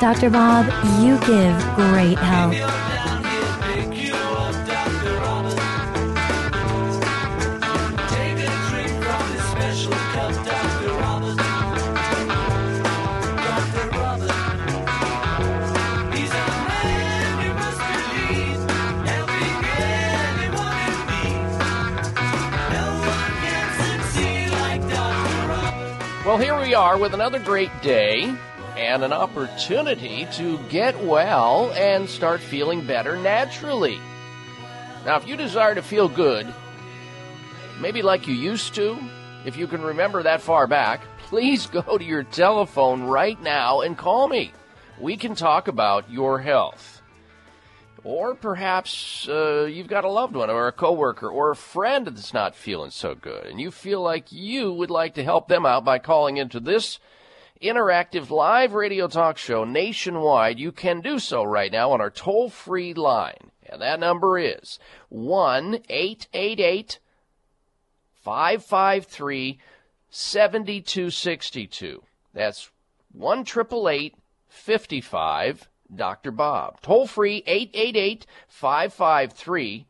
Dr. Bob, you give great help. Well, here we are with another great day and an opportunity to get well and start feeling better naturally. Now, if you desire to feel good, maybe like you used to, if you can remember that far back, please go to your telephone right now and call me. We can talk about your health. Or perhaps uh, you've got a loved one or a coworker or a friend that's not feeling so good, and you feel like you would like to help them out by calling into this interactive live radio talk show nationwide. You can do so right now on our toll free line, and that number is 1 888 553 7262. That's 1 55 Dr. Bob. Toll free 888 553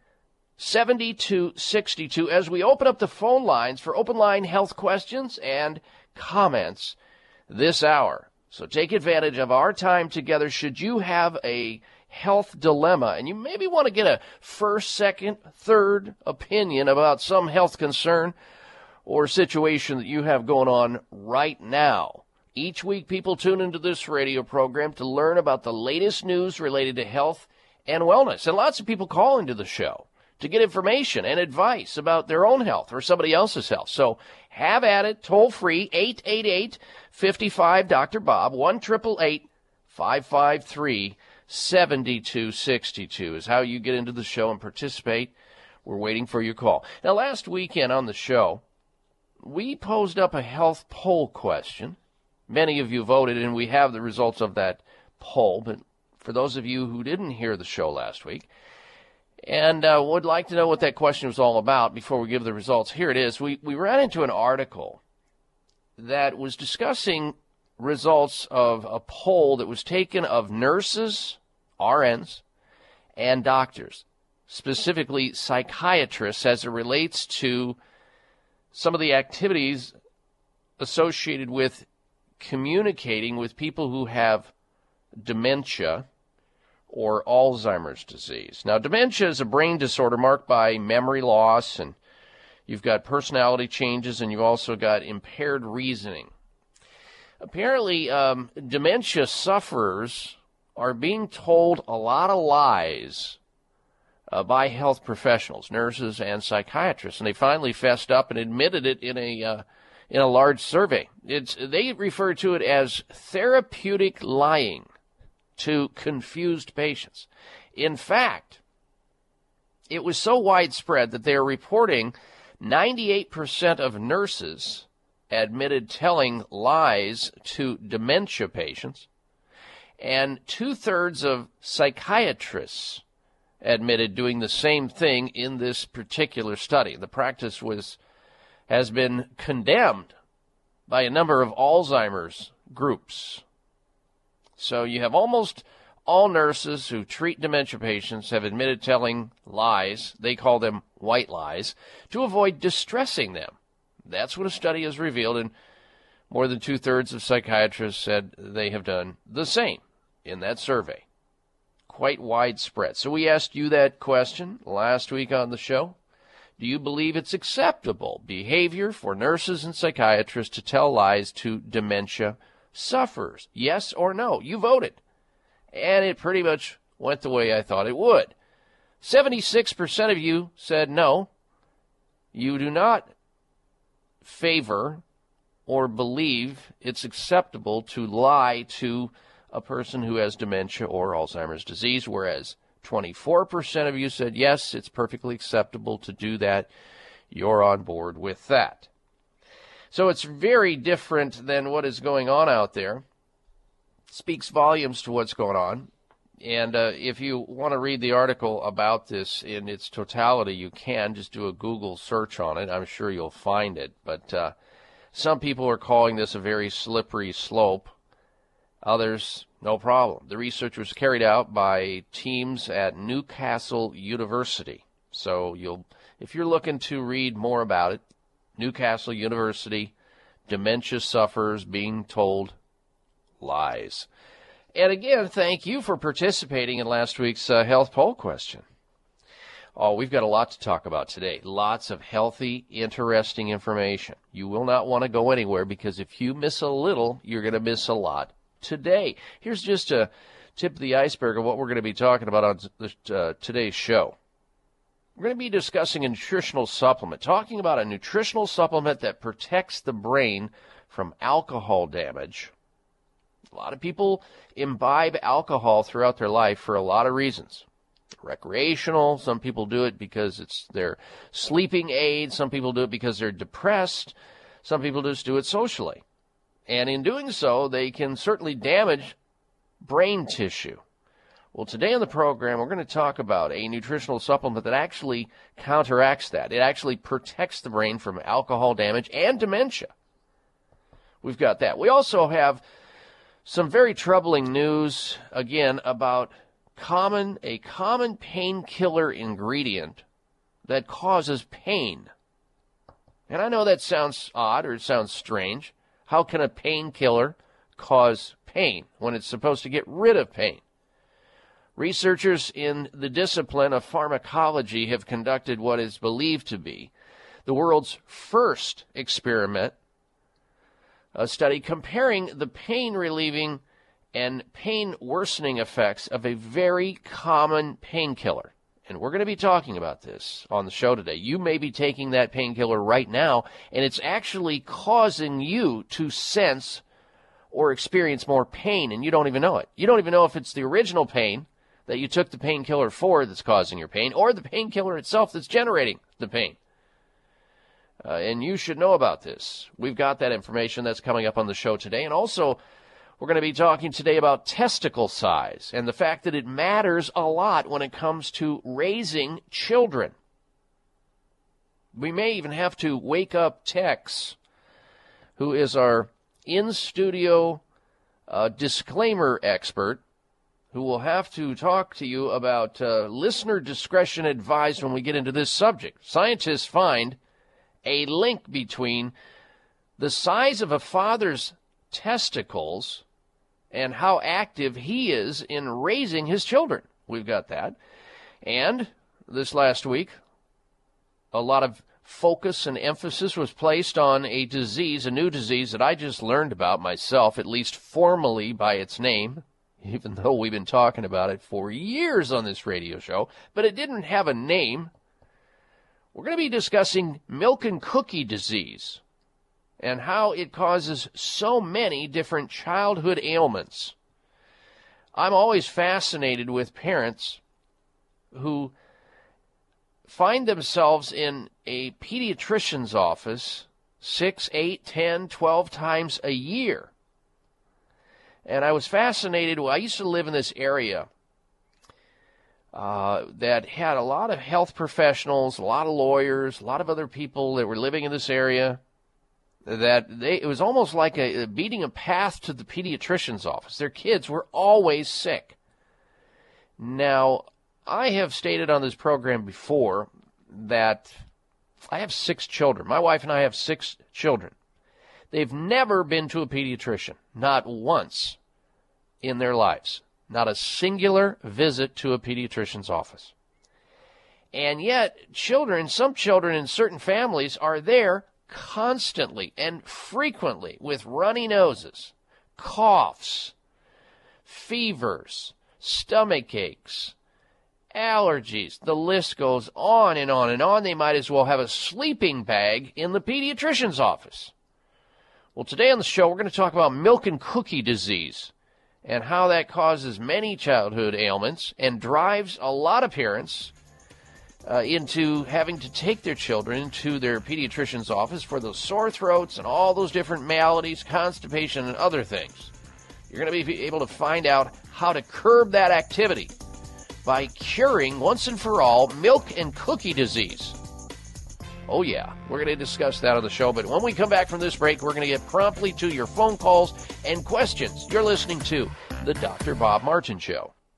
7262 as we open up the phone lines for open line health questions and comments this hour. So take advantage of our time together should you have a health dilemma and you maybe want to get a first, second, third opinion about some health concern or situation that you have going on right now. Each week, people tune into this radio program to learn about the latest news related to health and wellness. And lots of people call into the show to get information and advice about their own health or somebody else's health. So have at it, toll free, 888 55 Dr. Bob, 1 553 7262 is how you get into the show and participate. We're waiting for your call. Now, last weekend on the show, we posed up a health poll question Many of you voted, and we have the results of that poll. But for those of you who didn't hear the show last week and uh, would like to know what that question was all about before we give the results, here it is. We, we ran into an article that was discussing results of a poll that was taken of nurses, RNs, and doctors, specifically psychiatrists, as it relates to some of the activities associated with communicating with people who have dementia or Alzheimer's disease. Now, dementia is a brain disorder marked by memory loss, and you've got personality changes, and you've also got impaired reasoning. Apparently, um, dementia sufferers are being told a lot of lies uh, by health professionals, nurses, and psychiatrists, and they finally fessed up and admitted it in a uh, in a large survey. It's they refer to it as therapeutic lying to confused patients. In fact, it was so widespread that they are reporting 98% of nurses admitted telling lies to dementia patients, and two thirds of psychiatrists admitted doing the same thing in this particular study. The practice was has been condemned by a number of Alzheimer's groups. So you have almost all nurses who treat dementia patients have admitted telling lies, they call them white lies, to avoid distressing them. That's what a study has revealed, and more than two thirds of psychiatrists said they have done the same in that survey. Quite widespread. So we asked you that question last week on the show. Do you believe it's acceptable behavior for nurses and psychiatrists to tell lies to dementia sufferers? Yes or no? You voted. And it pretty much went the way I thought it would. 76% of you said no. You do not favor or believe it's acceptable to lie to a person who has dementia or Alzheimer's disease, whereas 24% of you said yes, it's perfectly acceptable to do that. You're on board with that. So it's very different than what is going on out there. Speaks volumes to what's going on. And uh, if you want to read the article about this in its totality, you can just do a Google search on it. I'm sure you'll find it. But uh, some people are calling this a very slippery slope. Others, no problem. The research was carried out by teams at Newcastle University. So you'll, if you're looking to read more about it, Newcastle University, dementia sufferers being told lies. And again, thank you for participating in last week's uh, health poll question. Oh, we've got a lot to talk about today. Lots of healthy, interesting information. You will not want to go anywhere because if you miss a little, you're going to miss a lot today. Here's just a tip of the iceberg of what we're going to be talking about on uh, today's show. We're going to be discussing a nutritional supplement, talking about a nutritional supplement that protects the brain from alcohol damage. A lot of people imbibe alcohol throughout their life for a lot of reasons. Recreational, some people do it because it's their sleeping aid, some people do it because they're depressed, some people just do it socially. And in doing so, they can certainly damage brain tissue. Well, today on the program, we're going to talk about a nutritional supplement that actually counteracts that. It actually protects the brain from alcohol damage and dementia. We've got that. We also have some very troubling news, again, about common, a common painkiller ingredient that causes pain. And I know that sounds odd or it sounds strange. How can a painkiller cause pain when it's supposed to get rid of pain? Researchers in the discipline of pharmacology have conducted what is believed to be the world's first experiment, a study comparing the pain relieving and pain worsening effects of a very common painkiller. And we're going to be talking about this on the show today. You may be taking that painkiller right now, and it's actually causing you to sense or experience more pain, and you don't even know it. You don't even know if it's the original pain that you took the painkiller for that's causing your pain, or the painkiller itself that's generating the pain. Uh, and you should know about this. We've got that information that's coming up on the show today. And also, we're going to be talking today about testicle size and the fact that it matters a lot when it comes to raising children. We may even have to wake up Tex, who is our in studio a disclaimer expert who will have to talk to you about uh, listener discretion advised when we get into this subject. Scientists find a link between the size of a father's testicles and how active he is in raising his children. We've got that. And this last week, a lot of focus and emphasis was placed on a disease, a new disease that I just learned about myself, at least formally by its name, even though we've been talking about it for years on this radio show, but it didn't have a name. We're going to be discussing milk and cookie disease and how it causes so many different childhood ailments. I'm always fascinated with parents who find themselves in a pediatrician's office six, eight, ten, twelve times a year. And I was fascinated. Well, I used to live in this area uh, that had a lot of health professionals, a lot of lawyers, a lot of other people that were living in this area. That they, it was almost like a, beating a path to the pediatrician's office. Their kids were always sick. Now, I have stated on this program before that I have six children. My wife and I have six children. They've never been to a pediatrician, not once in their lives, not a singular visit to a pediatrician's office. And yet, children, some children in certain families are there constantly and frequently with runny noses, coughs, fevers, stomach aches, allergies. The list goes on and on and on. They might as well have a sleeping bag in the pediatrician's office. Well, today on the show, we're going to talk about milk and cookie disease and how that causes many childhood ailments and drives a lot of parents uh, into having to take their children to their pediatrician's office for those sore throats and all those different maladies, constipation, and other things. You're going to be able to find out how to curb that activity by curing once and for all milk and cookie disease. Oh, yeah, we're going to discuss that on the show. But when we come back from this break, we're going to get promptly to your phone calls and questions. You're listening to The Dr. Bob Martin Show.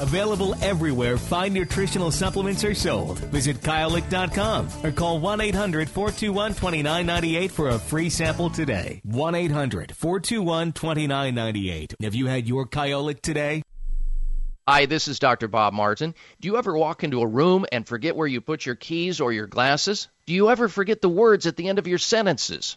Available everywhere fine nutritional supplements are sold. Visit Kyolic.com or call 1 800 421 2998 for a free sample today. 1 800 421 2998. Have you had your Kyolic today? Hi, this is Dr. Bob Martin. Do you ever walk into a room and forget where you put your keys or your glasses? Do you ever forget the words at the end of your sentences?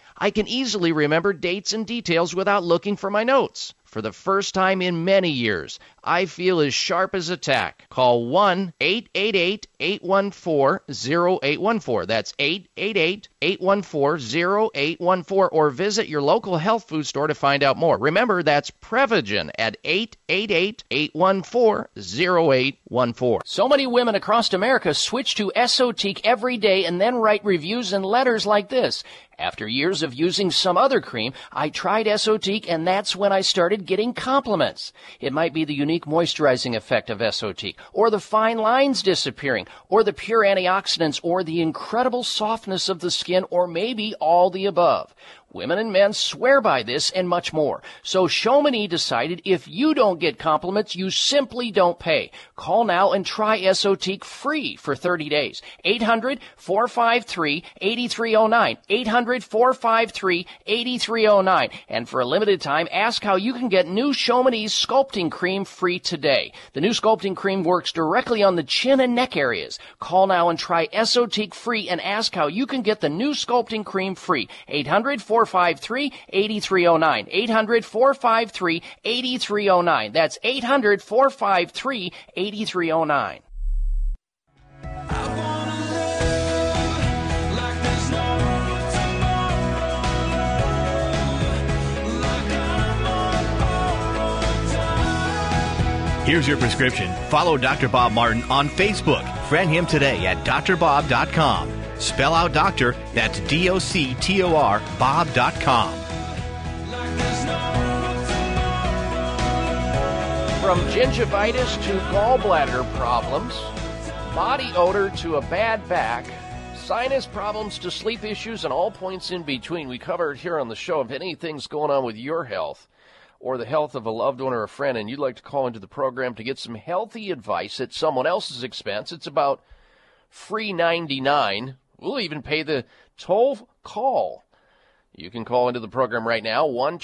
I can easily remember dates and details without looking for my notes. For the first time in many years, I feel as sharp as a tack. Call 1 888 814 0814. That's 888 814 0814 or visit your local health food store to find out more. Remember, that's Prevagen at 888 814 0814. So many women across America switch to Esotique every day and then write reviews and letters like this. After years of using some other cream, I tried Esotique and that's when I started getting compliments. It might be the unique moisturizing effect of Esotique, or the fine lines disappearing, or the pure antioxidants, or the incredible softness of the skin, or maybe all the above. Women and men swear by this and much more. So Chamonix decided if you don't get compliments, you simply don't pay. Call now and try Esotique free for 30 days. 800-453-8309. 800-453-8309. And for a limited time, ask how you can get new Chamonix sculpting cream free today. The new sculpting cream works directly on the chin and neck areas. Call now and try Esotique free and ask how you can get the new sculpting cream free. 800 453 8309. 800 453 8309. That's 800 453 8309. Here's your prescription. Follow Dr. Bob Martin on Facebook. Friend him today at drbob.com. Spell out doctor, that's D O C T O R, Bob.com. From gingivitis to gallbladder problems, body odor to a bad back, sinus problems to sleep issues, and all points in between. We cover it here on the show. If anything's going on with your health or the health of a loved one or a friend, and you'd like to call into the program to get some healthy advice at someone else's expense, it's about free 99 We'll even pay the toll call. You can call into the program right now, 1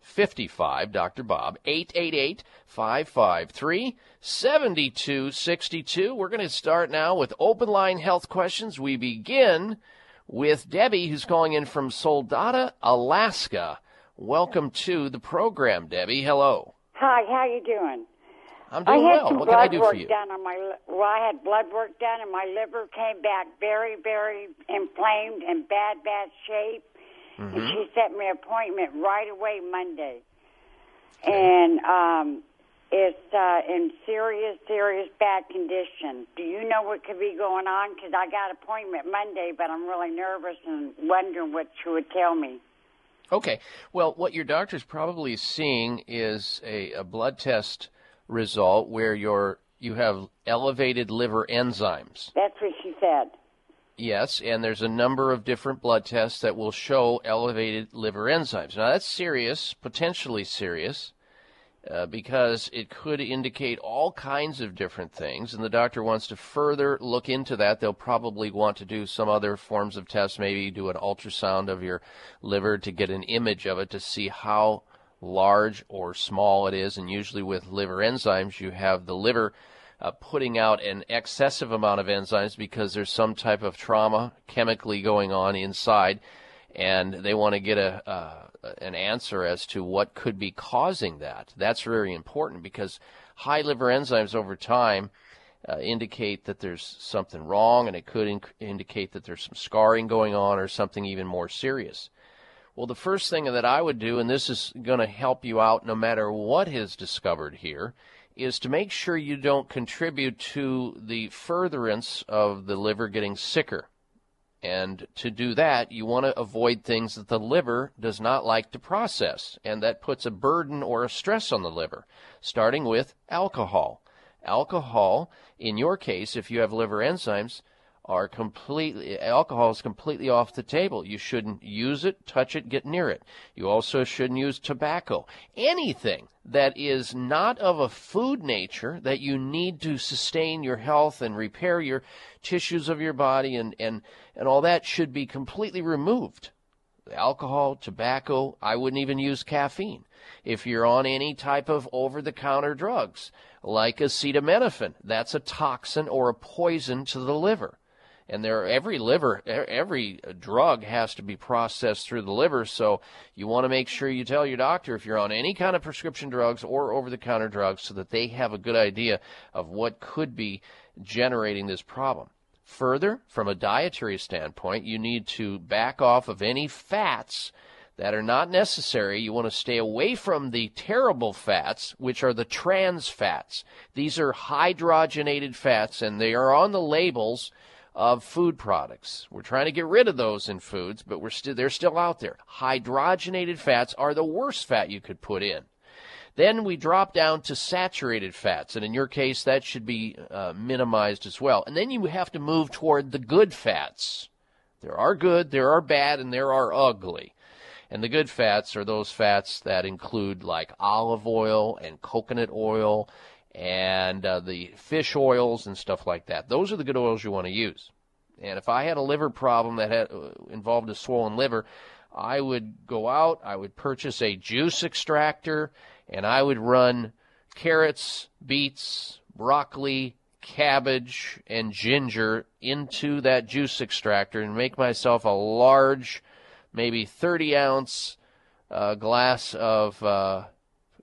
55 Dr. Bob, 888 553 7262. We're going to start now with open line health questions. We begin with Debbie, who's calling in from Soldotna, Alaska. Welcome to the program, Debbie. Hello. Hi, how you doing? I'm doing I had well. some What blood can I do work for you? done on my. Well, I had blood work done, and my liver came back very, very inflamed and bad, bad shape. Mm-hmm. And she set me an appointment right away Monday, and um, it's uh, in serious, serious bad condition. Do you know what could be going on? Because I got appointment Monday, but I'm really nervous and wondering what she would tell me. Okay. Well, what your doctor's probably seeing is a, a blood test result where you're, you have elevated liver enzymes. That's what she said. Yes, and there's a number of different blood tests that will show elevated liver enzymes. Now, that's serious, potentially serious, uh, because it could indicate all kinds of different things, and the doctor wants to further look into that. They'll probably want to do some other forms of tests, maybe do an ultrasound of your liver to get an image of it to see how large or small it is. And usually, with liver enzymes, you have the liver uh, putting out an excessive amount of enzymes because there's some type of trauma chemically going on inside, and they want to get a uh, an answer as to what could be causing that. That's very important because high liver enzymes over time. Uh, indicate that there's something wrong, and it could inc- indicate that there's some scarring going on or something even more serious. Well, the first thing that I would do, and this is going to help you out no matter what is discovered here, is to make sure you don't contribute to the furtherance of the liver getting sicker. And to do that, you want to avoid things that the liver does not like to process, and that puts a burden or a stress on the liver, starting with alcohol. Alcohol, in your case, if you have liver enzymes, are completely alcohol is completely off the table. You shouldn't use it, touch it, get near it. You also shouldn't use tobacco. Anything that is not of a food nature that you need to sustain your health and repair your tissues of your body and and and all that should be completely removed. Alcohol, tobacco, I wouldn't even use caffeine. If you're on any type of over the counter drugs like acetaminophen, that's a toxin or a poison to the liver and there every liver every drug has to be processed through the liver so you want to make sure you tell your doctor if you're on any kind of prescription drugs or over the counter drugs so that they have a good idea of what could be generating this problem further from a dietary standpoint you need to back off of any fats that are not necessary. You want to stay away from the terrible fats, which are the trans fats. These are hydrogenated fats, and they are on the labels of food products. We're trying to get rid of those in foods, but we're still they're still out there. Hydrogenated fats are the worst fat you could put in. Then we drop down to saturated fats, and in your case, that should be uh, minimized as well. And then you have to move toward the good fats. There are good, there are bad, and there are ugly. And the good fats are those fats that include like olive oil and coconut oil and uh, the fish oils and stuff like that. Those are the good oils you want to use. And if I had a liver problem that had uh, involved a swollen liver, I would go out, I would purchase a juice extractor, and I would run carrots, beets, broccoli, cabbage, and ginger into that juice extractor and make myself a large, maybe 30 ounce uh, glass of uh,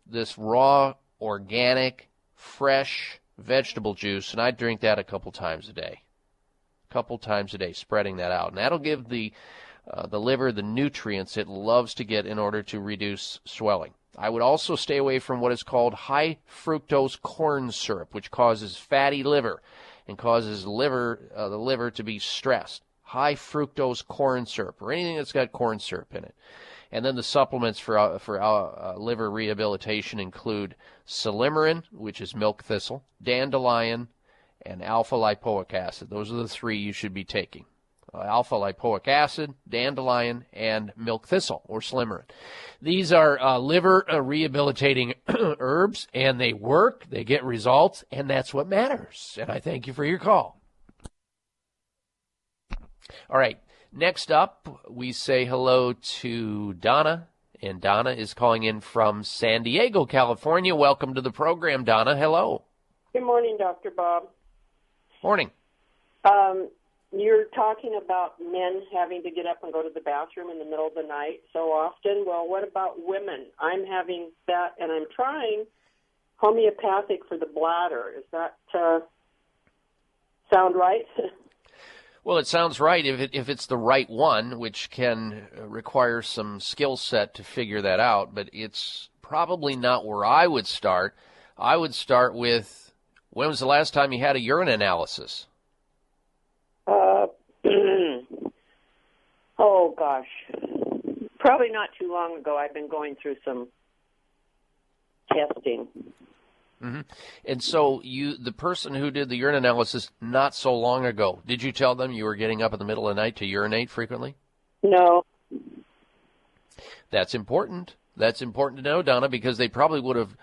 this raw, organic, fresh vegetable juice, and I drink that a couple times a day. A couple times a day, spreading that out. And that'll give the uh, the liver the nutrients it loves to get in order to reduce swelling. I would also stay away from what is called high fructose corn syrup, which causes fatty liver and causes liver uh, the liver to be stressed. High fructose corn syrup or anything that's got corn syrup in it. And then the supplements for uh, for uh, uh liver rehabilitation include silymarin, which is milk thistle, dandelion, and alpha lipoic acid. Those are the three you should be taking. Uh, alpha lipoic acid, dandelion, and milk thistle or silymarin. These are uh, liver uh, rehabilitating herbs, and they work, they get results, and that's what matters. And I thank you for your call. All right, next up, we say hello to Donna. And Donna is calling in from San Diego, California. Welcome to the program, Donna. Hello. Good morning, Dr. Bob. Morning. Um, you're talking about men having to get up and go to the bathroom in the middle of the night so often. Well, what about women? I'm having that, and I'm trying homeopathic for the bladder. Is that uh, sound right? well, it sounds right if it, if it's the right one, which can require some skill set to figure that out. But it's probably not where I would start. I would start with when was the last time you had a urine analysis? Uh, oh gosh, probably not too long ago. I've been going through some testing. Mm-hmm. And so you, the person who did the urine analysis not so long ago, did you tell them you were getting up in the middle of the night to urinate frequently? No. That's important. That's important to know, Donna, because they probably would have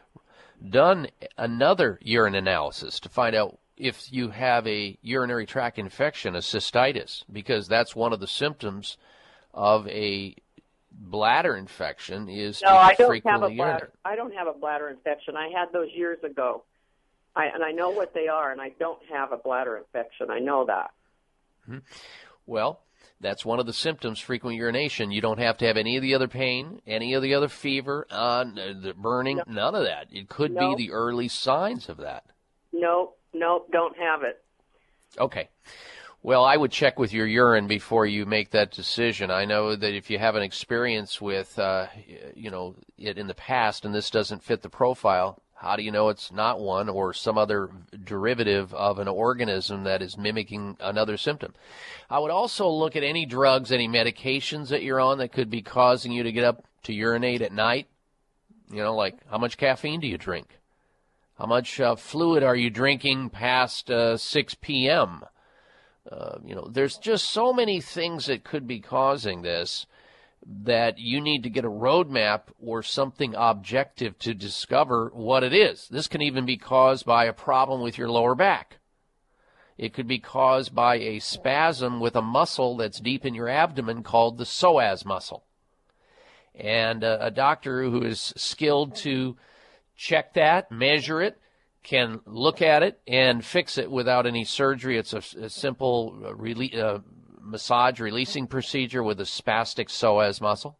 done another urine analysis to find out if you have a urinary tract infection, a cystitis, because that's one of the symptoms of a bladder infection is no, I don't have a urinate. bladder. I don't have a bladder infection. I had those years ago, I, and I know what they are, and I don't have a bladder infection. I know that. Mm-hmm. Well, that's one of the symptoms. Frequent urination. You don't have to have any of the other pain, any of the other fever, uh, the burning, no. none of that. It could no. be the early signs of that. No, Nope, don't have it. Okay. Well, I would check with your urine before you make that decision. I know that if you have an experience with, uh, you know, it in the past and this doesn't fit the profile, how do you know it's not one or some other derivative of an organism that is mimicking another symptom? I would also look at any drugs, any medications that you're on that could be causing you to get up to urinate at night. You know, like how much caffeine do you drink? How much uh, fluid are you drinking past uh, 6 p.m.? Uh, you know, there's just so many things that could be causing this that you need to get a roadmap or something objective to discover what it is. This can even be caused by a problem with your lower back. It could be caused by a spasm with a muscle that's deep in your abdomen called the psoas muscle. And uh, a doctor who is skilled to check that, measure it, can look at it and fix it without any surgery. It's a, a simple uh, rele- uh, massage releasing procedure with a spastic psoas muscle.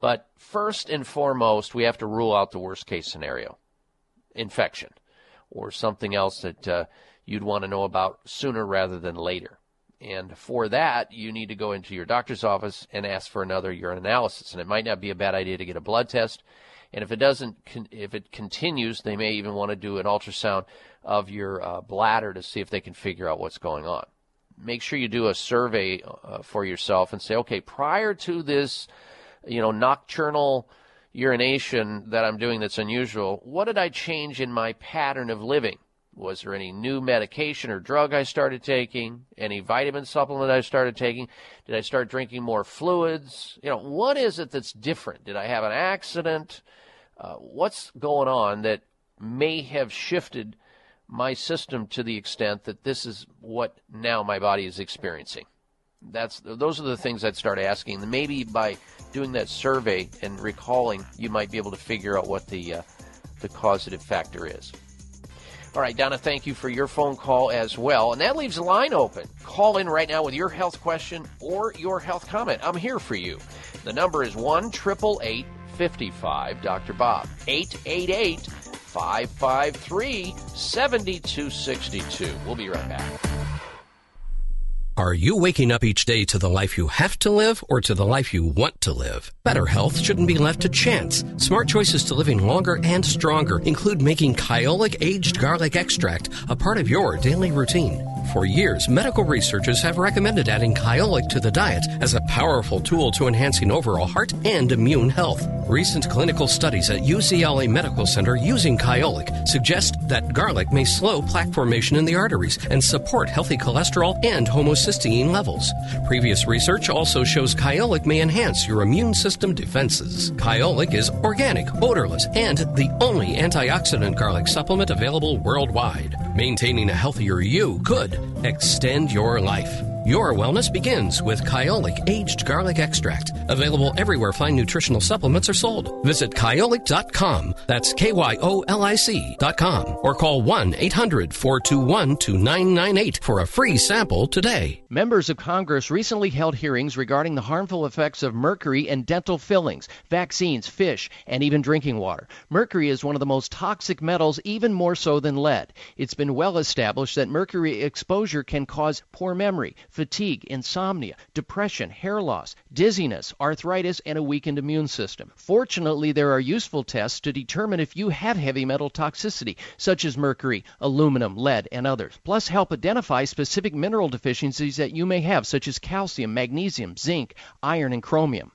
But first and foremost, we have to rule out the worst case scenario infection or something else that uh, you'd want to know about sooner rather than later. And for that, you need to go into your doctor's office and ask for another urine analysis. And it might not be a bad idea to get a blood test and if it doesn't, if it continues, they may even want to do an ultrasound of your uh, bladder to see if they can figure out what's going on. Make sure you do a survey uh, for yourself and say, okay, prior to this, you know, nocturnal urination that I'm doing that's unusual, what did I change in my pattern of living? Was there any new medication or drug I started taking? Any vitamin supplement I started taking? Did I start drinking more fluids? You know, what is it that's different? Did I have an accident? Uh, what's going on that may have shifted my system to the extent that this is what now my body is experiencing? That's those are the things I'd start asking. Maybe by doing that survey and recalling, you might be able to figure out what the uh, the causative factor is. All right, Donna, thank you for your phone call as well. And that leaves the line open. Call in right now with your health question or your health comment. I'm here for you. The number is 1 55 Dr. Bob. 888 553 7262. We'll be right back. Are you waking up each day to the life you have to live or to the life you want to live? Better health shouldn't be left to chance. Smart choices to living longer and stronger include making Kyolic aged garlic extract a part of your daily routine. For years, medical researchers have recommended adding Kyolic to the diet as a powerful tool to enhancing overall heart and immune health. Recent clinical studies at UCLA Medical Center using Kyolic suggest that garlic may slow plaque formation in the arteries and support healthy cholesterol and homocysteine levels. Previous research also shows Kyolic may enhance your immune system defenses. Kyolic is organic, odorless, and the only antioxidant garlic supplement available worldwide. Maintaining a healthier you could extend your life. Your wellness begins with Kyolic Aged Garlic Extract. Available everywhere fine nutritional supplements are sold. Visit kyolic.com. That's K Y O L I C.com. Or call 1 800 421 2998 for a free sample today. Members of Congress recently held hearings regarding the harmful effects of mercury in dental fillings, vaccines, fish, and even drinking water. Mercury is one of the most toxic metals, even more so than lead. It's been well established that mercury exposure can cause poor memory fatigue, insomnia, depression, hair loss, dizziness, arthritis, and a weakened immune system. Fortunately, there are useful tests to determine if you have heavy metal toxicity, such as mercury, aluminum, lead, and others, plus help identify specific mineral deficiencies that you may have, such as calcium, magnesium, zinc, iron, and chromium.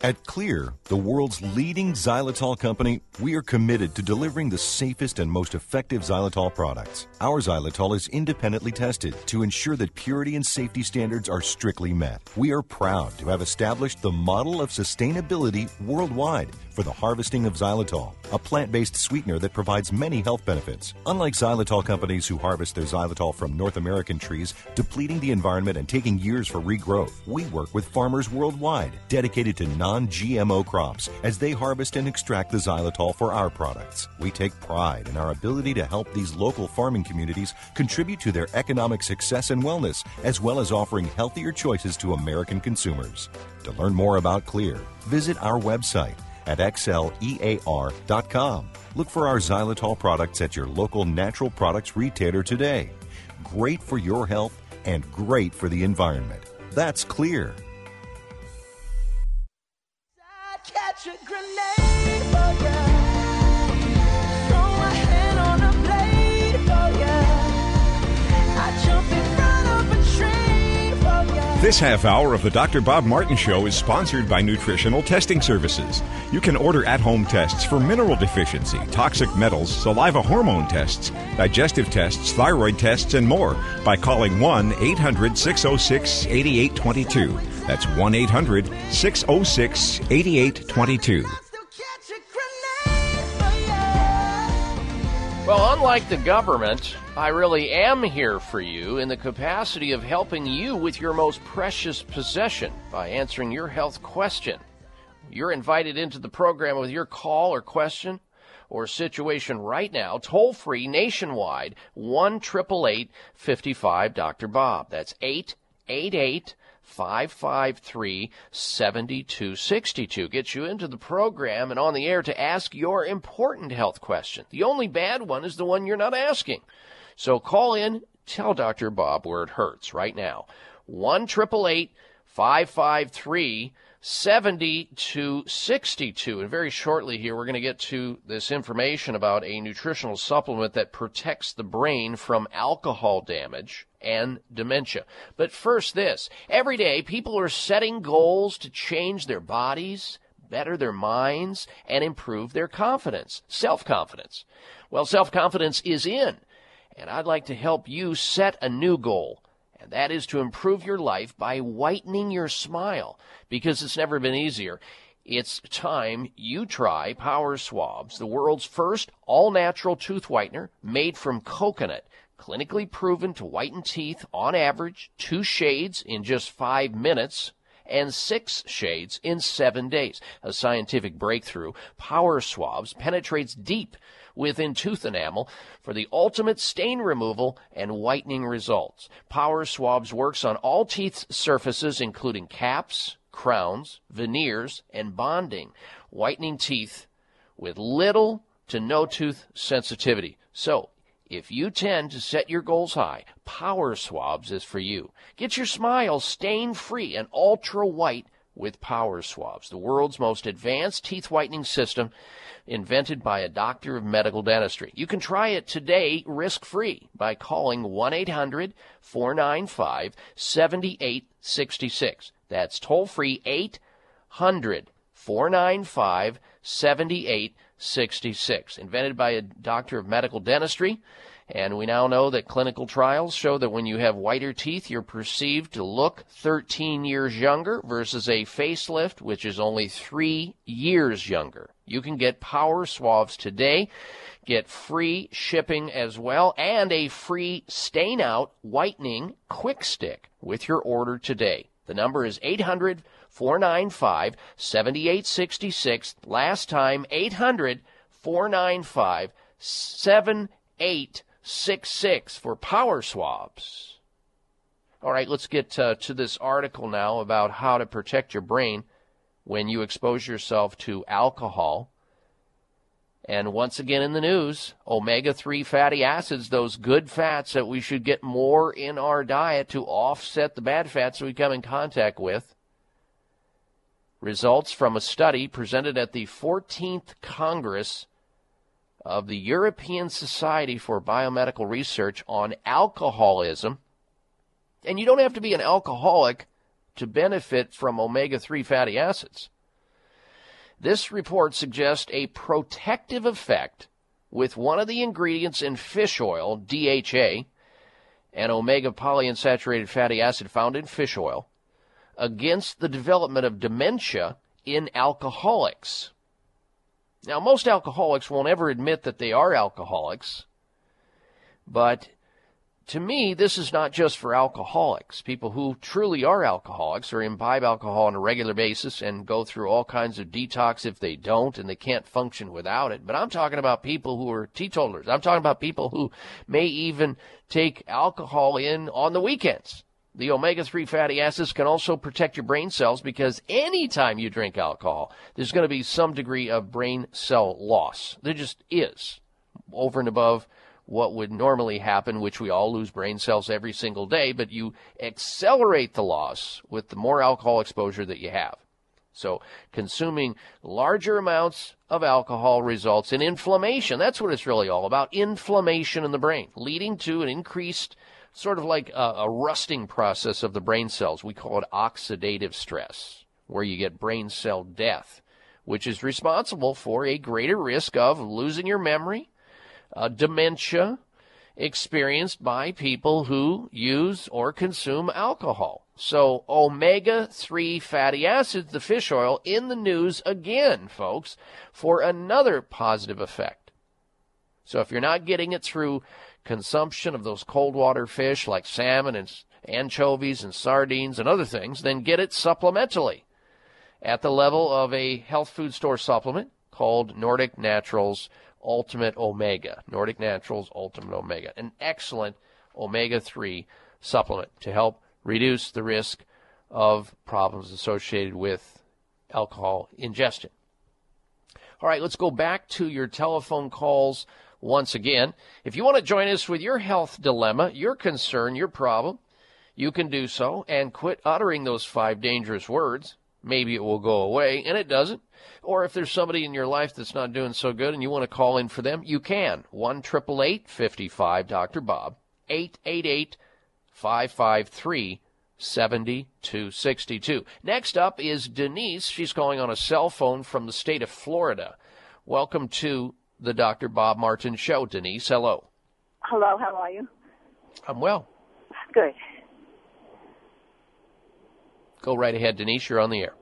At Xlear, the world's leading xylitol company, we are committed to delivering the safest and most effective xylitol products. Our xylitol is independently tested to ensure that purity and safety standards are strictly met. We are proud to have established the model of sustainability worldwide for the harvesting of xylitol, a plant based sweetener that provides many health benefits. Unlike xylitol companies who harvest their xylitol from North American trees, depleting the environment and taking years for regrowth, we work with farmers worldwide dedicated to non GMO crops as they harvest and extract the xylitol for our products. We take pride in our ability to help these local farming communities contribute to their economic success and wellness, as well as offering healthier choices to American consumers. To learn more about Xlear, visit our website at xlear.com. Look for our xylitol products at your local natural products retailer today. Great for your health and great for the environment. That's Xlear. This half hour of the Dr. Bob Martin Show is sponsored by Nutritional Testing Services. You can order at home tests for mineral deficiency, toxic metals, saliva hormone tests, digestive tests, thyroid tests, and more by calling 1 800 606 8822. That's 1 800 606 8822. Well, unlike the government, I really am here for you in the capacity of helping you with your most precious possession by answering your health question. You're invited into the program with your call or question or situation right now, toll free nationwide, 1 888 55 Dr. Bob. That's 888 553 7262. Gets you into the program and on the air to ask your important health question. The only bad one is the one you're not asking. So call in, tell Dr. Bob where it hurts right now. 1 553 62. And very shortly here, we're going to get to this information about a nutritional supplement that protects the brain from alcohol damage and dementia. But first, this every day, people are setting goals to change their bodies, better their minds, and improve their confidence, self confidence. Well, self confidence is in, and I'd like to help you set a new goal and that is to improve your life by whitening your smile because it's never been easier. It's time you try Power Swabs, the world's first all natural tooth whitener made from coconut, clinically proven to whiten teeth on average two shades in just five minutes and six shades in seven days. A scientific breakthrough. Power Swabs penetrates deep within tooth enamel for the ultimate stain removal and whitening results. Power Swabs works on all teeth surfaces, including caps, crowns, veneers, and bonding, whitening teeth with little to no tooth sensitivity. So, if you tend to set your goals high, Power Swabs is for you. Get your smile stain free and ultra white with Power Swabs, the world's most advanced teeth whitening system invented by a doctor of medical dentistry. You can try it today risk free by calling 1 800 495 7866. That's toll free 800 495 7866. Invented by a doctor of medical dentistry. And we now know that clinical trials show that when you have whiter teeth, you're perceived to look 13 years younger versus a facelift, which is only three years younger. You can get Power Swabs today. Get free shipping as well and a free stain out whitening quick stick with your order today. The number is 800 495 7866. Last time, 800 495 7866 for Power Swabs. All right, let's get uh, to this article now about how to protect your brain when you expose yourself to alcohol. And once again in the news, omega 3 fatty acids, those good fats that we should get more in our diet to offset the bad fats we come in contact with. Results from a study presented at the 14th Congress of the European Society for Biomedical Research on alcoholism. And you don't have to be an alcoholic to benefit from omega 3 fatty acids. This report suggests a protective effect with one of the ingredients in fish oil, DHA, an omega polyunsaturated fatty acid found in fish oil, against the development of dementia in alcoholics. Now, most alcoholics won't ever admit that they are alcoholics, but to me, this is not just for alcoholics, people who truly are alcoholics or imbibe alcohol on a regular basis and go through all kinds of detox if they don't and they can't function without it. But I'm talking about people who are teetotalers. I'm talking about people who may even take alcohol in on the weekends. The omega 3 fatty acids can also protect your brain cells because anytime you drink alcohol, there's going to be some degree of brain cell loss. There just is, over and above what would normally happen, which we all lose brain cells every single day, but you accelerate the loss with the more alcohol exposure that you have. So, consuming larger amounts of alcohol results in inflammation. That's what it's really all about inflammation in the brain, leading to an increased, sort of like a, a rusting process of the brain cells. We call it oxidative stress, where you get brain cell death, which is responsible for a greater risk of losing your memory uh, dementia experienced by people who use or consume alcohol. So, omega 3 fatty acids, the fish oil, in the news again, folks, for another positive effect. So, if you're not getting it through consumption of those cold water fish like salmon and anchovies and sardines and other things, then get it supplementally at the level of a health food store supplement called Nordic Naturals Ultimate Omega. Nordic Naturals Ultimate Omega. An excellent omega 3 supplement to help reduce the risk of problems associated with alcohol ingestion. All right, let's go back to your telephone calls once again. If you want to join us with your health dilemma, your concern, your problem, you can do so and quit uttering those five dangerous words. Maybe it will go away, and it doesn't. Or if there's somebody in your life that's not doing so good and you want to call in for them, you can. 1 55 Dr. Bob, 888 553 7262. Next up is Denise. She's calling on a cell phone from the state of Florida. Welcome to the Dr. Bob Martin Show, Denise. Hello. Hello, how are you? I'm well. Good. Go right ahead, Denise. You're on the air.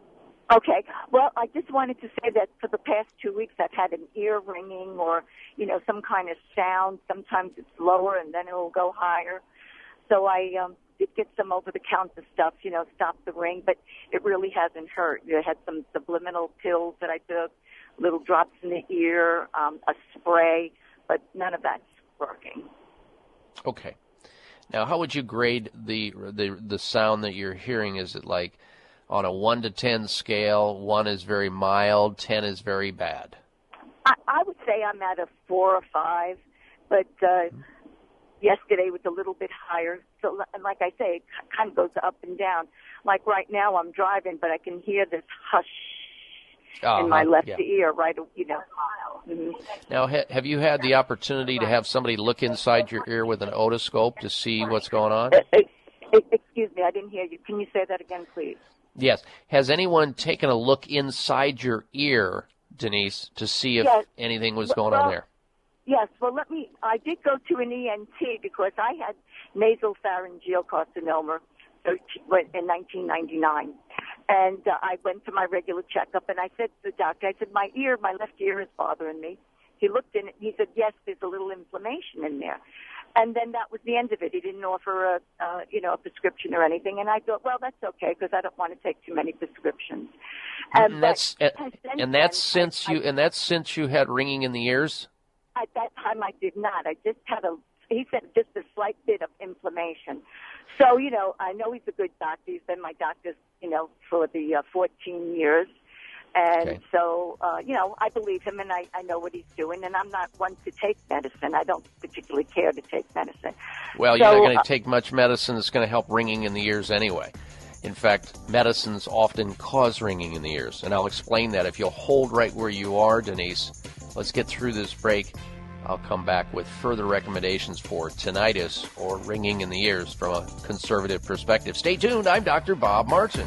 Okay. Well, I just wanted to say that for the past two weeks, I've had an ear ringing or, you know, some kind of sound. Sometimes it's lower and then it will go higher. So I um, did get some over-the-counter stuff, you know, stop the ring, but it really hasn't hurt. I had some subliminal pills that I took, little drops in the ear, um, a spray, but none of that's working. Okay. Now, how would you grade the the the sound that you're hearing? Is it like on a one to ten scale? One is very mild, ten is very bad. I, I would say I'm at a four or five, but uh, yesterday was a little bit higher. So, and like I say, it kind of goes up and down. Like right now, I'm driving, but I can hear this hush in my Uh-huh, left yeah. ear, right, you know. Mhm. Now, ha- have you had the opportunity to have somebody look inside your ear with an otoscope to see what's going on? Excuse me, I didn't hear you. Can you say that again, please? Yes. Has anyone taken a look inside your ear, Denise, to see if Yes. anything was Well- going on there? Yes, well, let me. I did go to an ENT because I had nasal pharyngeal carcinoma in 1999. And uh, I went to my regular checkup and I said to the doctor, I said, my ear, my left ear is bothering me. He looked in it. And he said, yes, there's a little inflammation in there. And then that was the end of it. He didn't offer a, uh, you know, a prescription or anything. And I thought, well, that's okay because I don't want to take too many prescriptions. Um, and that's and, and that's since I- you and that's since you had ringing in the ears. At that time, I did not. I just had a. He said just a slight bit of inflammation. So you know, I know he's a good doctor. He's been my doctor, you know, for the uh, 14 years, and Okay. so uh, you know, I believe him, and I, I know what he's doing. And I'm not one to take medicine. I don't particularly care to take medicine. Well, you're not going uh, to take much medicine that's going to help ringing in the ears anyway. In fact, medicines often cause ringing in the ears, and I'll explain that. If you'll hold right where you are, Denise, let's get through this break. I'll come back with further recommendations for tinnitus or ringing in the ears from a conservative perspective. Stay tuned. I'm Dr. Bob Martin.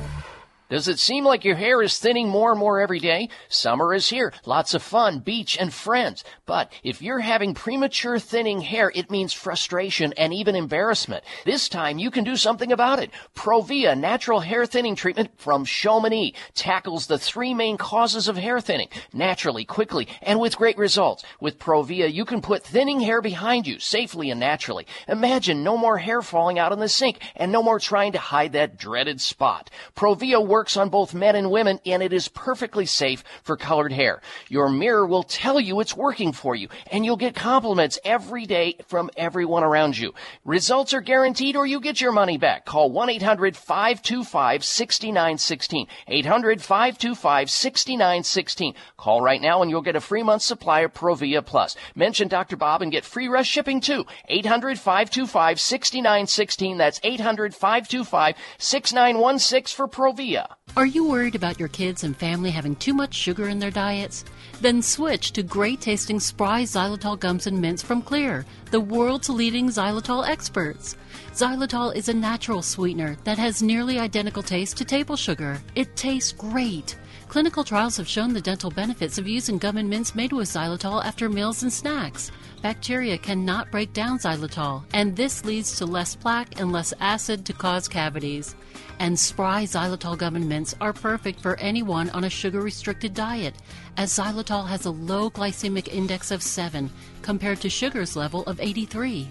Does it seem like your hair is thinning more and more every day? Summer is here. Lots of fun, beach, and friends. But if you're having premature thinning hair, it means frustration and even embarrassment. This time you can do something about it. Provia natural hair thinning treatment from Chamonix tackles the three main causes of hair thinning naturally, quickly, and with great results. With Provia, you can put thinning hair behind you safely and naturally. Imagine no more hair falling out in the sink and no more trying to hide that dreaded spot. Provia works on both men and women and it is perfectly safe for colored hair. Your mirror will tell you it's working for you and you'll get compliments every day from everyone around you. Results are guaranteed or you get your money back. Call 1-800-525-6916. 800-525-6916. Call right now and you'll get a free month supply of Provia Plus. Mention Dr. Bob and get free rush shipping too. 800-525-6916. That's 800-525-6916 for Provia. Are you worried about your kids and family having too much sugar in their diets? Then switch to great tasting Spry Xylitol gums and mints from Xlear, the world's leading xylitol experts. Xylitol is a natural sweetener that has nearly identical taste to table sugar. It tastes great. Clinical trials have shown the dental benefits of using gum and mints made with xylitol after meals and snacks. Bacteria cannot break down xylitol, and this leads to less plaque and less acid to cause cavities. And Spry xylitol gum and mints are perfect for anyone on a sugar restricted diet, as xylitol has a low glycemic index of 7 compared to sugar's level of 83.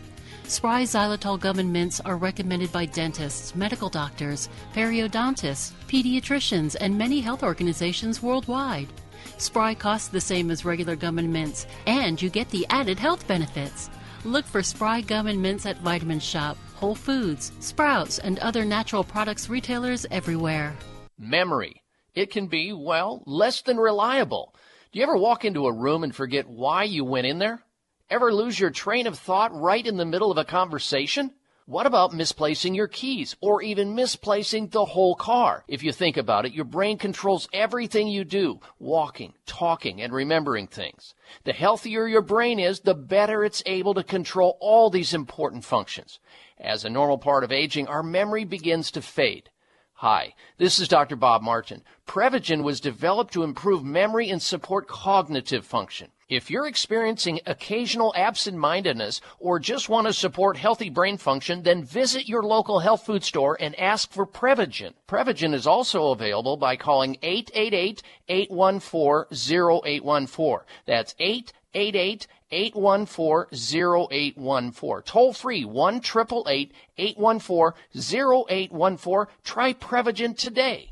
Spry xylitol gum and mints are recommended by dentists, medical doctors, periodontists, pediatricians, and many health organizations worldwide. Spry costs the same as regular gum and mints, and you get the added health benefits. Look for Spry gum and mints at Vitamin Shoppe, Whole Foods, Sprouts, and other natural products retailers everywhere. Memory. It can be, well, less than reliable. Do you ever walk into a room and forget why you went in there? Ever lose your train of thought right in the middle of a conversation? What about misplacing your keys or even misplacing the whole car? If you think about it, your brain controls everything you do walking, talking, and remembering things. The healthier your brain is, the better it's able to control all these important functions. As a normal part of aging, our memory begins to fade. Hi, this is Dr. Bob Martin. Prevagen was developed to improve memory and support cognitive function. If you're experiencing occasional absent-mindedness or just want to support healthy brain function, then visit your local health food store and ask for Prevagen. Prevagen is also available by calling 888-814-0814. That's 888 814-0814. Toll free 1-888-814-0814. Try Prevagen today.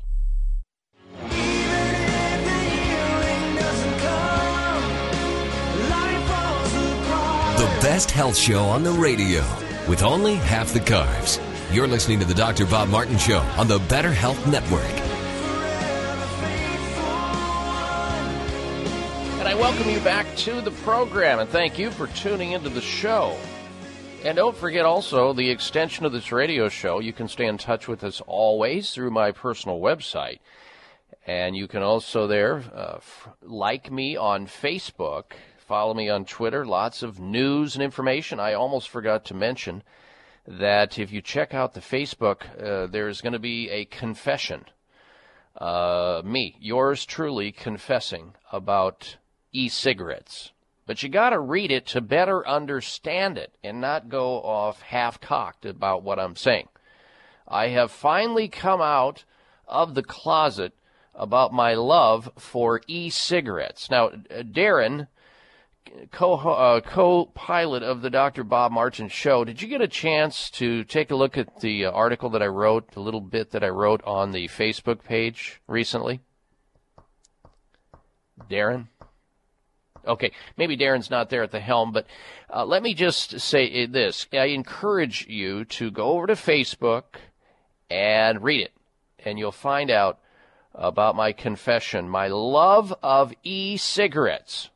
Best health show on the radio with only half the carbs. You're listening to the Dr. Bob Martin Show on the Better Health Network. And I welcome you back to the program and thank you for tuning into the show. And don't forget also the extension of this radio show. You can stay in touch with us always through my personal website. And you can also there uh, f- like me on Facebook, follow me on Twitter, lots of news and information. I almost forgot to mention that if you check out the Facebook, uh, there's going to be a confession. Uh, me, yours truly, confessing about e cigarettes. But you got to read it to better understand it and not go off half cocked about what I'm saying. I have finally come out of the closet about my love for e cigarettes. Now, Darren, co uh, co-pilot of the Dr. Bob Martin show. Did you get a chance to take a look at the uh, article that I wrote, the little bit that I wrote on the Facebook page recently? Darren? Okay, maybe Darren's not there at the helm, but uh, let me just say this. I encourage you to go over to Facebook and read it, and you'll find out about my confession, my love of e cigarettes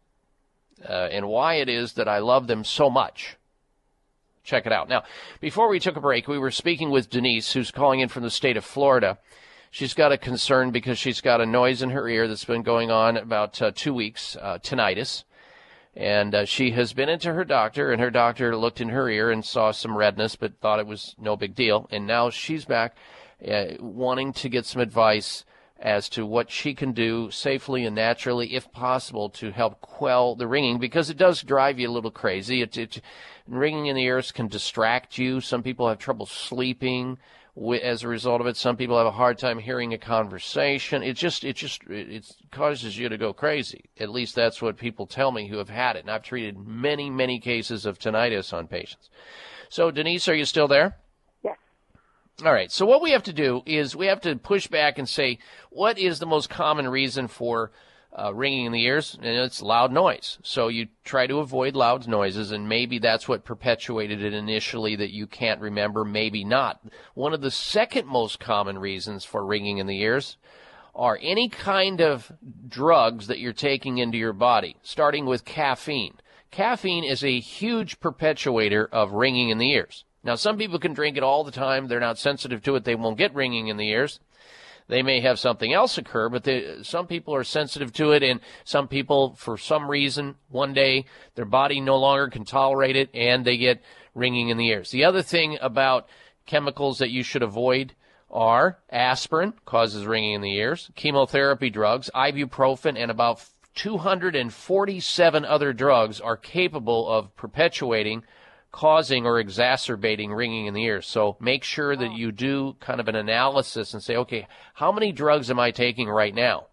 uh, and why it is that I love them so much. Check it out. Now, before we took a break, we were speaking with Denise, who's calling in from the state of Florida. She's got a concern because she's got a noise in her ear that's been going on about uh, two weeks, uh, tinnitus. And uh, she has been into her doctor, and her doctor looked in her ear and saw some redness, but thought it was no big deal. And now she's back uh, wanting to get some advice as to what she can do safely and naturally, if possible, to help quell the ringing because it does drive you a little crazy. It, it ringing in the ears can distract you. Some people have trouble sleeping as a result of it. Some people have a hard time hearing a conversation. It just it just it causes you to go crazy. At least that's what people tell me who have had it. And I've treated many many cases of tinnitus on patients. So Denise, are you still there? All right. So what we have to do is we have to push back and say what is the most common reason for uh, ringing in the ears, and it's loud noise. So you try to avoid loud noises, and maybe that's what perpetuated it initially that you can't remember, maybe not. One of the second most common reasons for ringing in the ears are any kind of drugs that you're taking into your body, starting with caffeine. Caffeine is a huge perpetuator of ringing in the ears. Now, some people can drink it all the time. They're not sensitive to it. They won't get ringing in the ears. They may have something else occur, but they, some people are sensitive to it, and some people, for some reason, one day their body no longer can tolerate it, and they get ringing in the ears. The other thing about chemicals that you should avoid are aspirin causes ringing in the ears, chemotherapy drugs, ibuprofen, and about 247 other drugs are capable of perpetuating causing or exacerbating ringing in the ears. So make sure that you do kind of an analysis and say, okay, how many drugs am I taking right now?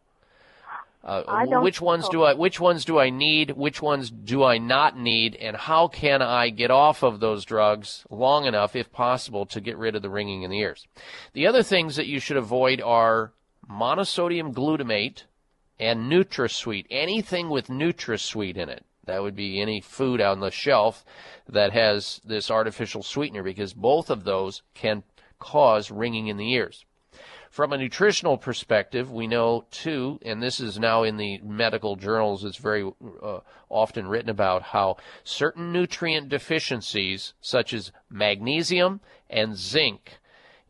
Uh, which ones do I which ones do I need? Which ones do I not need? And how can I get off of those drugs long enough, if possible, to get rid of the ringing in the ears? The other things that you should avoid are monosodium glutamate and NutraSweet. Anything with NutraSweet in it. That would be any food on the shelf that has this artificial sweetener because both of those can cause ringing in the ears. From a nutritional perspective, we know too, and this is now in the medical journals, it's very uh, often written about how certain nutrient deficiencies, such as magnesium and zinc,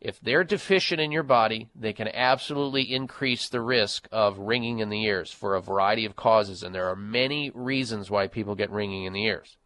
if they're deficient in your body, they can absolutely increase the risk of ringing in the ears for a variety of causes. And there are many reasons why people get ringing in the ears.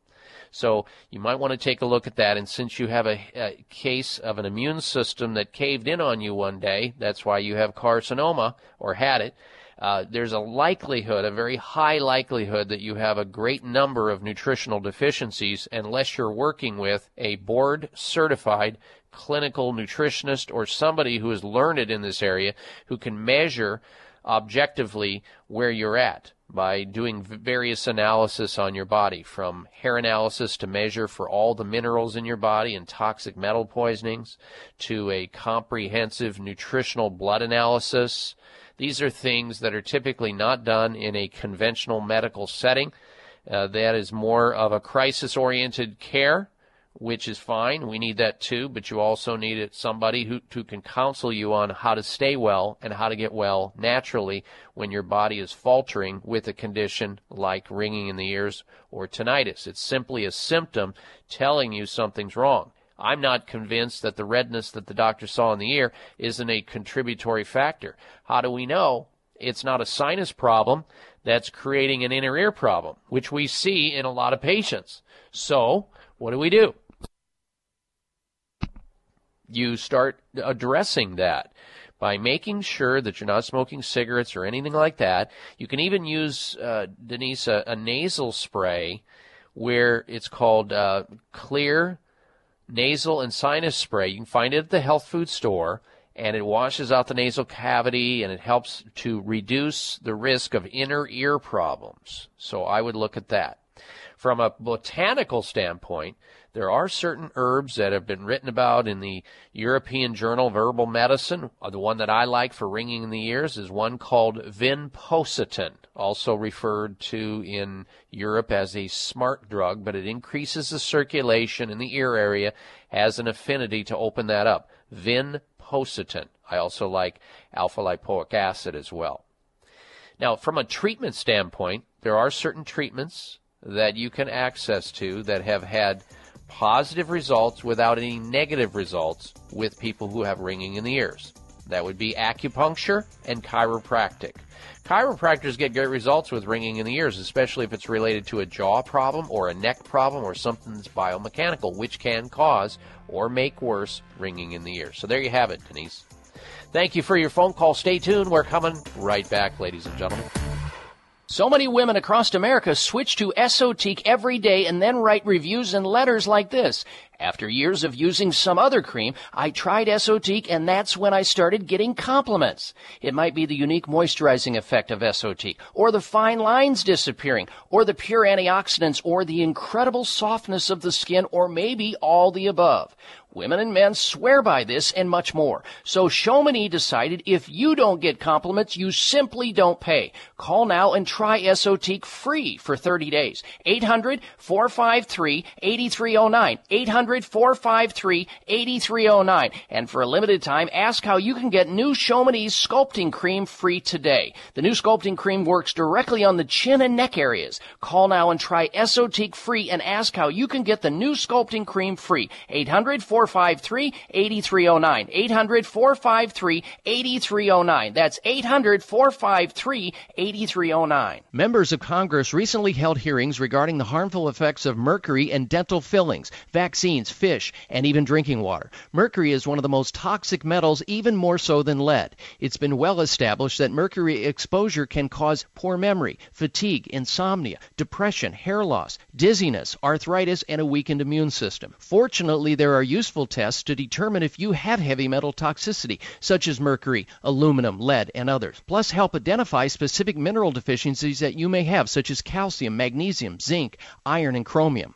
So you might want to take a look at that. And since you have a, a, case of an immune system that caved in on you one day, that's why you have carcinoma or had it. Uh, there's a likelihood, a very high likelihood, that you have a great number of nutritional deficiencies unless you're working with a board certified clinical nutritionist or somebody who is learned in this area who can measure objectively where you're at by doing various analysis on your body, from hair analysis to measure for all the minerals in your body and toxic metal poisonings, to a comprehensive nutritional blood analysis. These are things that are typically not done in a conventional medical setting. Uh, that is more of a crisis oriented care which is fine. We need that too, but you also need somebody who, who can counsel you on how to stay well and how to get well naturally when your body is faltering with a condition like ringing in the ears or tinnitus. It's simply a symptom telling you something's wrong. I'm not convinced that the redness that the doctor saw in the ear isn't a contributory factor. How do we know it's not a sinus problem that's creating an inner ear problem, which we see in a lot of patients? So, what do we do? You start addressing that by making sure that you're not smoking cigarettes or anything like that. You can even use, uh, Denise, a, a, nasal spray where it's called uh, Xlear Nasal and Sinus Spray. You can find it at the health food store, and it washes out the nasal cavity and it helps to reduce the risk of inner ear problems. So I would look at that. From a botanical standpoint, there are certain herbs that have been written about in the European Journal of Herbal Medicine. Uh, the one that I like for ringing in the ears is one called vinpocetine, also referred to in Europe as a smart drug, but it increases the circulation in the ear area, has an affinity to open that up. Vinpocetine. I also like alpha lipoic acid as well. Now, from a treatment standpoint, there are certain treatments that you can access to that have had positive results without any negative results with people who have ringing in the ears. That would be acupuncture and chiropractic. Chiropractors get great results with ringing in the ears, especially if it's related to a jaw problem or a neck problem or something that's biomechanical, which can cause or make worse ringing in the ears. So there you have it, Denise. Thank you for your phone call. Stay tuned. We're coming right back, ladies and gentlemen. So many women across America switch to Esotique every day and then write reviews and letters like this. After years of using some other cream, I tried Esotique and that's when I started getting compliments. It might be the unique moisturizing effect of Esotique, or the fine lines disappearing, or the pure antioxidants, or the incredible softness of the skin, or maybe all the above. Women and men swear by this and much more. So Chamonix decided if you don't get compliments, you simply don't pay. Call now and try Esotique free for 30 days. 800-453-8309. 800-453-8309. And for a limited time, ask how you can get new Chamonix sculpting cream free today. The new sculpting cream works directly on the chin and neck areas. Call now and try Esotique free and ask how you can get the new sculpting cream free. 800 453 8309. 800 453 8309. That's 800 453 8309. Members of Congress recently held hearings regarding the harmful effects of mercury in dental fillings, vaccines, fish, and even drinking water. Mercury is one of the most toxic metals, even more so than lead. It's been well established that mercury exposure can cause poor memory, fatigue, insomnia, depression, hair loss, dizziness, arthritis, and a weakened immune system. Fortunately, there are useful tests to determine if you have heavy metal toxicity, such as mercury, aluminum, lead, and others. Plus, help identify specific mineral deficiencies that you may have, such as calcium, magnesium, zinc, iron, and chromium.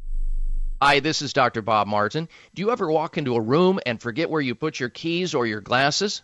Hi, this is Dr. Bob Martin. Do you ever walk into a room and forget where you put your keys or your glasses?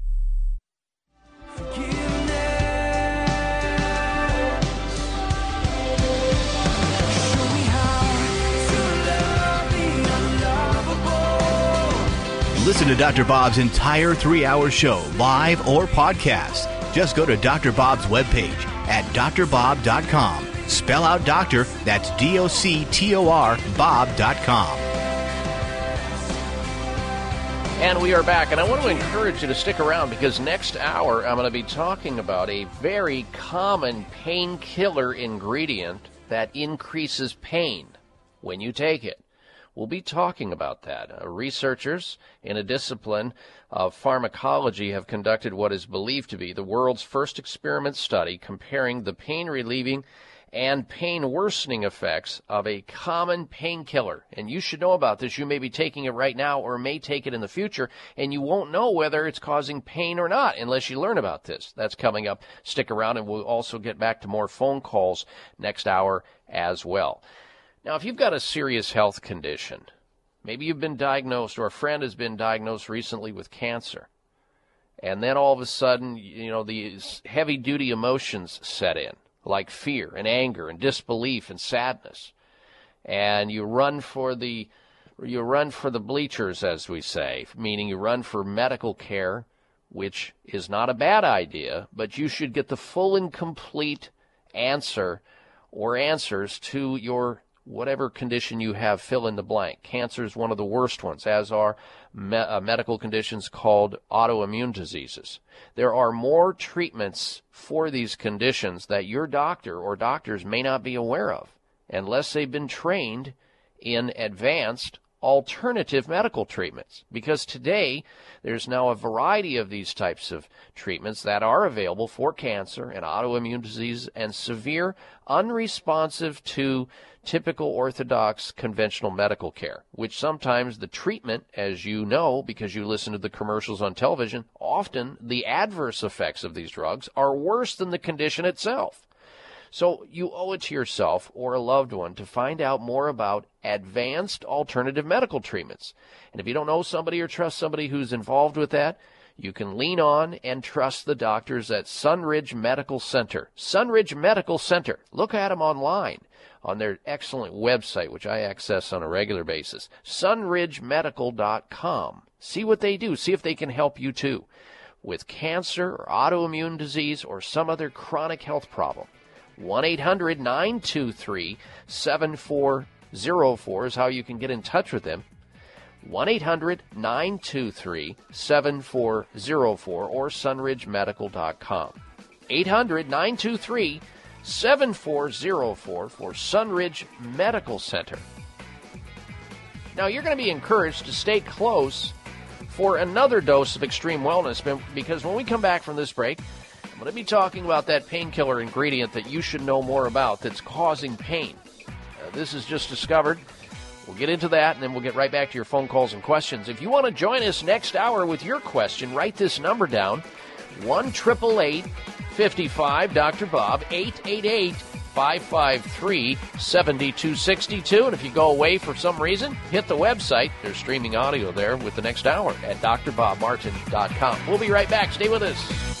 Listen to Dr. Bob's entire three hour show, live or podcast. Just go to Dr. Bob's webpage at drbob.com. Spell out doctor, that's D O C T O R, Bob.com. And we are back, and I want to encourage you to stick around because next hour I'm going to be talking about a very common painkiller ingredient that increases pain when you take it. We'll be talking about that. Uh, researchers in a discipline of pharmacology have conducted what is believed to be the world's first experiment study comparing the pain relieving and pain worsening effects of a common painkiller. And you should know about this. You may be taking it right now or may take it in the future, and you won't know whether it's causing pain or not unless you learn about this. That's coming up. Stick around, and we'll also get back to more phone calls next hour as well. Now, if you've got a serious health condition, maybe you've been diagnosed or a friend has been diagnosed recently with cancer, and then all of a sudden, you know, these heavy duty emotions set in, like fear and anger and disbelief and sadness, and you run for the you run for the bleachers, as we say, meaning you run for medical care, which is not a bad idea, but you should get the full and complete answer or answers to your whatever condition you have, fill in the blank. Cancer is one of the worst ones, as are me- uh, medical conditions called autoimmune diseases. There are more treatments for these conditions that your doctor or doctors may not be aware of unless they've been trained in advanced alternative medical treatments. Because today, there's now a variety of these types of treatments that are available for cancer and autoimmune disease and severe unresponsive to typical orthodox conventional medical care, which sometimes the treatment, as you know because you listen to the commercials on television, often the adverse effects of these drugs are worse than the condition itself. So you owe it to yourself or a loved one to find out more about advanced alternative medical treatments. And if you don't know somebody or trust somebody who's involved with that, you can lean on and trust the doctors at Sunridge Medical Center. Sunridge Medical Center. Look at them online on their excellent website, which I access on a regular basis. Sunridgemedical.com. See what they do. See if they can help you too with cancer or autoimmune disease or some other chronic health problem. 1 800 923 7404 is how you can get in touch with them. 1 800 923 7404 or sunridgemedical.com. 800 923 7404 for Sunridge Medical Center. Now, you're going to be encouraged to stay close for another dose of extreme wellness because when we come back from this break, going to be talking about that painkiller ingredient that you should know more about that's causing pain. Uh, this is just discovered. We'll get into that and then we'll get right back to your phone calls and questions. If you want to join us next hour with your question, write this number down 1 888 55 Dr. Bob, 888 553 7262. And if you go away for some reason, hit the website. There's streaming audio there with the next hour at drbobmartin.com. We'll be right back. Stay with us.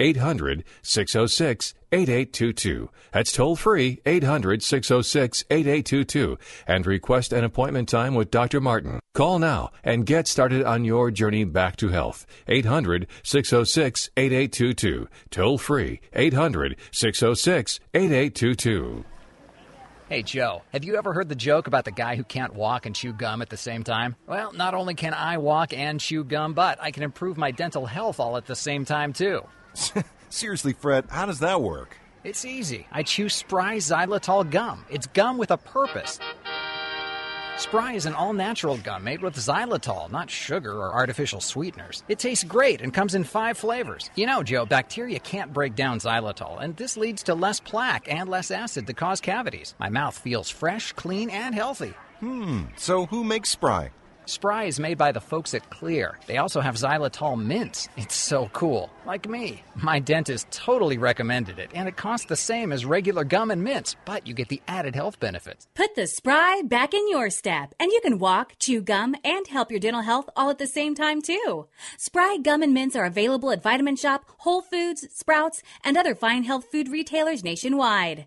800 606 8822. That's toll free 800 606 8822 and request an appointment time with Dr. Martin. Call now and get started on your journey back to health. 800 606 8822. Toll free 800 606 8822. Hey, Joe, have you ever heard the joke about the guy who can't walk and chew gum at the same time? Well, not only can I walk and chew gum, but I can improve my dental health all at the same time, too. Seriously, Fred, how does that work? It's easy. I chew Spry xylitol gum. It's gum with a purpose. Spry is an all natural gum made with xylitol, not sugar or artificial sweeteners. It tastes great and comes in five flavors. You know, Joe, bacteria can't break down xylitol, and this leads to less plaque and less acid to cause cavities. My mouth feels fresh, clean, and healthy. Hmm, so who makes Spry? Spry is made by the folks at Xlear. They also have xylitol mints. It's so cool. Like me. My dentist totally recommended it, and it costs the same as regular gum and mints, but you get the added health benefits. Put the spry back in your step, and you can walk, chew gum, and help your dental health all at the same time, too. Spry gum and mints are available at Vitamin Shoppe, Whole Foods, Sprouts, and other fine health food retailers nationwide.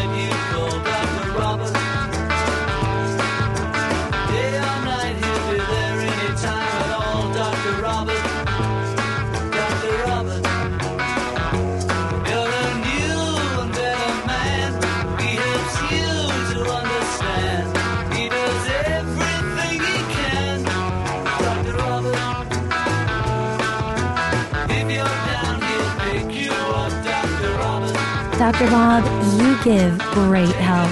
Dr. Bob, you give great help.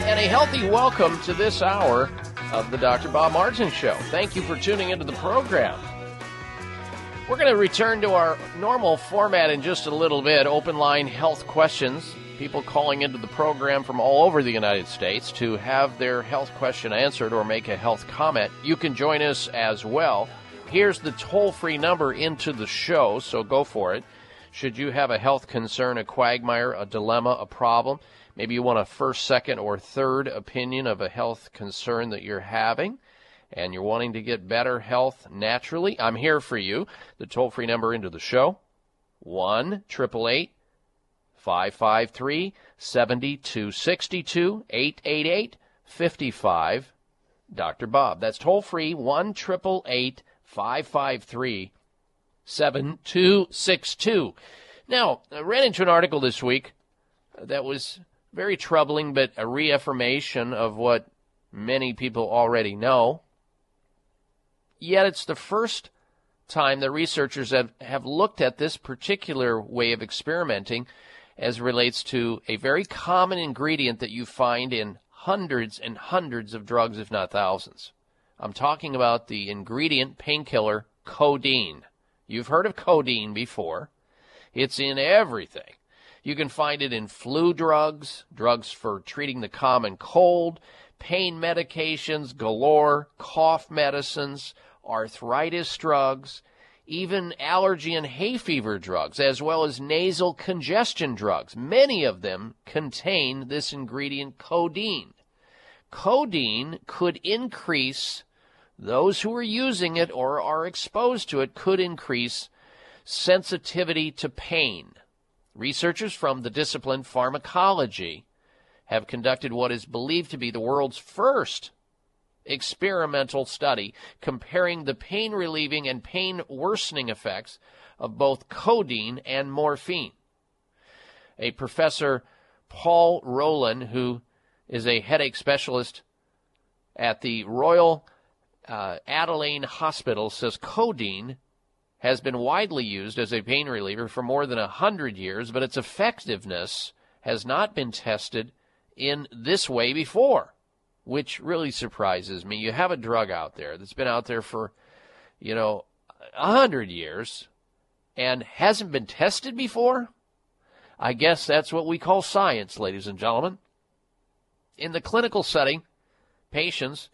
And a healthy welcome to this hour of the Dr. Bob Martin Show. Thank you for tuning into the program. We're going to return to our normal format in just a little bit open line health questions. People calling into the program from all over the United States to have their health question answered or make a health comment. You can join us as well. Here's the toll free number into the show, so go for it. Should you have a health concern, a quagmire, a dilemma, a problem, maybe you want a first, second, or third opinion of a health concern that you're having, and you're wanting to get better health naturally, I'm here for you. The toll free number into the show 1 888 553 7262 888 55 Dr. Bob. That's toll free 1 888 553 7262. Now, I ran into an article this week that was very troubling, but a reaffirmation of what many people already know. Yet it's the first time that researchers have, have looked at this particular way of experimenting as relates to a very common ingredient that you find in hundreds and hundreds of drugs, if not thousands. I'm talking about the ingredient painkiller codeine. You've heard of codeine before. It's in everything. You can find it in flu drugs, drugs for treating the common cold, pain medications galore, cough medicines, arthritis drugs, even allergy and hay fever drugs, as well as nasal congestion drugs. Many of them contain this ingredient codeine. Codeine could increase those who are using it or are exposed to it could increase sensitivity to pain. Researchers from the discipline pharmacology have conducted what is believed to be the world's first experimental study comparing the pain relieving and pain worsening effects of both codeine and morphine. A professor, Paul Rolan, who is a headache specialist at the Royal uh, Adelaide Hospital, says codeine has been widely used as a pain reliever for more than a hundred years, but its effectiveness has not been tested in this way before, which really surprises me. You have a drug out there that's been out there for, you know, a hundred years and hasn't been tested before. I guess that's what we call science, ladies and gentlemen. In the clinical setting, patients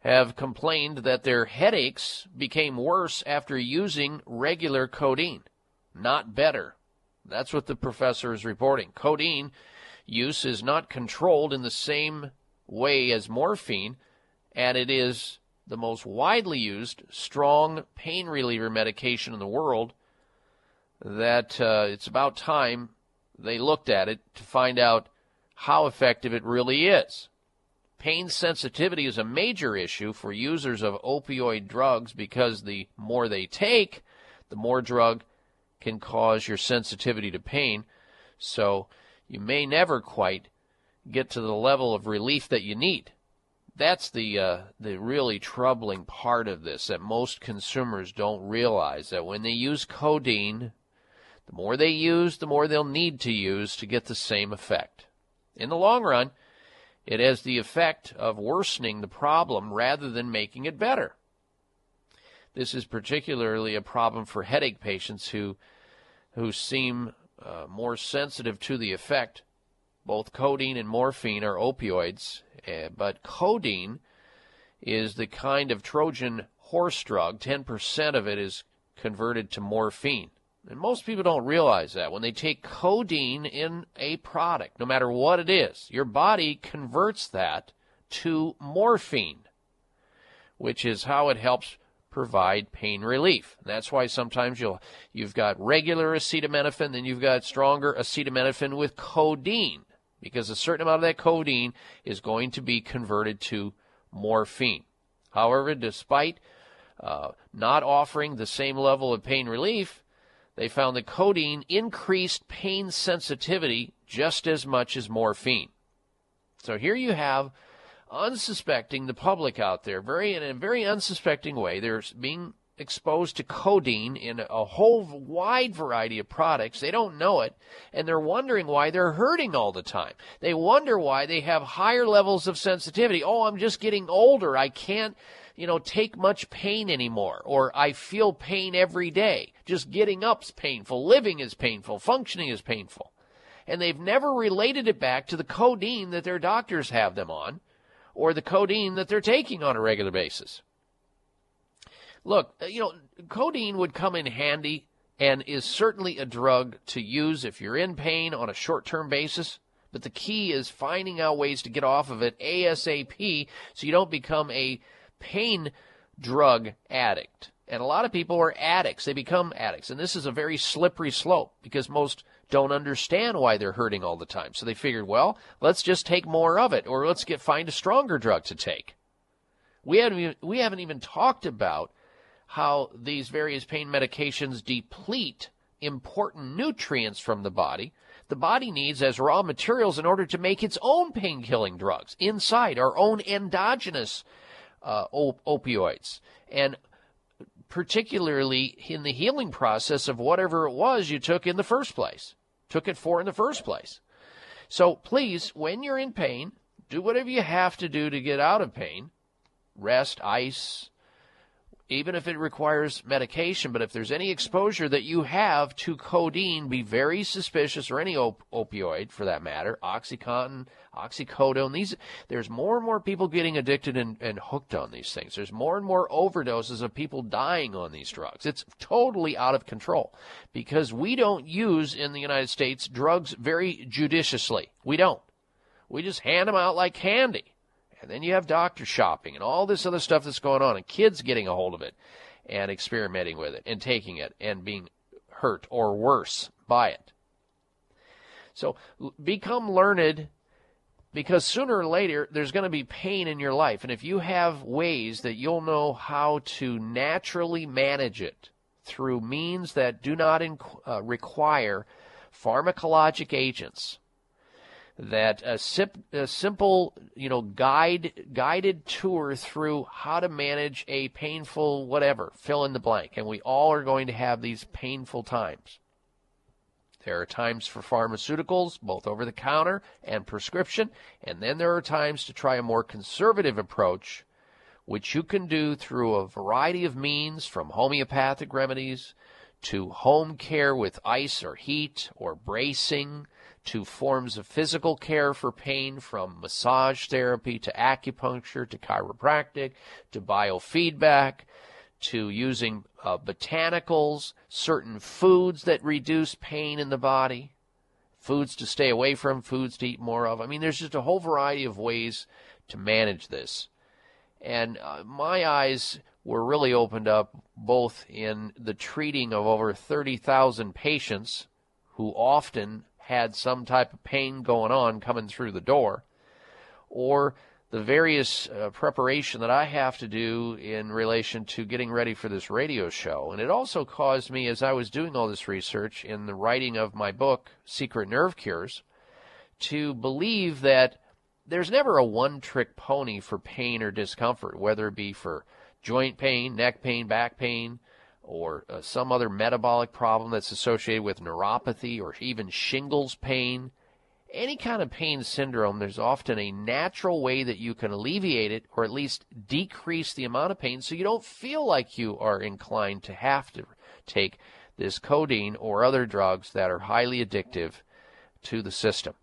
have complained that their headaches became worse after using regular codeine, not better. That's what the professor is reporting. Codeine use is not controlled in the same way as morphine, and it is the most widely used strong pain reliever medication in the world. That uh, it's about time they looked at it to find out how effective it really is. Pain sensitivity is a major issue for users of opioid drugs because the more they take, the more drug can cause your sensitivity to pain. So you may never quite get to the level of relief that you need. That's the uh, the really troubling part of this that most consumers don't realize that when they use codeine, the more they use, the more they'll need to use to get the same effect. In the long run, it has the effect of worsening the problem rather than making it better. This is particularly a problem for headache patients who who seem uh, more sensitive to the effect. Both codeine and morphine are opioids, uh, but codeine is the kind of Trojan horse drug. 10% of it is converted to morphine. And most people don't realize that. When they take codeine in a product, no matter what it is, your body converts that to morphine, which is how it helps provide pain relief. That's why sometimes you'll you've got regular acetaminophen, then you've got stronger acetaminophen with codeine, because a certain amount of that codeine is going to be converted to morphine. However, despite uh, not offering the same level of pain relief, they found that codeine increased pain sensitivity just as much as morphine. So here you have unsuspecting the public out there, very in a very unsuspecting way. They're being exposed to codeine in a whole wide variety of products. They don't know it, and they're wondering why they're hurting all the time. They wonder why they have higher levels of sensitivity. Oh, I'm just getting older. I can't you know, take much pain anymore, or I feel pain every day. Just getting up's painful, living is painful, functioning is painful. And they've never related it back to the codeine that their doctors have them on, or the codeine that they're taking on a regular basis. Look, uh, you know, codeine would come in handy and is certainly a drug to use if you're in pain on a short term basis. But the key is finding out ways to get off of it ASAP so you don't become a pain drug addict. And a lot of people are addicts. They become addicts. And this is a very slippery slope because most don't understand why they're hurting all the time. So they figured, well, let's just take more of it or let's get find a stronger drug to take. We haven't even, we haven't even talked about how these various pain medications deplete important nutrients from the body the body needs as raw materials in order to make its own pain killing drugs inside our own endogenous uh, op- opioids. And particularly in the healing process of whatever it was you took in the first place, took it for in the first place. So please, when you're in pain, do whatever you have to do to get out of pain. Rest, ice, even if it requires medication. But if there's any exposure that you have to codeine, be very suspicious, or any op- opioid for that matter, OxyContin, oxycodone. These there's more and more people getting addicted and, and hooked on these things. There's more and more overdoses of people dying on these drugs. It's totally out of control because we don't use in the United States drugs very judiciously. We don't. We just hand them out like candy. And then you have doctor shopping and all this other stuff that's going on, and kids getting a hold of it and experimenting with it and taking it and being hurt or worse by it. So become learned because sooner or later there's going to be pain in your life. And if you have ways that you'll know how to naturally manage it through means that do not inc- uh, require pharmacologic agents, that a, sip, a simple, you know, guide guided tour through how to manage a painful whatever, fill in the blank, and we all are going to have these painful times. There are times for pharmaceuticals, both over the counter and prescription, and then there are times to try a more conservative approach, which you can do through a variety of means from homeopathic remedies to home care with ice or heat or bracing to forms of physical care for pain from massage therapy to acupuncture to chiropractic to biofeedback to using uh, botanicals, certain foods that reduce pain in the body, foods to stay away from, foods to eat more of. I mean, there's just a whole variety of ways to manage this. And uh, my eyes were really opened up both in the treating of over 30,000 patients who often had some type of pain going on coming through the door, or the various uh, preparation that I have to do in relation to getting ready for this radio show. And it also caused me, as I was doing all this research in the writing of my book, Secret Nerve Cures, to believe that there's never a one trick pony for pain or discomfort, whether it be for joint pain, neck pain, back pain, or uh, some other metabolic problem that's associated with neuropathy or even shingles pain, any kind of pain syndrome, there's often a natural way that you can alleviate it or at least decrease the amount of pain so you don't feel like you are inclined to have to take this codeine or other drugs that are highly addictive to the system.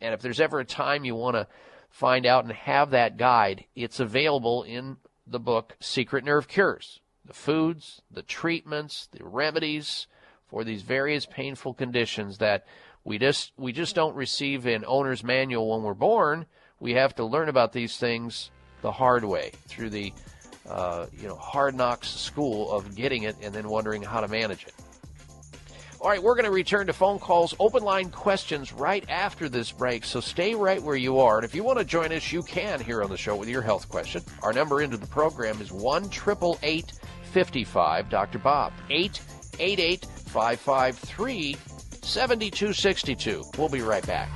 And if there's ever a time you want to find out and have that guide, it's available in the book Secret Nerve Cures the foods, the treatments, the remedies for these various painful conditions that we just we just don't receive an owner's manual when we're born. We have to learn about these things the hard way through the uh, you know hard knocks school of getting it and then wondering how to manage it. All right, we're going to return to phone calls, open line questions right after this break. So stay right where you are. And if you want to join us, you can here on the show with your health question. Our number into the program is 1 55 Dr. Bob. 888 553 7262. We'll be right back.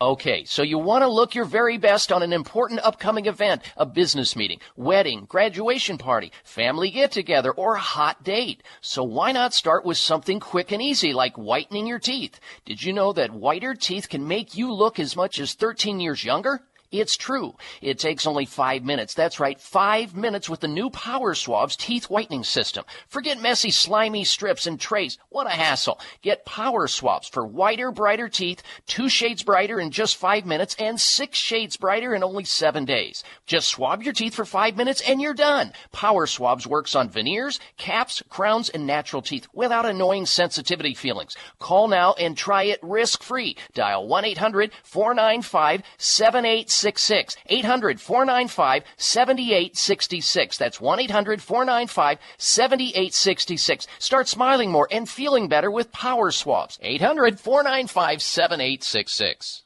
Okay, so you want to look your very best on an important upcoming event, a business meeting, wedding, graduation party, family get together, or a hot date. So why not start with something quick and easy like whitening your teeth? Did you know that whiter teeth can make you look as much as 13 years younger? It's true. It takes only five minutes. That's right, five minutes with the new Power Swabs teeth whitening system. Forget messy, slimy strips and trays. What a hassle. Get Power Swabs for whiter, brighter teeth, two shades brighter in just five minutes, and six shades brighter in only seven days. Just swab your teeth for five minutes and you're done. Power Swabs works on veneers, caps, crowns, and natural teeth without annoying sensitivity feelings. Call now and try it risk free. Dial 1 800 495 7866. 800 495 7866. That's 1 800 495 7866. Start smiling more and feeling better with Power Swabs. 800 495 7866.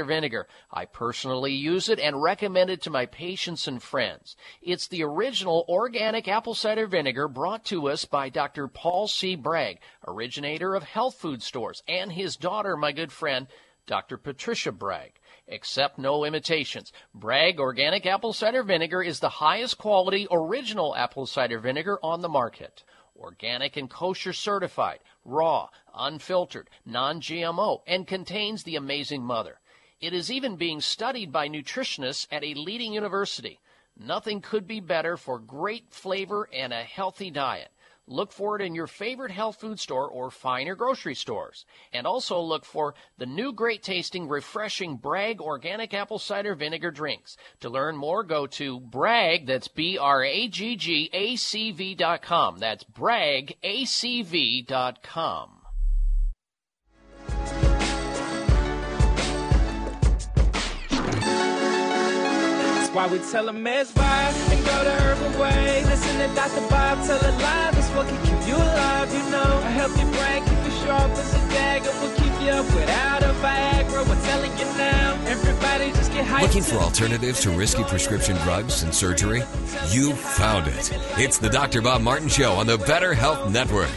Cider Vinegar. I personally use it and recommend it to my patients and friends. It's the original organic apple cider vinegar brought to us by Dr. Paul C. Bragg, originator of health food stores, and his daughter, my good friend, Dr. Patricia Bragg. Accept no imitations. Bragg Organic Apple Cider Vinegar is the highest quality original apple cider vinegar on the market organic and kosher certified, raw, unfiltered, non GMO, and contains the amazing mother. It is even being studied by nutritionists at a leading university. Nothing could be better for great flavor and a healthy diet. Look for it in your favorite health food store or finer grocery stores. And also look for the new great tasting, refreshing Bragg organic apple cider vinegar drinks. To learn more, go to Bragg, that's B R A G G A C V dot com. That's BraggACV dot com. Why we tell them it's vibe and go the herbal way. Listen to Dr. Bob tell it live. It's what can keep you alive, you know. A healthy brain, keep you sharp as a dagger. Will keep you up without a Viagra. We're telling you now. Everybody just get hyped. Looking for alternatives to risky prescription drugs and surgery? You found it. It's the Dr. Bob Martin Show on the Better Health Network.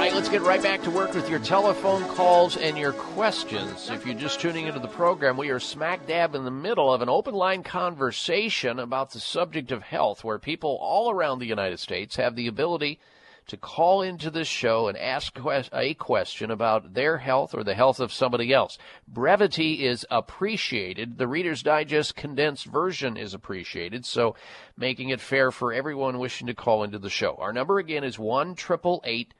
Right, let's get right back to work with your telephone calls and your questions. If you're just tuning into the program, we are smack dab in the middle of an open line conversation about the subject of health, where people all around the United States have the ability to call into this show and ask a question about their health or the health of somebody else. Brevity is appreciated. The Reader's Digest condensed version is appreciated, so making it fair for everyone wishing to call into the show. Our number again is 1 888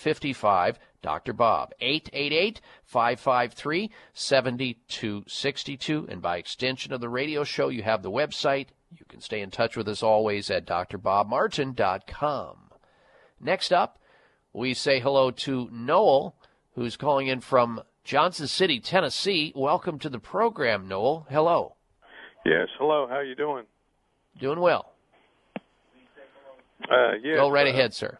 55 Dr. Bob 888 553 7262 and by extension of the radio show you have the website you can stay in touch with us always at drbobmartin.com next up we say hello to Noel who's calling in from Johnson City Tennessee welcome to the program Noel hello Yes. Hello. How are you doing? doing well Uh, yes, go right uh, ahead sir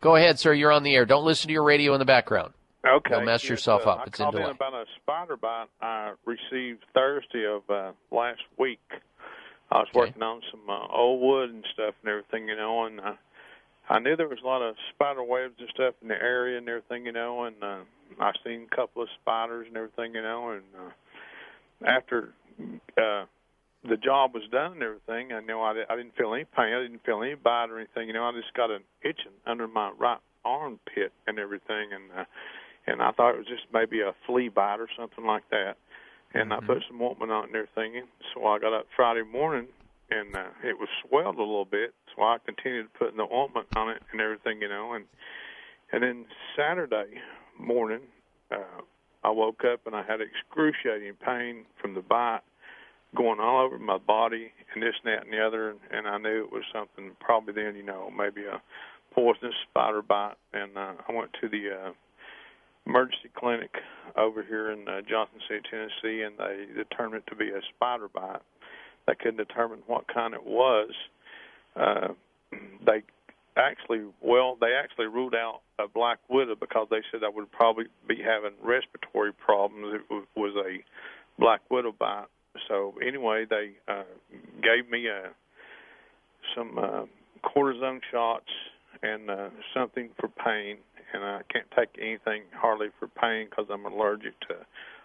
Go ahead, sir. You're on the air. Don't listen to your radio in the background. Okay. You'll mess yes, yourself uh, up. I It's called in delay. about a spider bite I received Thursday of uh, last week. I was working on some uh, old wood and stuff and everything, you know, and uh, I knew there was a lot of spider webs and stuff in the area and everything, you know, and uh, I seen a couple of spiders and everything, you know, and uh, after uh, the job was done and everything, I know I, I didn't feel any pain, I didn't feel any bite or anything, you know, I just got an itching under my right armpit and everything, and uh, and I thought it was just maybe a flea bite or something like that. And I put some ointment on it and everything. And so I got up Friday morning, and uh, it was swelled a little bit. So I continued putting the ointment on it and everything, you know. And and then Saturday morning, uh, I woke up and I had excruciating pain from the bite going all over my body and this and that and the other. And, I knew it was something probably then, you know, maybe a poisonous spider bite. And uh, I went to the uh, emergency clinic over here in uh, Johnson City, Tennessee, and they determined it to be a spider bite. They couldn't determine what kind it was. Uh, they actually, well, they actually ruled out a black widow because they said I would probably be having respiratory problems. If it was a black widow bite. So anyway, they uh, gave me a some uh, cortisone shots and uh, something for pain, and I can't take anything hardly for pain because I'm allergic to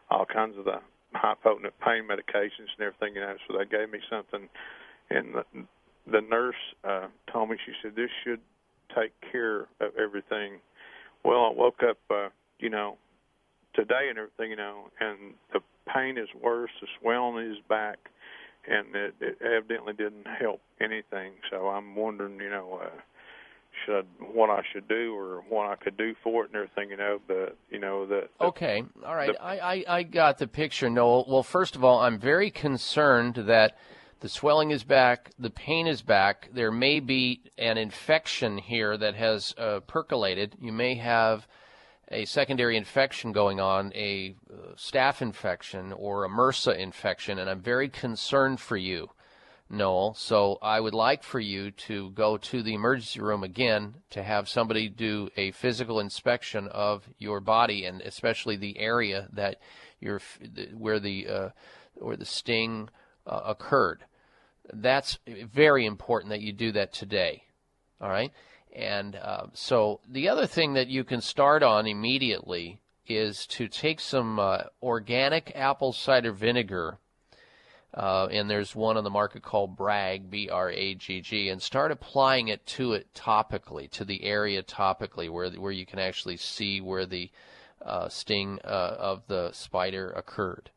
all kinds of the high potent pain medications and everything. You know, so they gave me something, and the, the nurse uh, told me she said this should take care of everything. Well, I woke up, uh, you know, today and everything, you know, and the pain is worse. The swelling is back, and it, it evidently didn't help anything. So I'm wondering, you know, uh, should what I should do or what I could do for it and everything. You know, but you know that. Okay, all right. I, I, I got the picture, Noel. Well, first of all, I'm very concerned that the swelling is back, the pain is back. There may be an infection here that has uh, percolated. You may have a secondary infection going on, a uh, staph infection or a MRSA infection, and I'm very concerned for you. Noel. So I would like for you to go to the emergency room again to have somebody do a physical inspection of your body and especially the area that you're where the uh, where the sting uh, occurred. That's very important that you do that today. All right. And uh, so the other thing that you can start on immediately is to take some uh, organic apple cider vinegar uh, and there's one on the market called Bragg, B R A G G, and start applying it to it topically, to the area topically, where where you can actually see where the uh, sting uh, of the spider occurred.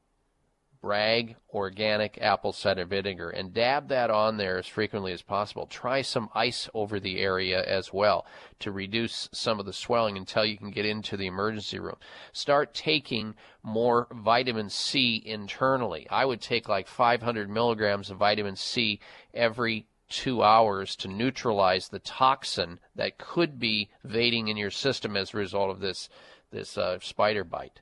Bragg organic apple cider vinegar and dab that on there as frequently as possible. Try some ice over the area as well to reduce some of the swelling until you can get into the emergency room. Start taking more vitamin C internally. I would take like 500 milligrams of vitamin C every two hours to neutralize the toxin that could be vading in your system as a result of this this uh, spider bite.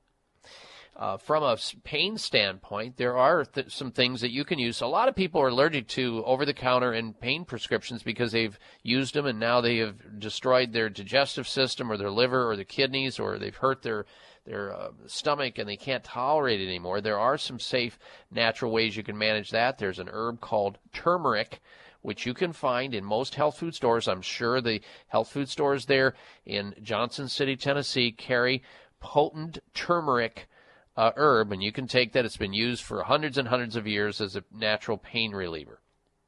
Uh, from a pain standpoint, there are th- some things that you can use. A lot of people are allergic to over the counter and pain prescriptions because they've used them and now they have destroyed their digestive system or their liver or their kidneys or they've hurt their their uh, stomach and they can't tolerate it anymore. There are some safe natural ways you can manage that. There's an herb called turmeric which you can find in most health food stores. I'm sure the health food stores there in Johnson City, Tennessee carry potent turmeric uh, herb, and you can take that. It's been used for hundreds and hundreds of years as a natural pain reliever.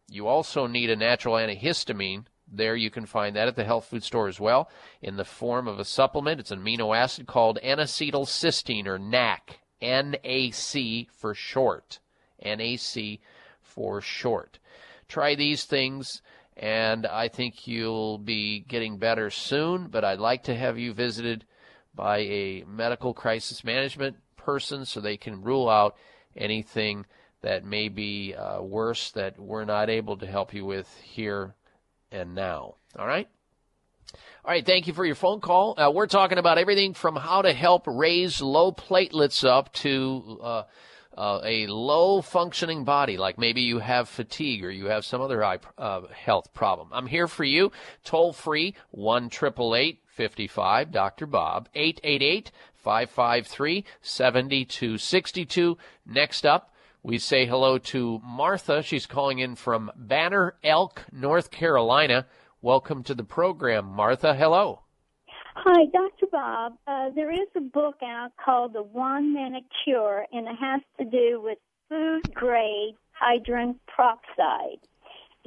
You also need a natural antihistamine. There you can find that at the health food store as well in the form of a supplement. It's an amino acid called N-acetylcysteine or NAC. NAC for short. NAC for short. Try these things and I think you'll be getting better soon, but I'd like to have you visited by a medical crisis management person so they can rule out anything that may be uh, worse that we're not able to help you with here and now. All right? All right, thank you for your phone call. Uh, we're talking about everything from how to help raise low platelets up to uh, uh, a low functioning body, like maybe you have fatigue or you have some other uh, health problem. I'm here for you, toll free, 1 55 Dr. Bob, 888 553 7262. Next up, we say hello to Martha. She's calling in from Banner Elk, North Carolina. Welcome to the program, Martha. Hello. Hi, Dr. Bob. Uh, there is a book out called The One Minute Cure, and it has to do with food grade hydrogen peroxide.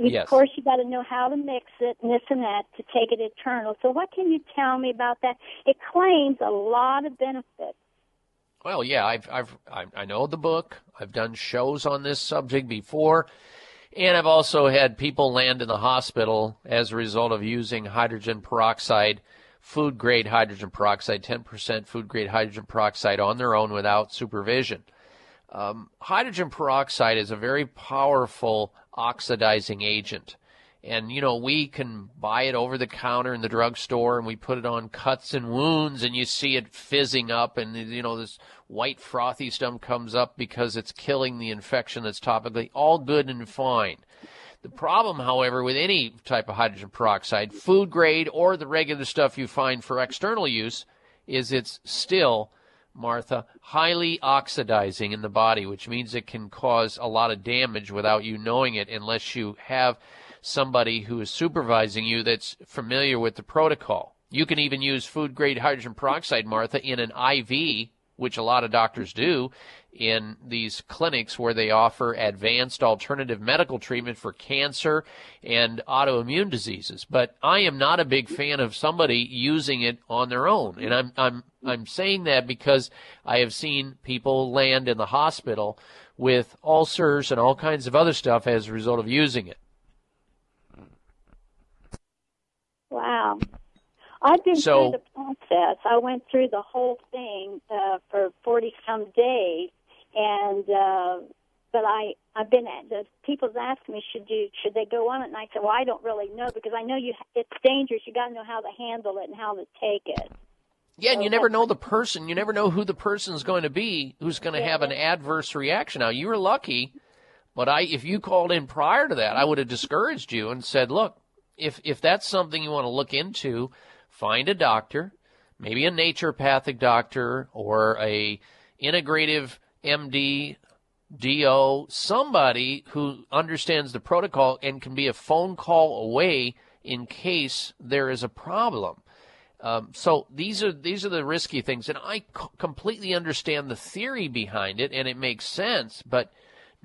Yes. Of course, you got to know how to mix it and this and that to take it eternal. So, what can you tell me about that? It claims a lot of benefits. Well, yeah, I've, I've, I, I know the book. I've done shows on this subject before, and I've also had people land in the hospital as a result of using hydrogen peroxide, food grade hydrogen peroxide, 10% food grade hydrogen peroxide on their own without supervision. Um, hydrogen peroxide is a very powerful oxidizing agent. And, you know, we can buy it over the counter in the drugstore and we put it on cuts and wounds and you see it fizzing up and, you know, this white frothy stuff comes up because it's killing the infection that's topically. All good and fine. The problem, however, with any type of hydrogen peroxide, food grade or the regular stuff you find for external use, is it's still Martha, highly oxidizing in the body, which means it can cause a lot of damage without you knowing it unless you have somebody who is supervising you that's familiar with the protocol. You can even use food grade hydrogen peroxide, Martha, in an IV, which a lot of doctors do, in these clinics where they offer advanced alternative medical treatment for cancer and autoimmune diseases. But I am not a big fan of somebody using it on their own. And I'm, I'm, I'm saying that because I have seen people land in the hospital with ulcers and all kinds of other stuff as a result of using it. Wow. I've been So- through the process. I went through the whole thing uh, for forty some days, and uh, but I I've been at the people's asked me should you should they go on it, and I said, well, I don't really know because I know you it's dangerous. You got to know how to handle it and how to take it. Yeah, and you never know the person. You never know who the person is going to be who's going to have an adverse reaction. Now, you were lucky, but I, if you called in prior to that, I would have discouraged you and said, look, if if that's something you want to look into, find a doctor, maybe a naturopathic doctor or a integrative MD, DO, somebody who understands the protocol and can be a phone call away in case there is a problem. Um, so these are these are the risky things, and I c- completely understand the theory behind it, and it makes sense, but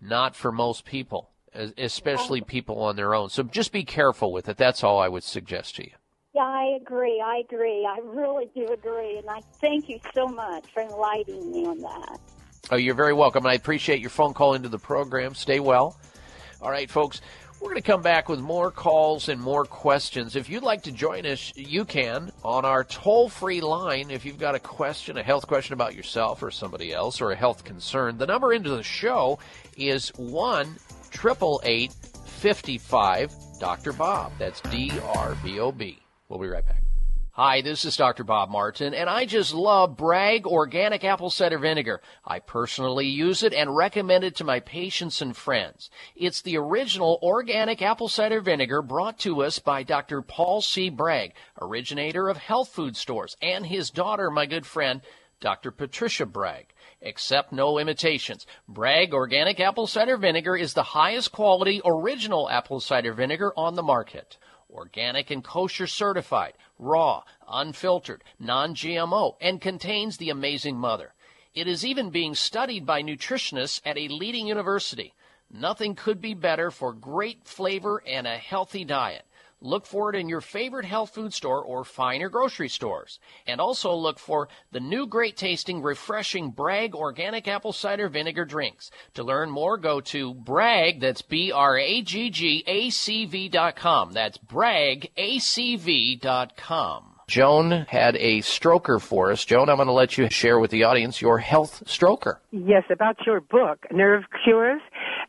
not for most people, especially people on their own. So just be careful with it. That's all I would suggest to you. Yeah, I agree. I agree. I really do agree, and I thank you so much for enlightening me on that. Oh, you're very welcome, and I appreciate your phone call into the program. Stay well. All right, folks. We're going to come back with more calls and more questions. If you'd like to join us, you can on our toll free line. If you've got a question, a health question about yourself or somebody else, or a health concern, the number into the show is 1 888 55 Dr. Bob. That's D R B O B. We'll be right back. Hi, this is Dr. Bob Martin, and I just love Bragg Organic Apple Cider Vinegar. I personally use it and recommend it to my patients and friends. It's the original organic apple cider vinegar brought to us by Dr. Paul C. Bragg, originator of health food stores, and his daughter, my good friend, Dr. Patricia Bragg. Accept no imitations. Bragg Organic Apple Cider Vinegar is the highest quality original apple cider vinegar on the market organic and kosher certified, raw, unfiltered, non GMO, and contains the amazing mother. It is even being studied by nutritionists at a leading university. Nothing could be better for great flavor and a healthy diet. Look for it in your favorite health food store or finer grocery stores. And also look for the new great tasting, refreshing Bragg organic apple cider vinegar drinks. To learn more, go to Bragg, that's B R A G G A C V dot com. That's Bragg, A C V dot com. Joan had a stroker for us. Joan, I'm going to let you share with the audience your health stroker. Yes, about your book, Nerve Cures.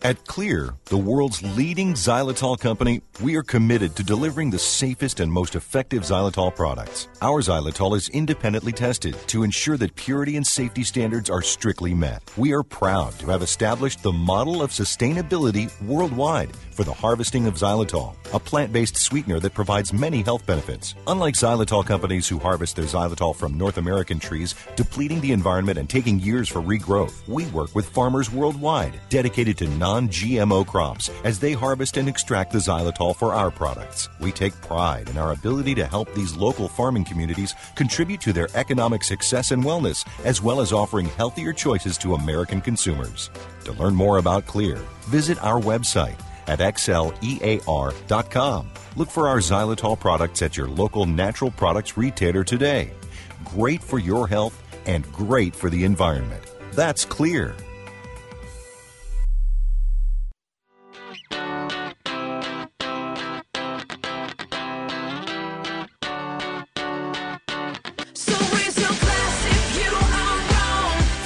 At Xlear, the world's leading xylitol company, we are committed to delivering the safest and most effective xylitol products. Our xylitol is independently tested to ensure that purity and safety standards are strictly met. We are proud to have established the model of sustainability worldwide for the harvesting of xylitol, a plant-based sweetener that provides many health benefits. Unlike xylitol companies who harvest their xylitol from North American trees, depleting the environment and taking years for regrowth, we work with farmers worldwide dedicated to non-GMO crops as they harvest and extract the xylitol for our products. We take pride in our ability to help these local farming communities contribute to their economic success and wellness, as well as offering healthier choices to American consumers. To learn more about Xlear, visit our website at xlear.com. Look for our xylitol products at your local natural products retailer today. Great for your health and great for the environment. That's Xlear.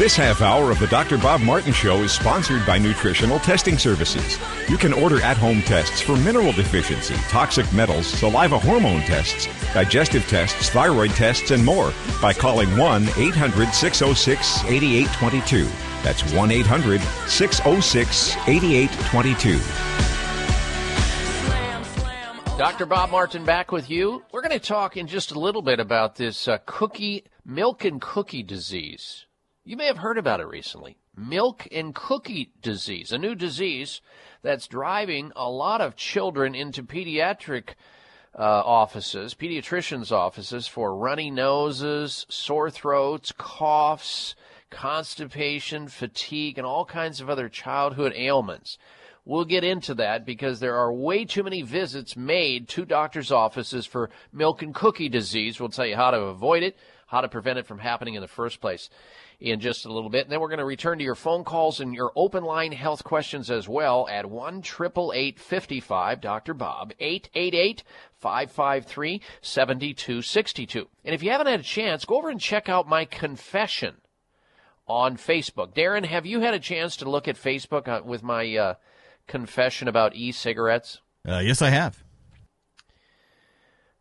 This half hour of the Dr. Bob Martin Show is sponsored by Nutritional Testing Services. You can order at home tests for mineral deficiency, toxic metals, saliva hormone tests, digestive tests, thyroid tests, and more by calling 1 800 606 8822. That's 1 800 606 8822. Dr. Bob Martin back with you. We're going to talk in just a little bit about this uh, cookie, milk and cookie disease. You may have heard about it recently. Milk and cookie disease, a new disease that's driving a lot of children into pediatric uh, offices, pediatricians' offices for runny noses, sore throats, coughs, constipation, fatigue, and all kinds of other childhood ailments. We'll get into that because there are way too many visits made to doctors' offices for milk and cookie disease. We'll tell you how to avoid it, how to prevent it from happening in the first place in just a little bit. And then we're going to return to your phone calls and your open line health questions as well at 1 55 Dr. Bob, 888 553 7262. And if you haven't had a chance, go over and check out my confession on Facebook. Darren, have you had a chance to look at Facebook uh, with my uh, confession about e-cigarettes? Uh, yes, I have.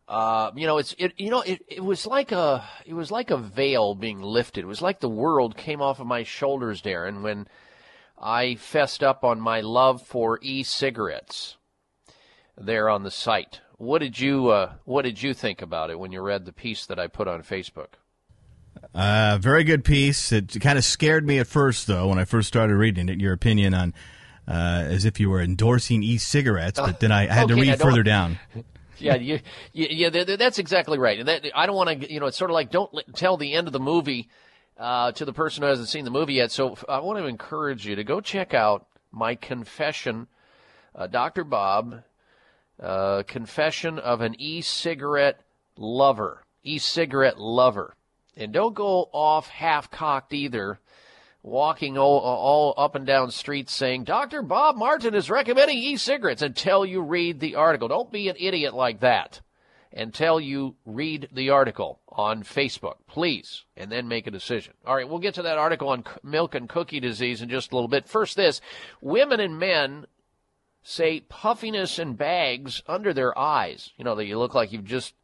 Uh, you know, it's it. You know, it, it was like a it was like a veil being lifted. It was like the world came off of my shoulders, Darren, when I fessed up on my love for e-cigarettes there on the site. What did you uh, What did you think about it when you read the piece that I put on Facebook? Uh, very good piece. It kind of scared me at first, though, when I first started reading it. Your opinion on uh, as if you were endorsing e-cigarettes, but then I, I had Okay, to read further down. yeah, you, you, yeah, th- th- that's exactly right. And that, I don't want to, you know, it's sort of like don't tell the end of the movie uh, to the person who hasn't seen the movie yet. So I want to encourage you to go check out my confession, uh, Dr. Bob, uh, confession of an e-cigarette lover, e-cigarette lover, and don't go off half-cocked either. Walking all, all up and down streets saying, Dr. Bob Martin is recommending e-cigarettes until you read the article. Don't be an idiot like that until you read the article on Facebook, please, and then make a decision. All right, we'll get to that article on milk and cookie disease in just a little bit. First, this women and men say puffiness and bags under their eyes. You know, that you look like you've just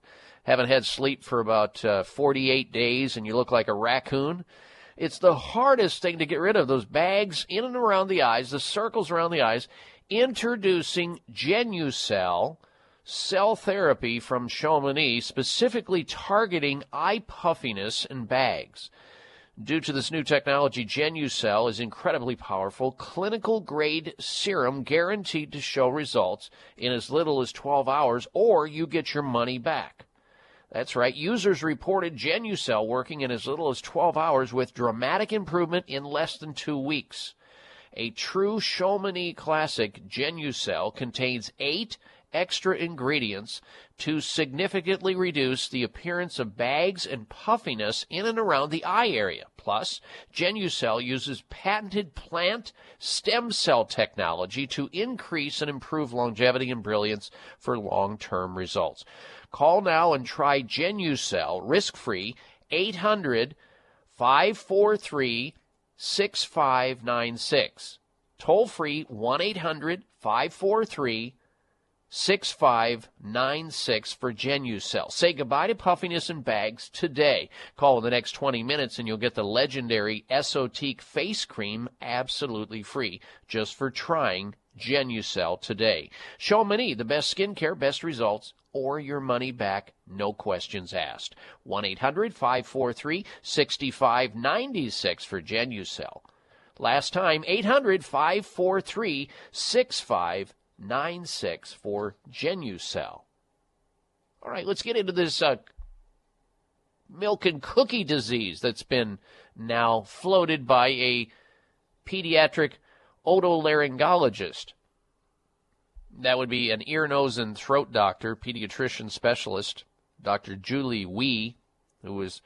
haven't had sleep for about uh, 48 days and you look like a raccoon. It's the hardest thing to get rid of those bags in and around the eyes, the circles around the eyes. Introducing Genucell cell therapy from Chamonix, specifically targeting eye puffiness and bags. Due to this new technology, Genucell is incredibly powerful, clinical grade serum guaranteed to show results in as little as 12 hours, or you get your money back. That's right. Users reported Genucell working in as little as 12 hours with dramatic improvement in less than two weeks. A true Chamonix classic, Genucell contains eight extra ingredients to significantly reduce the appearance of bags and puffiness in and around the eye area. Plus, Genucell uses patented plant stem cell technology to increase and improve longevity and brilliance for long-term results. Call now and try Genucell risk-free 800 543 6596. Toll free 1 800 543 6596 for Genucell. Say goodbye to puffiness and bags today. Call in the next 20 minutes and you'll get the legendary Esotique face cream absolutely free just for trying Genucell today. Show Chamonix, the best skincare, best results, or your money back, no questions asked. 1 800 543 6596 for Genucell. Last time, 800 543 6596 for Genucell. All right, let's get into this uh, milk and cookie disease that's been now floated by a pediatric otolaryngologist. That would be an ear, nose, and throat doctor, pediatrician specialist, Dr. Julie Wei, who was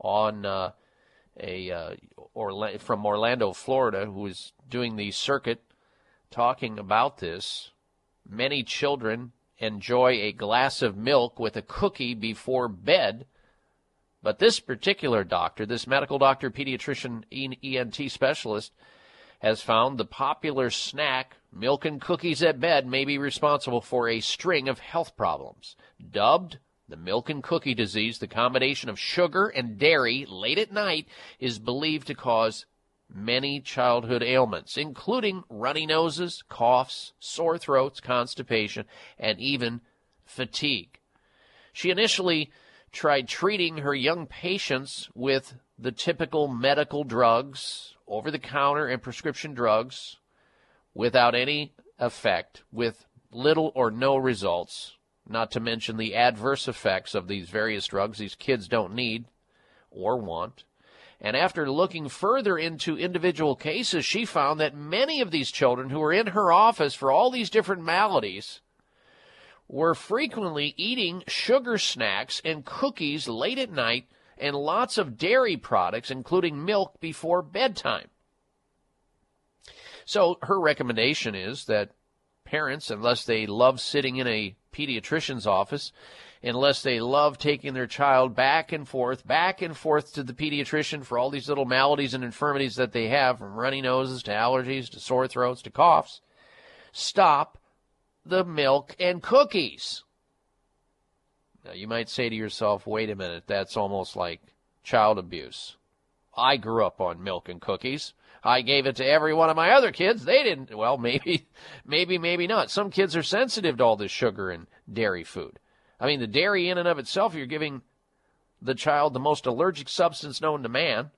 on uh, a uh, Orla- from Orlando, Florida, who was doing the circuit talking about this. Many children enjoy a glass of milk with a cookie before bed. But this particular doctor, this medical doctor, pediatrician, ENT specialist, has found the popular snack, milk and cookies at bed, may be responsible for a string of health problems. Dubbed the milk and cookie disease, the combination of sugar and dairy late at night is believed to cause many childhood ailments, including runny noses, coughs, sore throats, constipation, and even fatigue. She initially tried treating her young patients with the typical medical drugs, over the counter and prescription drugs, without any effect, with little or no results, not to mention the adverse effects of these various drugs these kids don't need or want. And after looking further into individual cases, she found that many of these children who were in her office for all these different maladies were frequently eating sugar snacks and cookies late at night and lots of dairy products, including milk, before bedtime. So her recommendation is that parents, unless they love sitting in a pediatrician's office, unless they love taking their child back and forth, back and forth to the pediatrician for all these little maladies and infirmities that they have, from runny noses to allergies to sore throats to coughs, stop the milk and cookies. Now, you might say to yourself, wait a minute, that's almost like child abuse. I grew up on milk and cookies. I gave it to every one of my other kids. They didn't. Well, maybe, maybe, maybe not. Some kids are sensitive to all this sugar and dairy food. I mean, the dairy in and of itself, you're giving the child the most allergic substance known to man.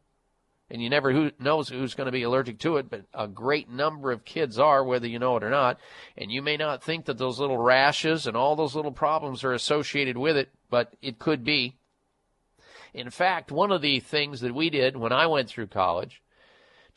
And you never who knows who's going to be allergic to it, but a great number of kids are, whether you know it or not. And you may not think that those little rashes and all those little problems are associated with it, but it could be. In fact, one of the things that we did when I went through college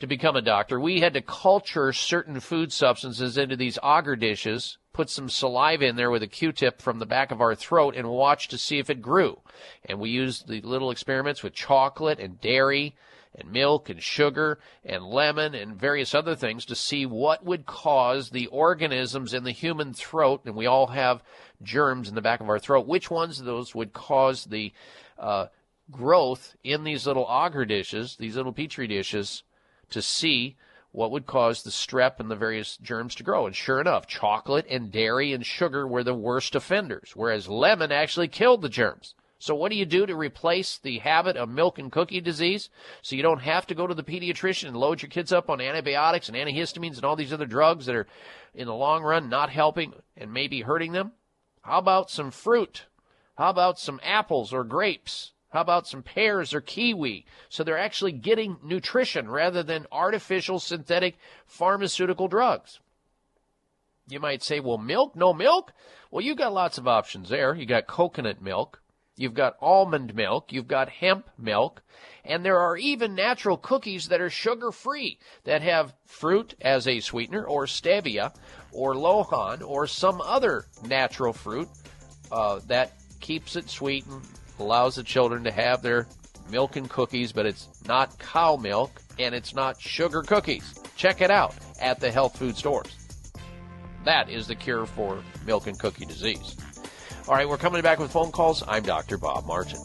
to become a doctor, we had to culture certain food substances into these agar dishes, put some saliva in there with a Q-tip from the back of our throat and watch to see if it grew. And we used the little experiments with chocolate and dairy and milk and sugar and lemon and various other things to see what would cause the organisms in the human throat, and we all have germs in the back of our throat, which ones of those would cause the uh, growth in these little agar dishes, these little petri dishes, to see what would cause the strep and the various germs to grow. And sure enough, chocolate and dairy and sugar were the worst offenders, whereas lemon actually killed the germs. So what do you do to replace the habit of milk and cookie disease so you don't have to go to the pediatrician and load your kids up on antibiotics and antihistamines and all these other drugs that are in the long run not helping and maybe hurting them? How about some fruit? How about some apples or grapes? How about some pears or kiwi? So they're actually getting nutrition rather than artificial synthetic pharmaceutical drugs. You might say, well, milk? No milk? Well, you've got lots of options there. You got coconut milk. You've got almond milk. You've got hemp milk. And there are even natural cookies that are sugar free that have fruit as a sweetener or stevia or lohan or some other natural fruit uh, that keeps it sweet and allows the children to have their milk and cookies, but it's not cow milk and it's not sugar cookies. Check it out at the health food stores. That is the cure for milk and cookie disease. All right, we're coming back with phone calls. I'm Dr. Bob Martin.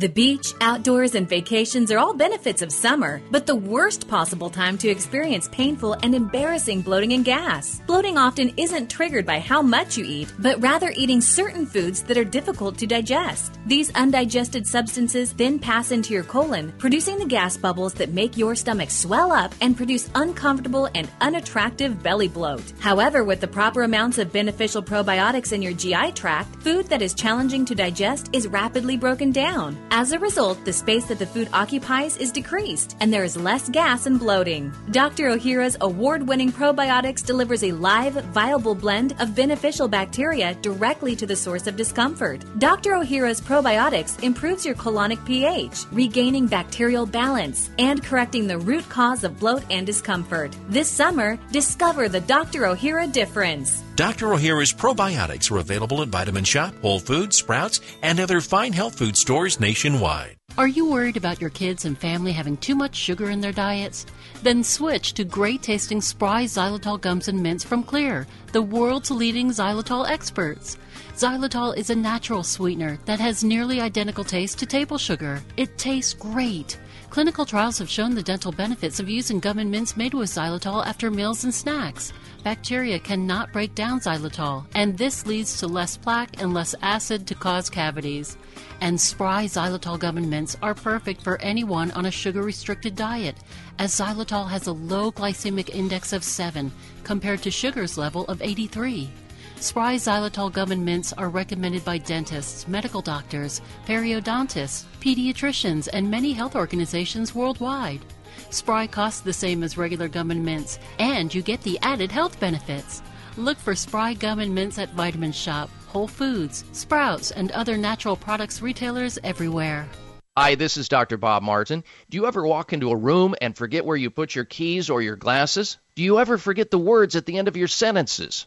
The beach, outdoors, and vacations are all benefits of summer, but the worst possible time to experience painful and embarrassing bloating and gas. Bloating often isn't triggered by how much you eat, but rather eating certain foods that are difficult to digest. These undigested substances then pass into your colon, producing the gas bubbles that make your stomach swell up and produce uncomfortable and unattractive belly bloat. However, with the proper amounts of beneficial probiotics in your GI tract, food that is challenging to digest is rapidly broken down. As a result, the space that the food occupies is decreased, and there is less gas and bloating. Dr. Ohhira's award winning probiotics delivers a live, viable blend of beneficial bacteria directly to the source of discomfort. Dr. Ohhira's probiotics improves your colonic pH, regaining bacterial balance, and correcting the root cause of bloat and discomfort. This summer, discover the Dr. Ohhira difference. Dr. Ohhira's probiotics are available at Vitamin Shoppe, Whole Foods, Sprouts, and other fine health food stores nationwide. Are you worried about your kids and family having too much sugar in their diets? Then switch to great tasting Spry Xylitol gums and mints from Xlear, the world's leading xylitol experts. Xylitol is a natural sweetener that has nearly identical taste to table sugar. It tastes great. Clinical trials have shown the dental benefits of using gum and mints made with xylitol after meals and snacks. Bacteria cannot break down xylitol, and this leads to less plaque and less acid to cause cavities. And Spry xylitol gum mints are perfect for anyone on a sugar restricted diet, as xylitol has a low glycemic index of 7 compared to sugar's level of 83. Spry xylitol gum and mints are recommended by dentists, medical doctors, periodontists, pediatricians, and many health organizations worldwide. Spry costs the same as regular gum and mints, and you get the added health benefits. Look for Spry gum and mints at Vitamin Shoppe, Whole Foods, Sprouts, and other natural products retailers everywhere. Hi, this is Dr. Bob Martin. Do you ever walk into a room and forget where you put your keys or your glasses? Do you ever forget the words at the end of your sentences?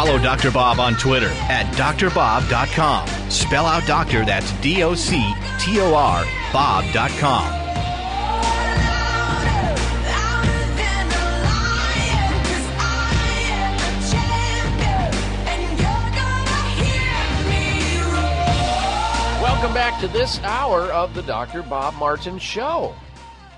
Follow Dr. Bob on Twitter at drbob.com. Spell out doctor, that's D O C T O R, Bob.com. Welcome back to this hour of the Dr. Bob Martin Show.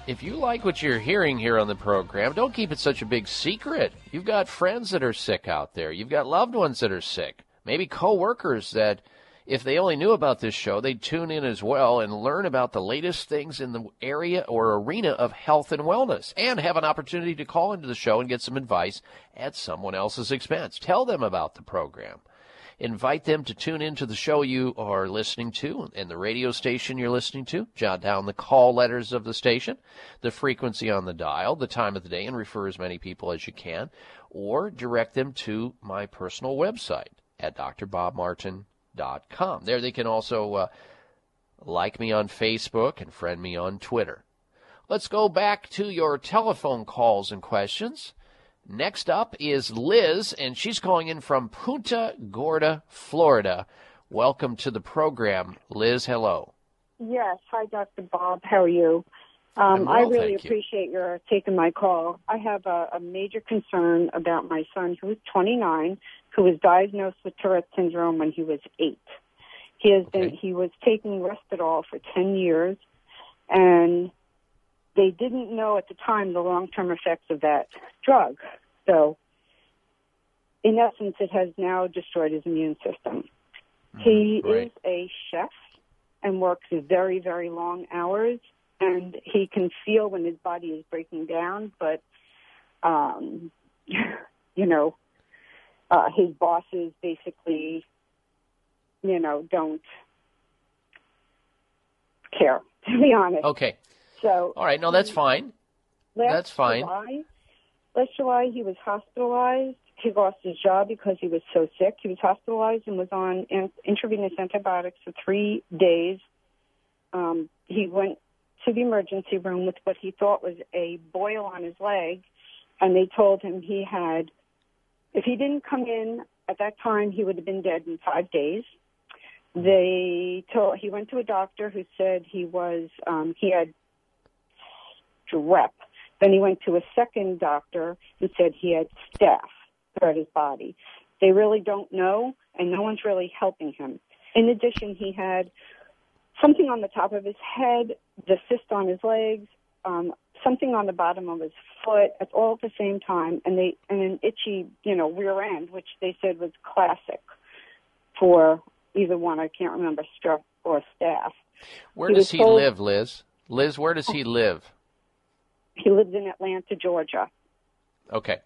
If you like what you're hearing here on the program, don't keep it such a big secret. You've got friends that are sick out there. You've got loved ones that are sick. Maybe coworkers that, if they only knew about this show, they'd tune in as well and learn about the latest things in the area or arena of health and wellness and have an opportunity to call into the show and get some advice at someone else's expense. Tell them about the program invite them to tune into the show you are listening to and the radio station you're listening to. Jot down the call letters of the station, the frequency on the dial, the time of the day, and refer as many people as you can, or direct them to my personal website at drbobmartin.com. There they can also uh, like me on Facebook and friend me on Twitter. Let's go back to your telephone calls and questions. Next up is Liz, and she's calling in from Punta Gorda, Florida. Welcome to the program, Liz. Hello. Yes. Hi, Dr. Bob. How are you? Um, well, I really thank you. appreciate your taking my call. I have a, a major concern about my son, who is 29, who was diagnosed with Tourette syndrome when he was eight. He has been he was taking Risperdal for 10 years, and they didn't know at the time the long-term effects of that drug. So, in essence, it has now destroyed his immune system. He right. is a chef and works very, very long hours, and he can feel when his body is breaking down, but, um, you know, uh, his bosses basically, you know, don't care, to be honest. Okay. So, All right. No, that's fine. Last That's fine. July, last July, he was hospitalized. He lost his job because he was so sick. He was hospitalized and was on in- intravenous antibiotics for three days. Um, he went to the emergency room with what he thought was a boil on his leg, and they told him he had, if he didn't come in at that time, he would have been dead in five days. They told he went to a doctor who said he was um, he had strep. Then he went to a second doctor who said he had staph throughout his body. They really don't know, and no one's really helping him. In addition, he had something on the top of his head, the cyst on his legs, um, something on the bottom of his foot, at all at the same time, and they and an itchy, you know, rear end, which they said was classic for either one. I can't remember strep or staph. Where He does he told- live, Liz? Liz, where does he live? He lives in Atlanta, Georgia. Okay.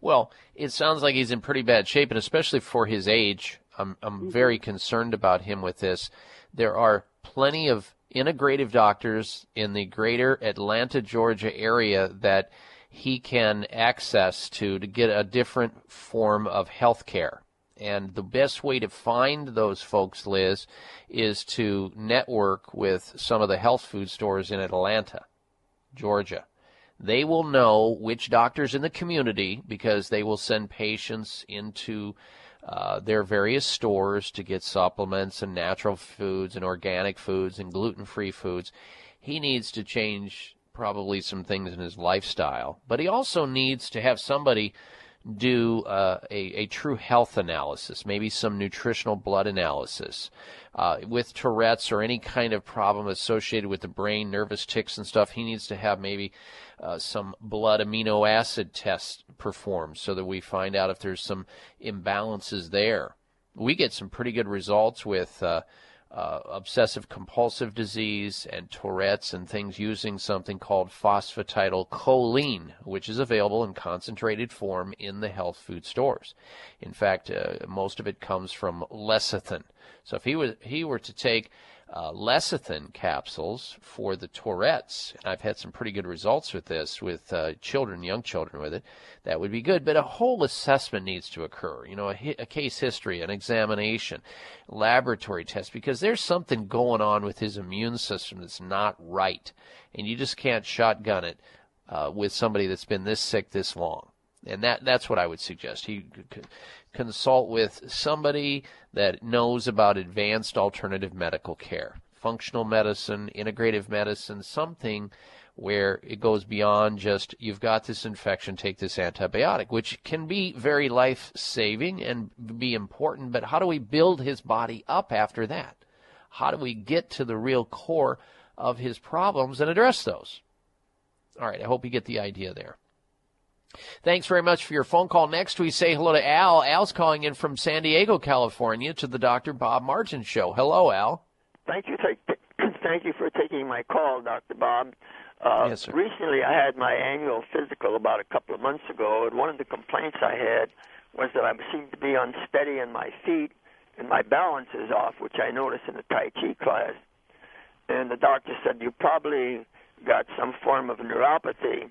Well, it sounds like he's in pretty bad shape, and especially for his age, I'm I'm mm-hmm. very concerned about him with this. There are plenty of integrative doctors in the greater Atlanta, Georgia area that he can access to to get a different form of health care. And the best way to find those folks, Liz, is to network with some of the health food stores in Atlanta, Georgia. They will know which doctors in the community because they will send patients into uh, their various stores to get supplements and natural foods and organic foods and gluten free foods. He needs to change probably some things in his lifestyle, but he also needs to have somebody do uh, a, a true health analysis, maybe some nutritional blood analysis. Uh, with Tourette's or any kind of problem associated with the brain, nervous tics and stuff, he needs to have maybe uh, some blood amino acid tests performed so that we find out if there's some imbalances there. We get some pretty good results with uh, obsessive compulsive disease and Tourette's and things using something called phosphatidylcholine, which is available in concentrated form in the health food stores. In fact, uh, most of it comes from lecithin. So if he was he were to take uh, lecithin capsules for the Tourette's, and I've had some pretty good results with this with uh, children, young children with it, that would be good. But a whole assessment needs to occur. You know, a, hi- a case history, an examination, laboratory test, because there's something going on with his immune system that's not right, and you just can't shotgun it uh, with somebody that's been this sick this long. And that that's what I would suggest. He consult with somebody that knows about advanced alternative medical care, functional medicine, integrative medicine, something where it goes beyond just you've got this infection, take this antibiotic, which can be very life saving and be important, but how do we build his body up after that? How do we get to the real core of his problems and address those? All right, I hope you get the idea there. Thanks very much for your phone call. Next, we say hello to Al. Al's calling in from San Diego, California, to the Dr. Bob Martin Show. Hello, Al. Thank you. Thank you for taking my call, Dr. Bob. Uh, Yes, sir. Recently, I had my annual physical about a couple of months ago, and one of the complaints I had was that I seemed to be unsteady in my feet, and my balance is off, which I noticed in the Tai Chi class. And the doctor said, You probably got some form of neuropathy.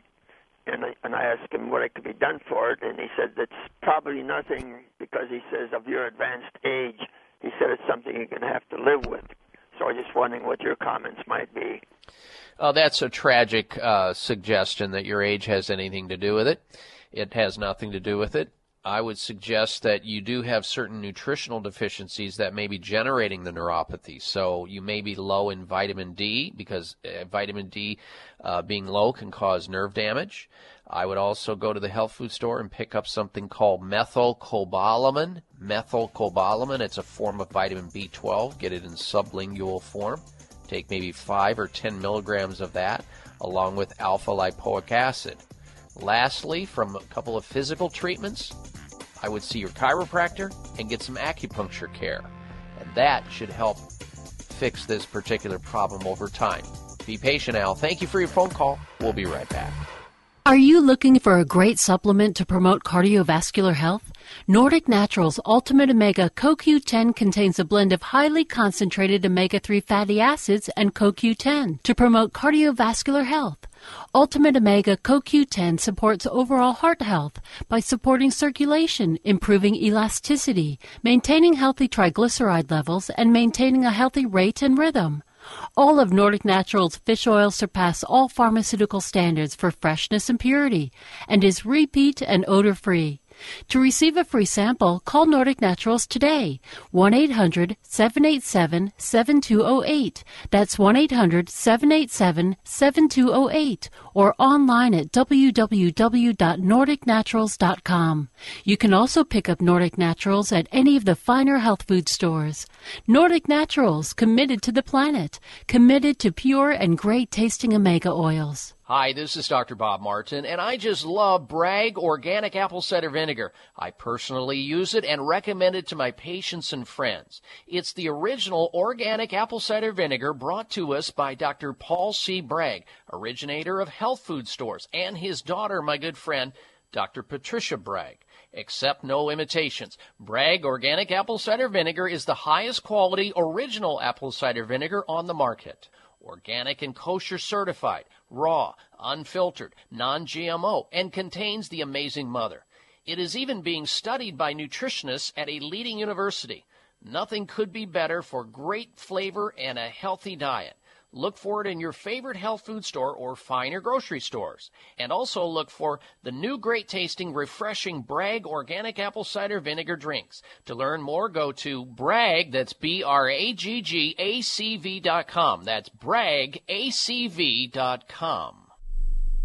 And I, and I asked him what it could be done for it, and he said that's probably nothing because he says of your advanced age, he said it's something you're going to have to live with. So I was just wondering what your comments might be. Oh, that's a tragic uh, suggestion that your age has anything to do with it. It has nothing to do with it. I would suggest that you do have certain nutritional deficiencies that may be generating the neuropathy. So you may be low in vitamin D because uh, vitamin D uh, being low can cause nerve damage. I would also go to the health food store and pick up something called methylcobalamin. Methylcobalamin, it's a form of vitamin B12. Get it in sublingual form. Take maybe 5 or 10 milligrams of that along with alpha lipoic acid. Lastly, from a couple of physical treatments, I would see your chiropractor and get some acupuncture care. And that should help fix this particular problem over time. Be patient, Al. Thank you for your phone call. We'll be right back. Are you looking for a great supplement to promote cardiovascular health? Nordic Naturals Ultimate Omega CoQ10 contains a blend of highly concentrated omega 3 fatty acids and CoQ10 to promote cardiovascular health. Ultimate Omega CoQ10 supports overall heart health by supporting circulation, improving elasticity, maintaining healthy triglyceride levels, and maintaining a healthy rate and rhythm. All of Nordic Naturals fish oil surpass all pharmaceutical standards for freshness and purity and is repeat and odor free. To receive a free sample, call Nordic Naturals today. 1 800 787 7208. That's 1 800 787 7208. Or online at www.nordicnaturals.com. You can also pick up Nordic Naturals at any of the finer health food stores. Nordic Naturals, committed to the planet, committed to pure and great tasting omega oils. Hi, this is Dr. Bob Martin, and I just love Bragg Organic Apple Cider Vinegar. I personally use it and recommend it to my patients and friends. It's the original organic apple cider vinegar brought to us by Dr. Paul C. Bragg, originator of health food stores, and his daughter, my good friend, Dr. Patricia Bragg. Accept no imitations. Bragg Organic Apple Cider Vinegar is the highest quality original apple cider vinegar on the market. Organic and kosher certified, raw, unfiltered, non GMO, and contains the amazing mother. It is even being studied by nutritionists at a leading university. Nothing could be better for great flavor and a healthy diet. Look for it in your favorite health food store or finer grocery stores. And also look for the new great tasting, refreshing Bragg organic apple cider vinegar drinks. To learn more, go to Bragg, that's B R A G G A C V dot com. That's Bragg, A-C-V dot com.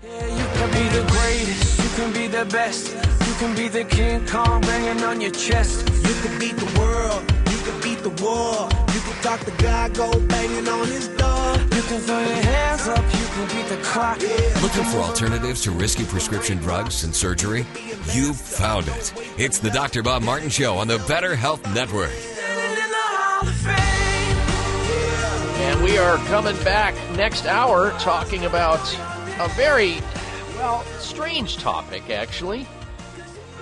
You can be the greatest, you can be the best. You can be the King Kong banging on your chest. You can beat the world, you can beat the war. You can talk the guy, go banging on his door. You can throw your hands up, you can beat the clock. Looking for alternatives to risky prescription drugs and surgery? You've found it. It's the Dr. Bob Martin Show on the Better Health Network. And we are coming back next hour talking about a very, well, strange topic, actually.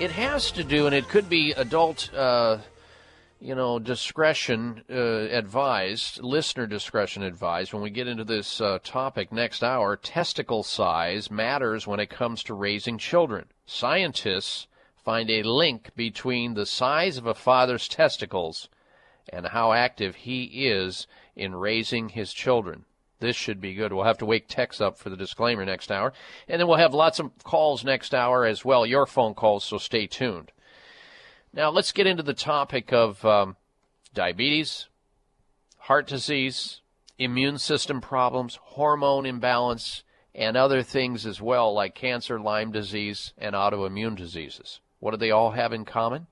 It has to do, and it could be adult, uh, you know, discretion uh, advised, listener discretion advised. When we get into this uh, topic next hour, testicle size matters when it comes to raising children. Scientists find a link between the size of a father's testicles and how active he is in raising his children. This should be good. We'll have to wake Tex up for the disclaimer next hour. And then we'll have lots of calls next hour as well, your phone calls, so stay tuned. Now, let's get into the topic of um, diabetes, heart disease, immune system problems, hormone imbalance, and other things as well, like cancer, Lyme disease, and autoimmune diseases. What do they all have in common?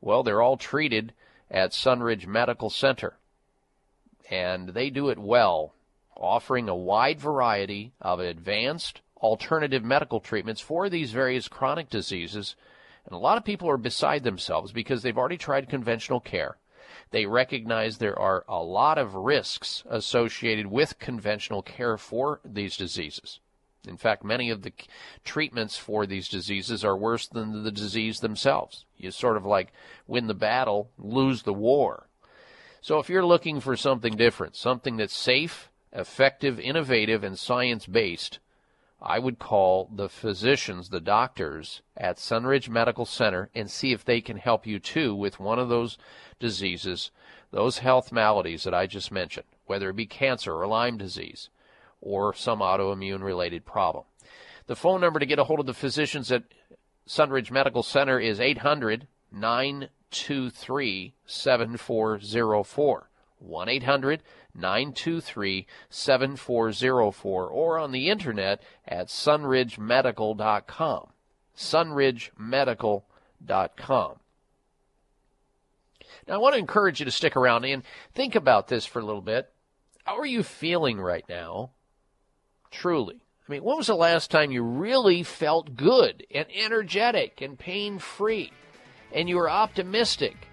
Well, they're all treated at Sunridge Medical Center, and they do it well offering a wide variety of advanced alternative medical treatments for these various chronic diseases. And a lot of people are beside themselves because they've already tried conventional care. They recognize there are a lot of risks associated with conventional care for these diseases. In fact, many of the treatments for these diseases are worse than the disease themselves. You sort of like win the battle, lose the war. So if you're looking for something different, something that's safe, effective, innovative, and science based, I would call the physicians, the doctors at Sunridge Medical Center, and see if they can help you too with one of those diseases, those health maladies that I just mentioned, whether it be cancer or Lyme disease or some autoimmune related problem. The phone number to get a hold of the physicians at Sunridge Medical Center is 800 923 7404. 1 800 923 7404 or on the internet at sunridgemedical.com. Sunridgemedical.com. Now, I want to encourage you to stick around and think about this for a little bit. How are you feeling right now? Truly. I mean, when was the last time you really felt good and energetic and pain free and you were optimistic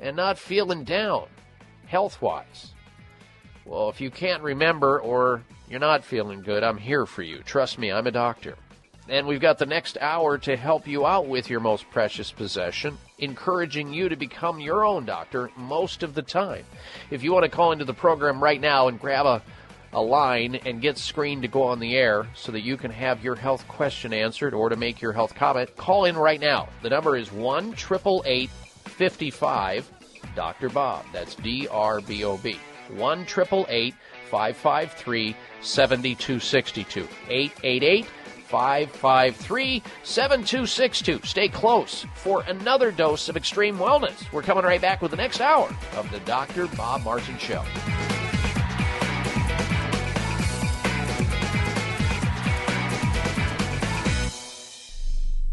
and not feeling down health wise? Well, if you can't remember or you're not feeling good, I'm here for you. Trust me, I'm a doctor. And we've got the next hour to help you out with your most precious possession, encouraging you to become your own doctor most of the time. If you want to call into the program right now and grab a, a line and get screened to go on the air so that you can have your health question answered or to make your health comment, call in right now. The number is 1 55 Dr. Bob. That's D R B O B. 1 553 7262. 888 553 7262. Stay close for another dose of extreme wellness. We're coming right back with the next hour of the Dr. Bob Martin Show.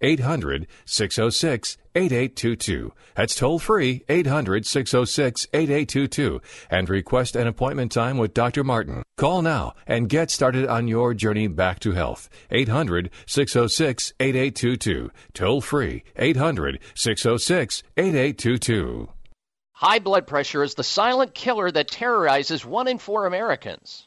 800 606 8822. That's toll free 800 606 8822 and request an appointment time with Dr. Martin. Call now and get started on your journey back to health. 800 606 8822. Toll free 800 606 8822. High blood pressure is the silent killer that terrorizes one in four Americans.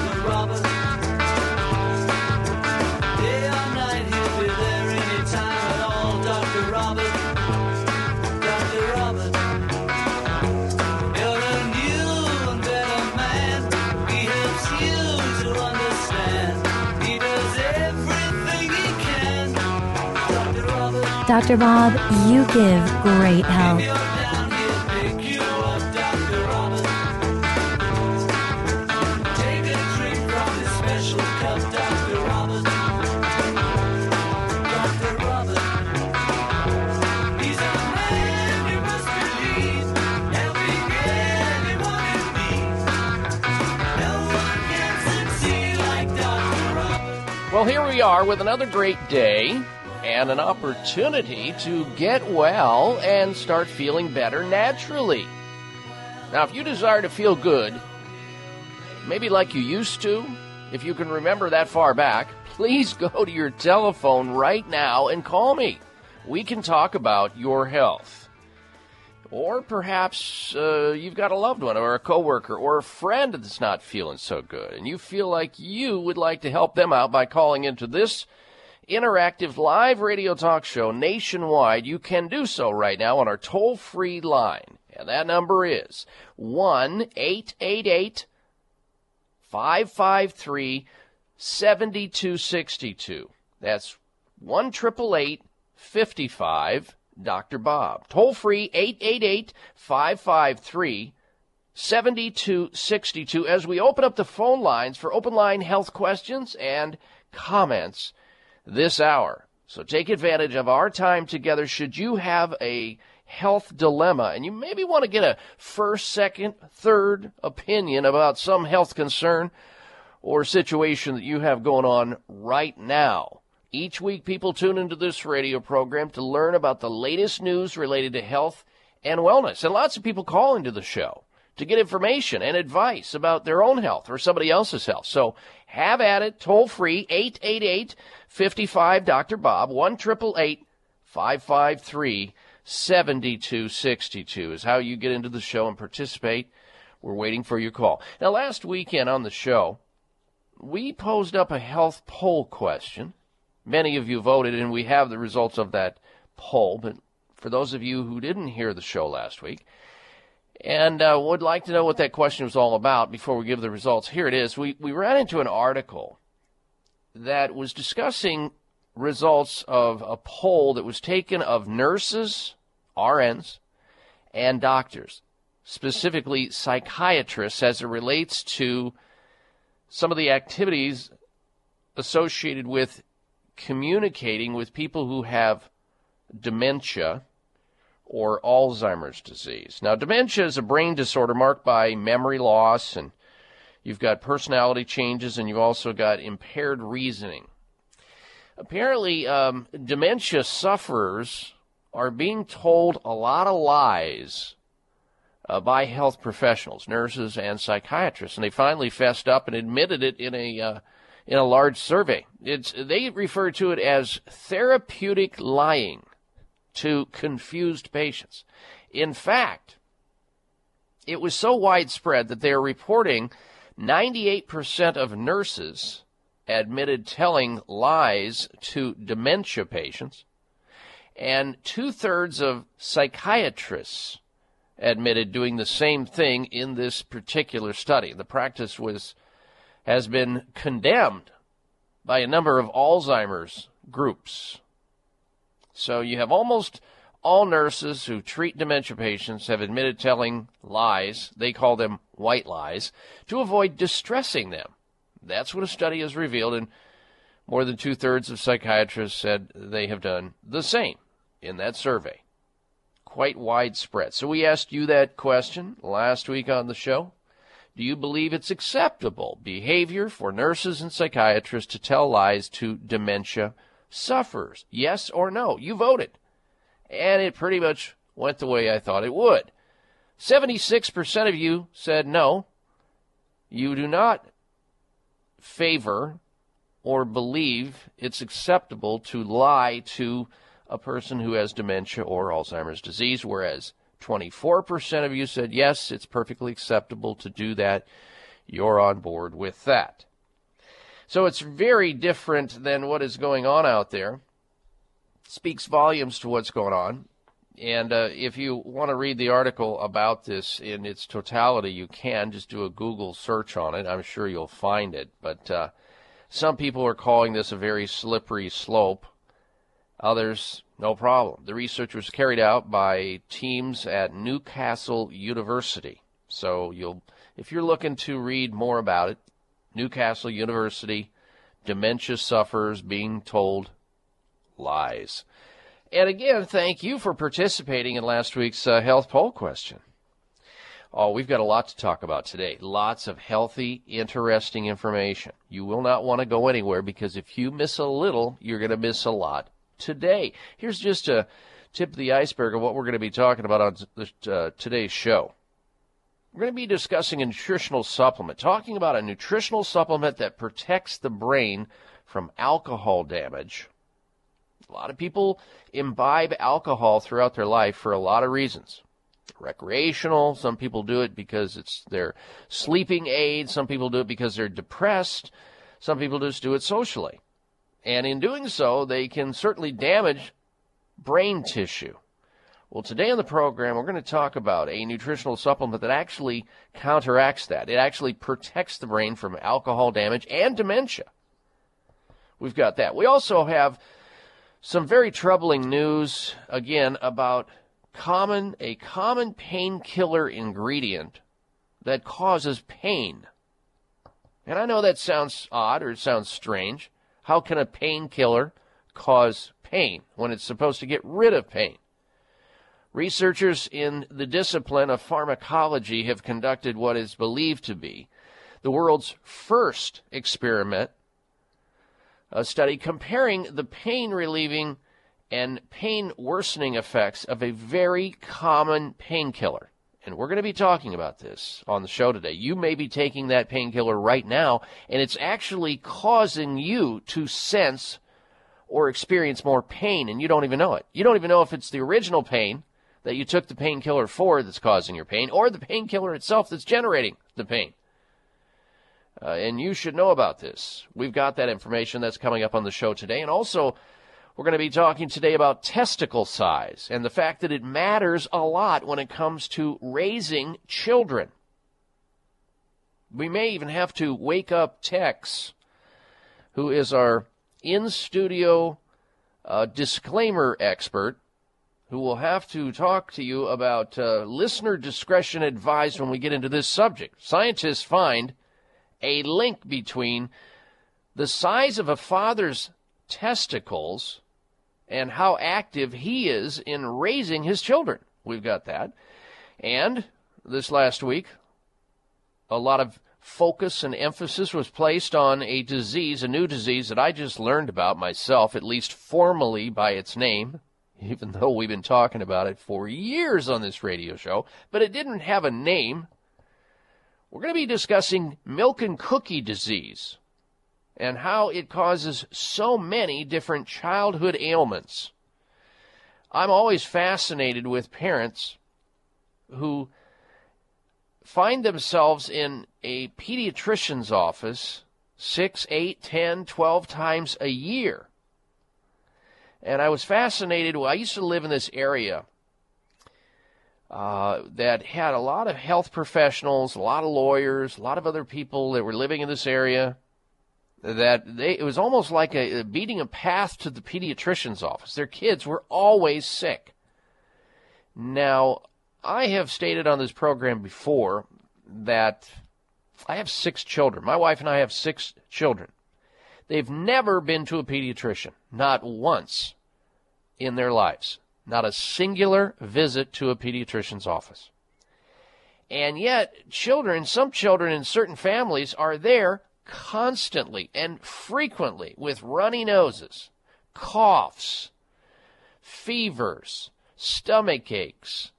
Dr. Bob, you give great help. Well, here we are with another great day and an opportunity to get well and start feeling better naturally. Now, if you desire to feel good, maybe like you used to, if you can remember that far back, please go to your telephone right now and call me. We can talk about your health. Or perhaps uh, you've got a loved one or a coworker or a friend that's not feeling so good, and you feel like you would like to help them out by calling into this interactive live radio talk show nationwide, you can do so right now on our toll free line. And that number is 1 888 553 7262. That's 1 888 55 Dr. Bob. Toll free 888 553 7262 as we open up the phone lines for open line health questions and comments this hour. So take advantage of our time together should you have a health dilemma and you maybe want to get a first, second, third opinion about some health concern or situation that you have going on right now. Each week, people tune into this radio program to learn about the latest news related to health and wellness. And lots of people call into the show to get information and advice about their own health or somebody else's health. So have at it, toll free, 888 55 Dr. Bob, 1 553 7262 is how you get into the show and participate. We're waiting for your call. Now, last weekend on the show, we posed up a health poll question. Many of you voted, and we have the results of that poll. But for those of you who didn't hear the show last week and uh, would like to know what that question was all about before we give the results, here it is. We, we ran into an article that was discussing results of a poll that was taken of nurses, RNs, and doctors, specifically psychiatrists, as it relates to some of the activities associated with communicating with people who have dementia or Alzheimer's disease. Now, dementia is a brain disorder marked by memory loss, and you've got personality changes, and you've also got impaired reasoning. Apparently, um, dementia sufferers are being told a lot of lies uh, by health professionals, nurses, and psychiatrists, and they finally fessed up and admitted it in a uh, in a large survey. It's, they refer to it as therapeutic lying to confused patients. In fact, it was so widespread that they are reporting 98% of nurses admitted telling lies to dementia patients, and two thirds of psychiatrists admitted doing the same thing in this particular study. The practice was has been condemned by a number of Alzheimer's groups. So you have almost all nurses who treat dementia patients have admitted telling lies, they call them white lies, to avoid distressing them. That's what a study has revealed, and more than two thirds of psychiatrists said they have done the same in that survey. Quite widespread. So we asked you that question last week on the show. Do you believe it's acceptable behavior for nurses and psychiatrists to tell lies to dementia sufferers? Yes or no? You voted. And it pretty much went the way I thought it would. 76% of you said no. You do not favor or believe it's acceptable to lie to a person who has dementia or Alzheimer's disease, whereas 24% of you said yes, it's perfectly acceptable to do that. You're on board with that. So it's very different than what is going on out there. Speaks volumes to what's going on. And uh, if you want to read the article about this in its totality, you can just do a Google search on it. I'm sure you'll find it. But uh, some people are calling this a very slippery slope. Others no problem. The research was carried out by teams at Newcastle University. So you'll, if you're looking to read more about it, Newcastle University, dementia sufferers being told lies. And again, thank you for participating in last week's uh, health poll question. Oh, we've got a lot to talk about today. Lots of healthy, interesting information. You will not want to go anywhere because if you miss a little, you're going to miss a lot today. Here's just a tip of the iceberg of what we're going to be talking about on uh, today's show. We're going to be discussing a nutritional supplement, talking about a nutritional supplement that protects the brain from alcohol damage. A lot of people imbibe alcohol throughout their life for a lot of reasons. Recreational, some people do it because it's their sleeping aid, some people do it because they're depressed, some people just do it socially. And in doing so, they can certainly damage brain tissue. Well, today on the program, we're going to talk about a nutritional supplement that actually counteracts that. It actually protects the brain from alcohol damage and dementia. We've got that. We also have some very troubling news, again, about common, a common painkiller ingredient that causes pain. And I know that sounds odd or it sounds strange. How can a painkiller cause pain when it's supposed to get rid of pain? Researchers in the discipline of pharmacology have conducted what is believed to be the world's first experiment, a study comparing the pain relieving and pain worsening effects of a very common painkiller. And we're going to be talking about this on the show today. You may be taking that painkiller right now, and it's actually causing you to sense or experience more pain, and you don't even know it. You don't even know if it's the original pain that you took the painkiller for that's causing your pain, or the painkiller itself that's generating the pain. Uh, and you should know about this. We've got that information that's coming up on the show today. And also, we're going to be talking today about testicle size and the fact that it matters a lot when it comes to raising children. We may even have to wake up Tex, who is our in studio uh, disclaimer expert, who will have to talk to you about uh, listener discretion advised when we get into this subject. Scientists find a link between the size of a father's testicles and how active he is in raising his children. We've got that. And this last week, a lot of focus and emphasis was placed on a disease, a new disease that I just learned about myself, at least formally by its name, even though we've been talking about it for years on this radio show, but it didn't have a name. We're going to be discussing milk and cookie disease and how it causes so many different childhood ailments. I'm always fascinated with parents who find themselves in a pediatrician's office six, eight, ten, twelve times a year. And I was fascinated. Well, I used to live in this area uh, that had a lot of health professionals, a lot of lawyers, a lot of other people that were living in this area that they it was almost like a, beating a path to the pediatrician's office. Their kids were always sick. Now, I have stated on this program before that I have six children. My wife and I have six children. They've never been to a pediatrician, not once in their lives. Not a singular visit to a pediatrician's office. And yet, children, some children in certain families are there constantly and frequently with runny noses, coughs, fevers, stomach aches,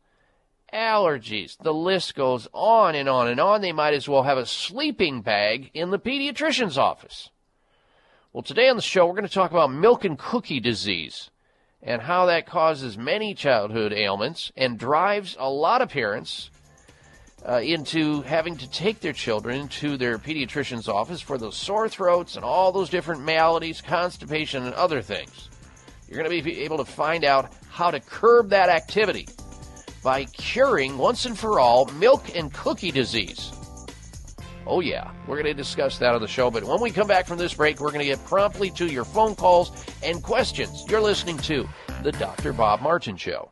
allergies. The list goes on and on and on. They might as well have a sleeping bag in the pediatrician's office. Well, today on the show, we're going to talk about milk and cookie disease and how that causes many childhood ailments and drives a lot of parents uh, into having to take their children to their pediatrician's office for those sore throats and all those different maladies, constipation, and other things. You're going to be able to find out how to curb that activity by curing once and for all milk and cookie disease. Oh, yeah, we're going to discuss that on the show. But when we come back from this break, we're going to get promptly to your phone calls and questions. You're listening to The Dr. Bob Martin Show.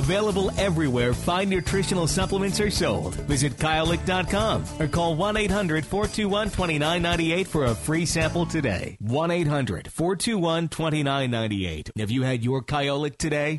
Available everywhere fine nutritional supplements are sold. Visit kyolic.com or call 1 800 421 2998 for a free sample today. 1 800 421 2998. Have you had your Kyolic today?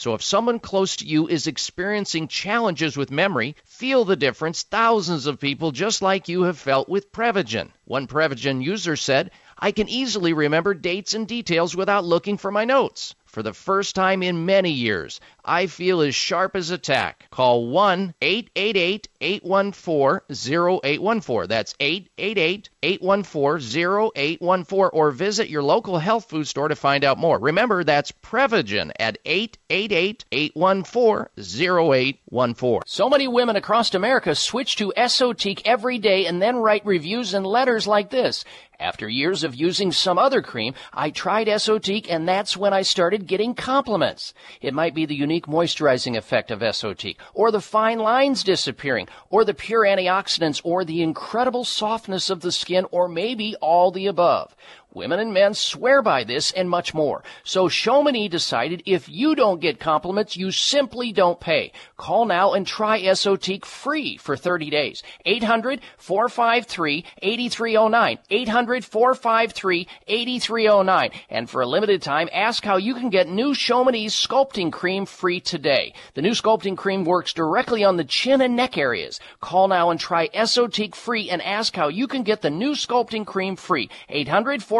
So if someone close to you is experiencing challenges with memory, feel the difference thousands of people just like you have felt with Prevagen. One Prevagen user said, I can easily remember dates and details without looking for my notes. For the first time in many years, I feel as sharp as a tack. Call 1 888 814 0814. That's 888 814 0814 or visit your local health food store to find out more. Remember, that's Prevagen at 888 814 0814. So many women across America switch to Esotique every day and then write reviews and letters like this. After years of using some other cream, I tried Esotique and that's when I started getting compliments. It might be the unique moisturizing effect of SOT, or the fine lines disappearing, or the pure antioxidants, or the incredible softness of the skin, or maybe all the above. Women and men swear by this and much more. So Chamonix decided if you don't get compliments, you simply don't pay. Call now and try Esotique free for 30 days. 800-453-8309. 800-453-8309. And for a limited time, ask how you can get new Chamonix's sculpting cream free today. The new sculpting cream works directly on the chin and neck areas. Call now and try Esotique free and ask how you can get the new sculpting cream free. 800 453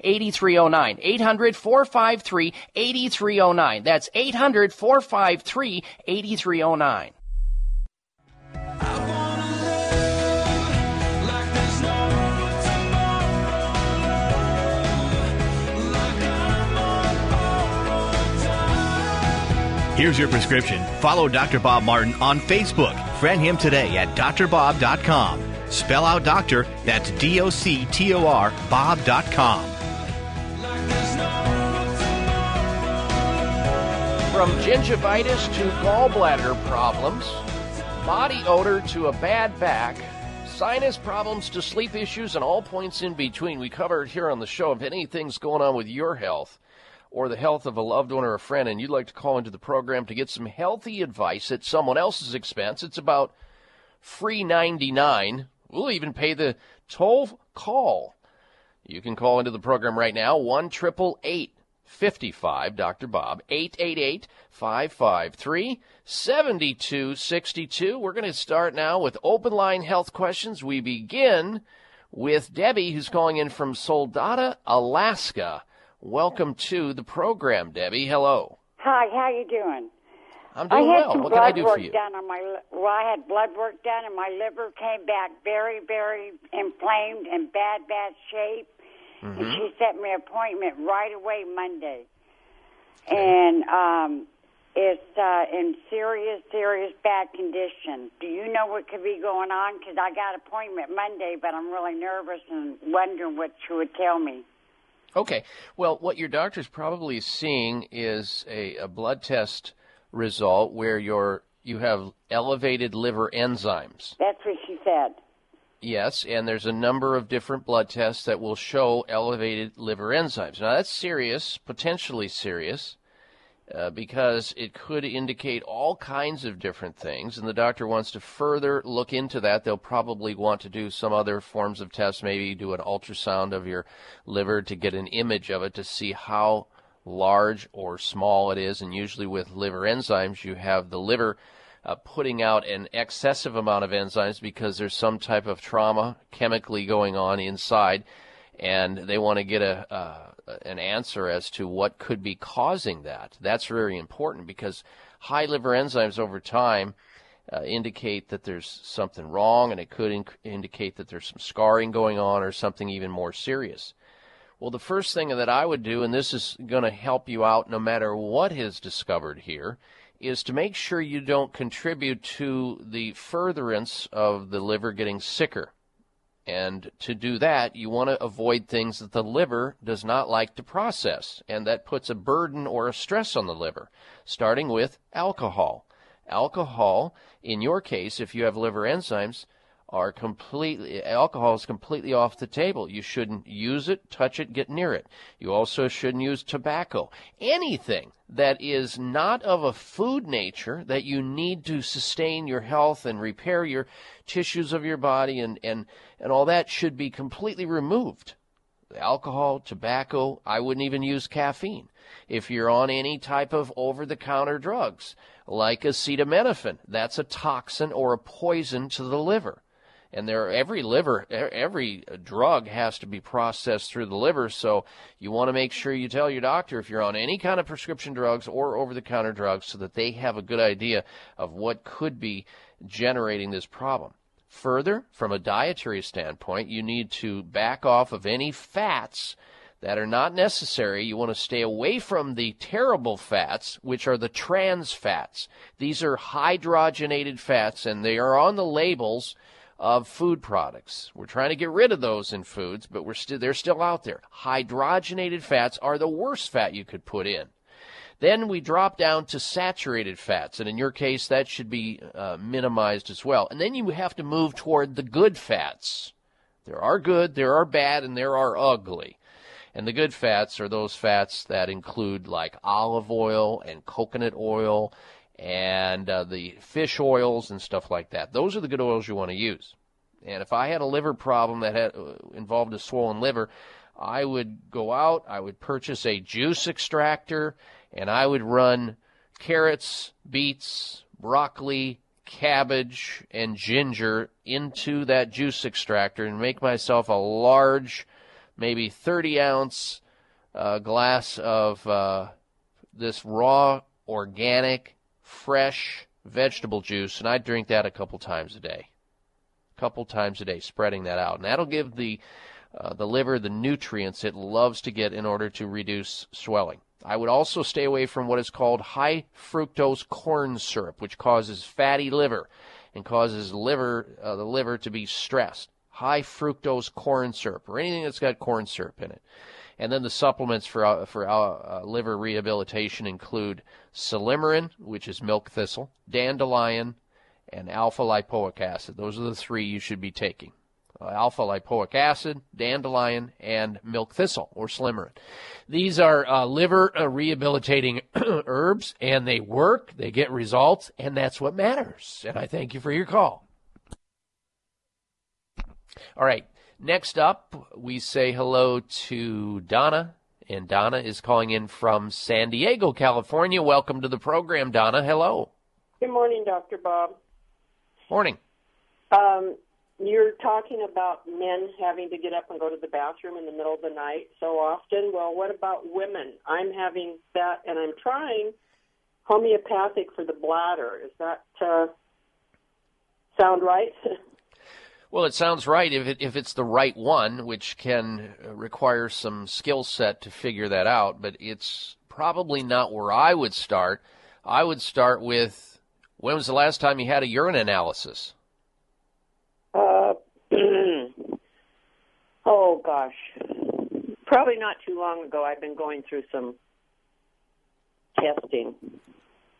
8309. 800 453 8309. That's 800 453 8309. Here's your prescription. Follow Dr. Bob Martin on Facebook. Friend him today at drbob.com. Spell out doctor, that's D O C T O R, Bob.com. From gingivitis to gallbladder problems, body odor to a bad back, sinus problems to sleep issues, and all points in between. We cover it here on the show. If anything's going on with your health or the health of a loved one or a friend, and you'd like to call into the program to get some healthy advice at someone else's expense, it's about free 99. We'll even pay the toll call. You can call into the program right now, 1 888 55 Dr. Bob, 888 553 7262. We're going to start now with open line health questions. We begin with Debbie, who's calling in from Soldotna, Alaska. Welcome to the program, Debbie. Hello. Hi, how you doing? I'm doing I had well. some What blood can I do work for you? done on my. Well, I had blood work done, and my liver came back very, very inflamed and bad, bad shape. And Mhm. she set me an appointment right away Monday, and um, it's uh, in serious, serious bad condition. Do you know what could be going on? Because I got appointment Monday, but I'm really nervous and wondering what she would tell me. Okay. Well, what your doctor's probably seeing is a, a blood test result where you're, you have elevated liver enzymes. That's what she said. Yes, and there's a number of different blood tests that will show elevated liver enzymes. Now, that's serious, potentially serious, uh, because it could indicate all kinds of different things, and the doctor wants to further look into that. They'll probably want to do some other forms of tests, maybe do an ultrasound of your liver to get an image of it to see how large or small it is. And usually, with liver enzymes, you have the liver uh, putting out an excessive amount of enzymes because there's some type of trauma chemically going on inside, and they want to get a uh, an answer as to what could be causing that. That's very important because high liver enzymes over time uh, indicate that there's something wrong, and it could inc- indicate that there's some scarring going on or something even more serious. Well, the first thing that I would do, and this is going to help you out no matter what is discovered here, is to make sure you don't contribute to the furtherance of the liver getting sicker. And to do that, you want to avoid things that the liver does not like to process, and that puts a burden or a stress on the liver, starting with alcohol. Alcohol, in your case, if you have liver enzymes, are completely alcohol is completely off the table. You shouldn't use it, touch it, get near it. You also shouldn't use tobacco. Anything that is not of a food nature that you need to sustain your health and repair your tissues of your body and, and, and all that should be completely removed. Alcohol, tobacco, I wouldn't even use caffeine. If you're on any type of over the counter drugs, like acetaminophen, that's a toxin or a poison to the liver and there every liver every drug has to be processed through the liver so you want to make sure you tell your doctor if you're on any kind of prescription drugs or over the counter drugs so that they have a good idea of what could be generating this problem further from a dietary standpoint you need to back off of any fats that are not necessary. You want to stay away from the terrible fats, which are the trans fats. These are hydrogenated fats, and they are on the labels of food products. We're trying to get rid of those in foods, but we're still they're still out there. Hydrogenated fats are the worst fat you could put in. Then we drop down to saturated fats, and in your case, that should be uh, minimized as well. And then you have to move toward the good fats. There are good, there are bad, and there are ugly. And the good fats are those fats that include like olive oil and coconut oil and uh, the fish oils and stuff like that. Those are the good oils you want to use. And if I had a liver problem that had uh, involved a swollen liver, I would go out, I would purchase a juice extractor, and I would run carrots, beets, broccoli, cabbage, and ginger into that juice extractor and make myself a large, maybe 30 ounce uh, glass of uh, this raw, organic, fresh vegetable juice, and I drink that a couple times a day. A couple times a day, spreading that out. And that'll give the uh, the liver the nutrients it loves to get in order to reduce swelling. I would also stay away from what is called high fructose corn syrup, which causes fatty liver and causes liver uh, the liver to be stressed. High fructose corn syrup or anything that's got corn syrup in it. And then the supplements for uh, for uh, liver rehabilitation include silymarin, which is milk thistle, dandelion, and alpha lipoic acid. Those are the three you should be taking. Uh, alpha lipoic acid, dandelion, and milk thistle or silymarin. These are uh, liver uh, rehabilitating herbs, and they work. They get results, and that's what matters. And I thank you for your call. All right. Next up, we say hello to Donna, and Donna is calling in from San Diego, California. Welcome to the program, Donna. Hello. Good morning, Dr. Bob. Morning. Um, you're talking about men having to get up and go to the bathroom in the middle of the night so often. Well, what about women? I'm having that, and I'm trying homeopathic for the bladder. Is that uh, sound right? Well, it sounds right if it, if it's the right one, which can uh, require some skill set to figure that out. But it's probably not where I would start. I would start with when was the last time you had a urine analysis? uh, oh gosh, probably not too long ago. I've been going through some testing.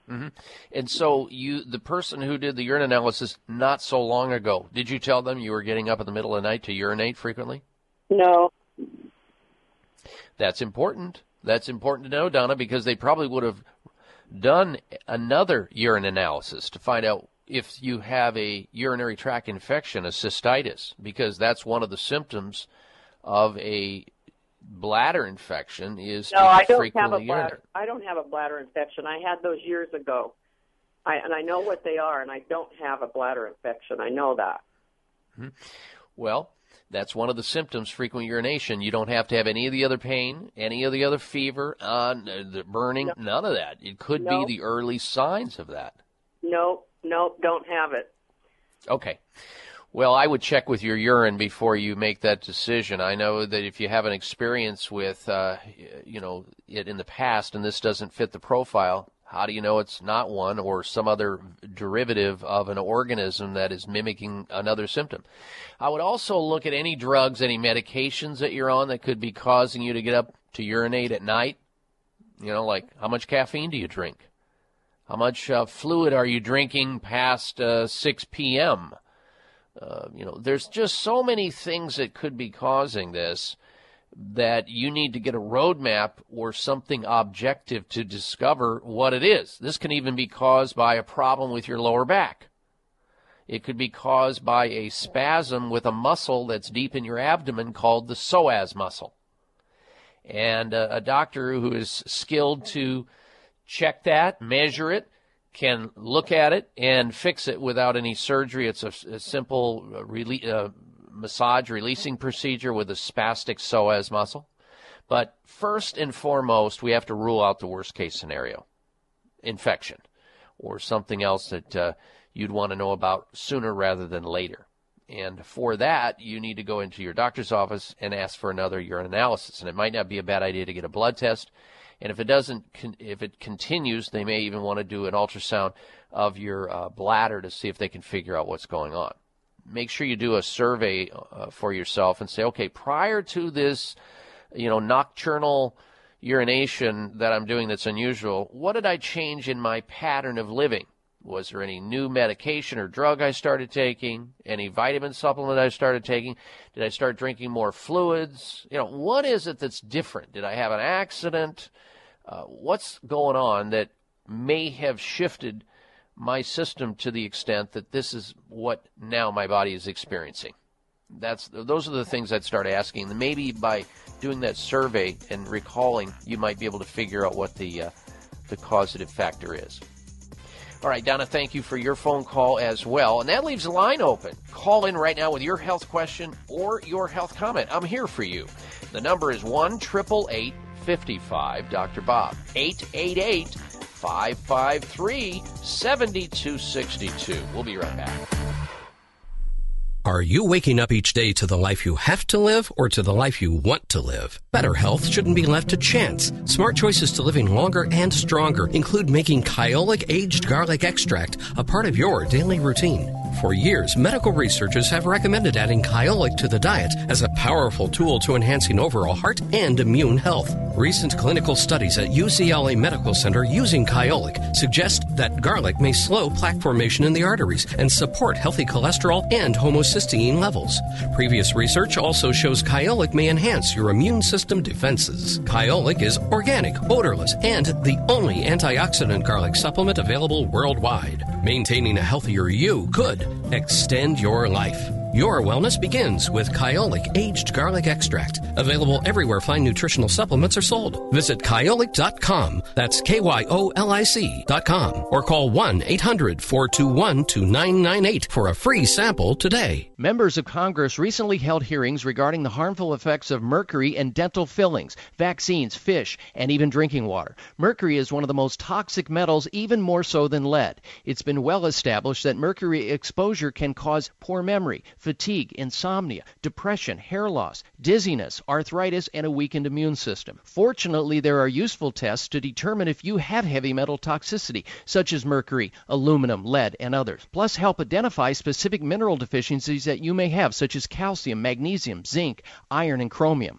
Hmm And so you, the person who did the urine analysis not so long ago, did you tell them you were getting up in the middle of the night to urinate frequently? No. That's important. That's important to know, Donna, because they probably would have done another urine analysis to find out if you have a urinary tract infection, a cystitis, because that's one of the symptoms of a bladder infection is No, I don't have a bladder. I don't have a bladder infection. I had those years ago. I, and I know what they are, and I don't have a bladder infection. I know that. Mhm. Well, that's one of the symptoms, frequent urination. You don't have to have any of the other pain, any of the other fever, uh, the burning, none of that. It could No. be the early signs of that. No, no, don't have it. Okay. Well, I would check with your urine before you make that decision. I know that if you have an experience with, uh, you know, it in the past and this doesn't fit the profile, How do you know it's not one or some other derivative of an organism that is mimicking another symptom? I would also look at any drugs, any medications that you're on that could be causing you to get up to urinate at night. You know, like how much caffeine do you drink? How much uh, fluid are you drinking past uh, 6 p.m.? Uh, you know, there's just so many things that could be causing this that you need to get a roadmap or something objective to discover what it is. This can even be caused by a problem with your lower back. It could be caused by a spasm with a muscle that's deep in your abdomen called the psoas muscle. And uh, a doctor who is skilled to check that, measure it, can look at it and fix it without any surgery. It's a, a simple uh, rele- uh, massage releasing procedure with a spastic psoas muscle. But first and foremost, we have to rule out the worst case scenario infection or something else that uh, you'd want to know about sooner rather than later. And for that, you need to go into your doctor's office and ask for another urine analysis. And it might not be a bad idea to get a blood test. And if it doesn't, if it continues, they may even want to do an ultrasound of your uh, bladder to see if they can figure out what's going on make sure you do a survey uh, for yourself and say, okay, prior to this, you know, nocturnal urination that I'm doing that's unusual, what did I change in my pattern of living? Was there any new medication or drug I started taking? Any vitamin supplement I started taking? Did I start drinking more fluids? You know, what is it that's different? Did I have an accident? Uh, what's going on that may have shifted my system to the extent that this is what now my body is experiencing. That's those are the things I'd start asking. Maybe by doing that survey and recalling, you might be able to figure out what the uh, the causative factor is. All right, Donna, thank you for your phone call as well. And that leaves a line open. Call in right now with your health question or your health comment. I'm here for you. The number is 1 55 Dr. Bob. 888 553 7262. We'll be right back. Are you waking up each day to the life you have to live or to the life you want to live? Better health shouldn't be left to chance. Smart choices to living longer and stronger include making Kyolic aged garlic extract a part of your daily routine. For years, medical researchers have recommended adding Kyolic to the diet as a powerful tool to enhancing overall heart and immune health. Recent clinical studies at UCLA Medical Center using Kyolic suggest that garlic may slow plaque formation in the arteries and support healthy cholesterol and homocysteine levels. Previous research also shows Kyolic may enhance your immune system defenses. Kyolic is organic, odorless, and the only antioxidant garlic supplement available worldwide. Maintaining a healthier you could extend your life. Your wellness begins with Kyolic Aged Garlic Extract. Available everywhere fine nutritional supplements are sold. Visit kyolic.com. That's K Y O L I C.com. Or call 1 800 421 2998 for a free sample today. Members of Congress recently held hearings regarding the harmful effects of mercury and dental fillings, vaccines, fish, and even drinking water. Mercury is one of the most toxic metals, even more so than lead. It's been well established that mercury exposure can cause poor memory fatigue, insomnia, depression, hair loss, dizziness, arthritis, and a weakened immune system. Fortunately, there are useful tests to determine if you have heavy metal toxicity, such as mercury, aluminum, lead, and others. Plus, help identify specific mineral deficiencies that you may have, such as calcium, magnesium, zinc, iron, and chromium.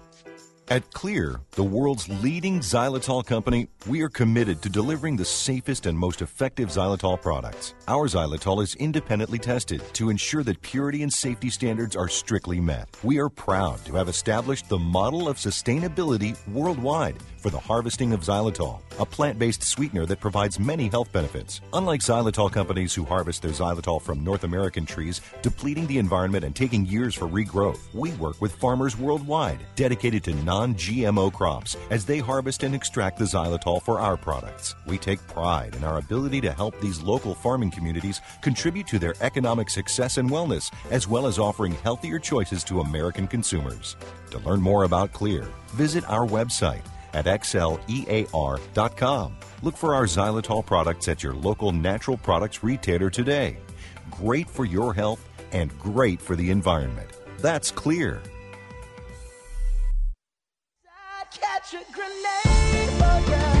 At Xlear, the world's leading xylitol company, we are committed to delivering the safest and most effective xylitol products. Our xylitol is independently tested to ensure that purity and safety standards are strictly met. We are proud to have established the model of sustainability worldwide for the harvesting of xylitol, a plant based sweetener that provides many health benefits. Unlike xylitol companies who harvest their xylitol from North American trees, depleting the environment and taking years for regrowth, we work with farmers worldwide dedicated to non GMO crops as they harvest and extract the xylitol for our products. We take pride in our ability to help these local farming communities contribute to their economic success and wellness, as well as offering healthier choices to American consumers. To learn more about Xlear, visit our website at xlear.com. Look for our xylitol products at your local natural products retailer today. Great for your health and great for the environment. That's Xlear. catch a grenade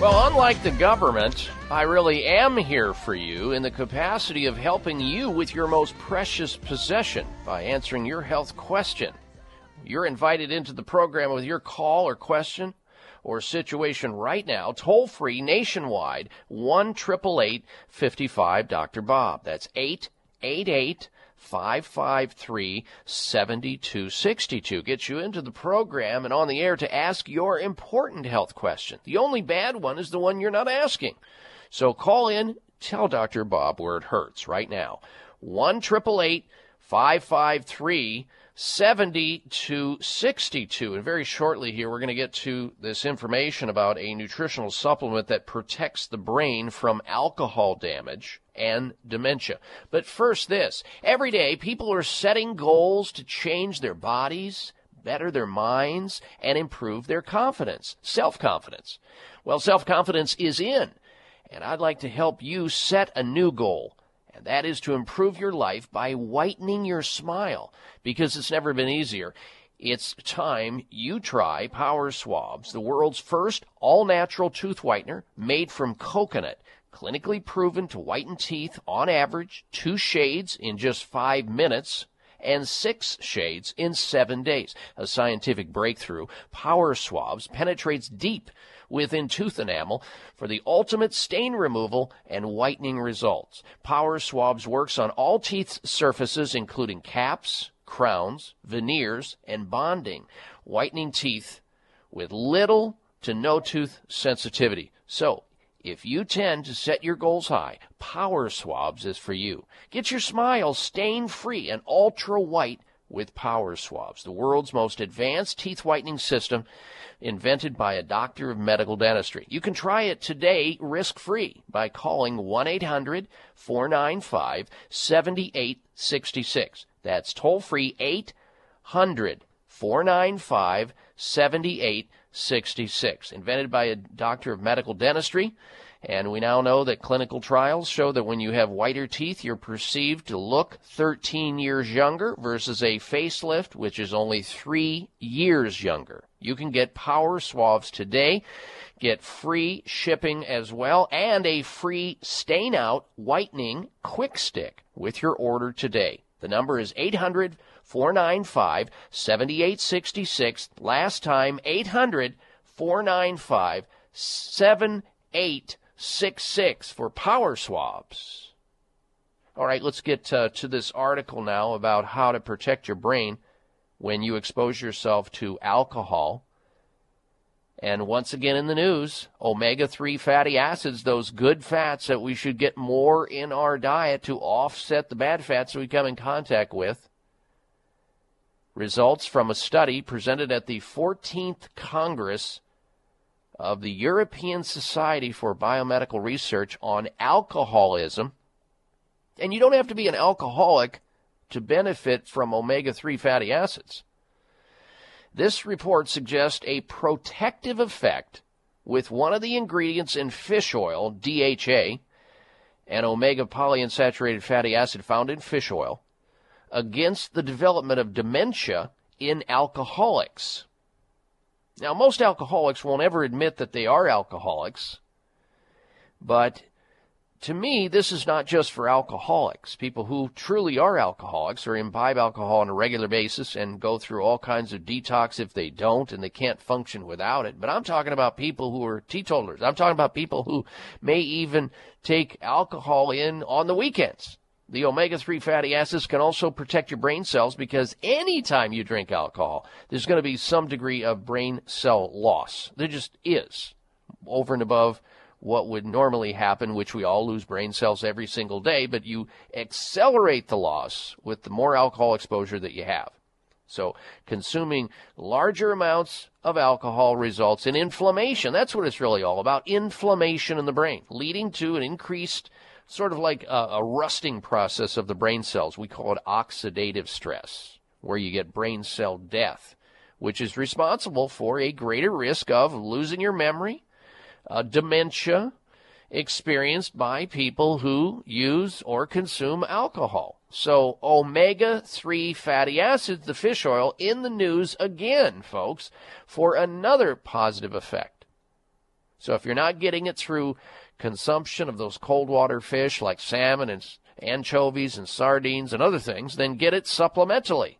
Well, unlike the government, I really am here for you in the capacity of helping you with your most precious possession by answering your health question. You're invited into the program with your call or question or situation right now, toll free nationwide, 1 55 Dr. Bob. That's 888 553 7262. Gets you into the program and on the air to ask your important health question. The only bad one is the one you're not asking. So call in, tell Dr. Bob where it hurts right now. 1 553 7262. And very shortly here, we're going to get to this information about a nutritional supplement that protects the brain from alcohol damage and dementia. But first, this. Every day, people are setting goals to change their bodies, better their minds, and improve their confidence, self confidence. Well, self confidence is in, and I'd like to help you set a new goal. And that is to improve your life by whitening your smile because it's never been easier. It's time you try Power Swabs, the world's first all natural tooth whitener made from coconut clinically proven to whiten teeth on average two shades in just five minutes and six shades in seven days. A scientific breakthrough. Power Swabs penetrates deep within tooth enamel for the ultimate stain removal and whitening results. Power Swabs works on all teeth surfaces, including caps, crowns, veneers, and bonding, whitening teeth with little to no tooth sensitivity. So, if you tend to set your goals high, Power Swabs is for you. Get your smile stain free and ultra white with Power Swabs, the world's most advanced teeth whitening system invented by a doctor of medical dentistry. You can try it today risk free by calling 1 800 495 7866. That's toll free 800 495 7866. Invented by a doctor of medical dentistry. And we now know that clinical trials show that when you have whiter teeth, you're perceived to look 13 years younger versus a facelift, which is only three years younger. You can get Power Swabs today, get free shipping as well, and a free stain out whitening quick stick with your order today. The number is 800 495 7866. Last time, 800 495 7866 for Power Swabs. All right, let's get uh, to this article now about how to protect your brain when you expose yourself to alcohol. And once again in the news, omega 3 fatty acids, those good fats that we should get more in our diet to offset the bad fats we come in contact with. Results from a study presented at the 14th Congress of the European Society for Biomedical Research on alcoholism. And you don't have to be an alcoholic to benefit from omega 3 fatty acids. This report suggests a protective effect with one of the ingredients in fish oil, DHA, an omega polyunsaturated fatty acid found in fish oil, against the development of dementia in alcoholics. Now, most alcoholics won't ever admit that they are alcoholics, but to me, this is not just for alcoholics. People who truly are alcoholics or imbibe alcohol on a regular basis and go through all kinds of detox if they don't and they can't function without it. But I'm talking about people who are teetotalers. I'm talking about people who may even take alcohol in on the weekends. The omega 3 fatty acids can also protect your brain cells because anytime you drink alcohol, there's going to be some degree of brain cell loss. There just is, over and above what would normally happen, which we all lose brain cells every single day, but you accelerate the loss with the more alcohol exposure that you have. So, consuming larger amounts of alcohol results in inflammation. That's what it's really all about inflammation in the brain, leading to an increased, sort of like a, a rusting process of the brain cells. We call it oxidative stress, where you get brain cell death, which is responsible for a greater risk of losing your memory, uh, dementia experienced by people who use or consume alcohol. So, omega 3 fatty acids, the fish oil, in the news again, folks, for another positive effect. So, if you're not getting it through consumption of those cold water fish like salmon and anchovies and sardines and other things, then get it supplementally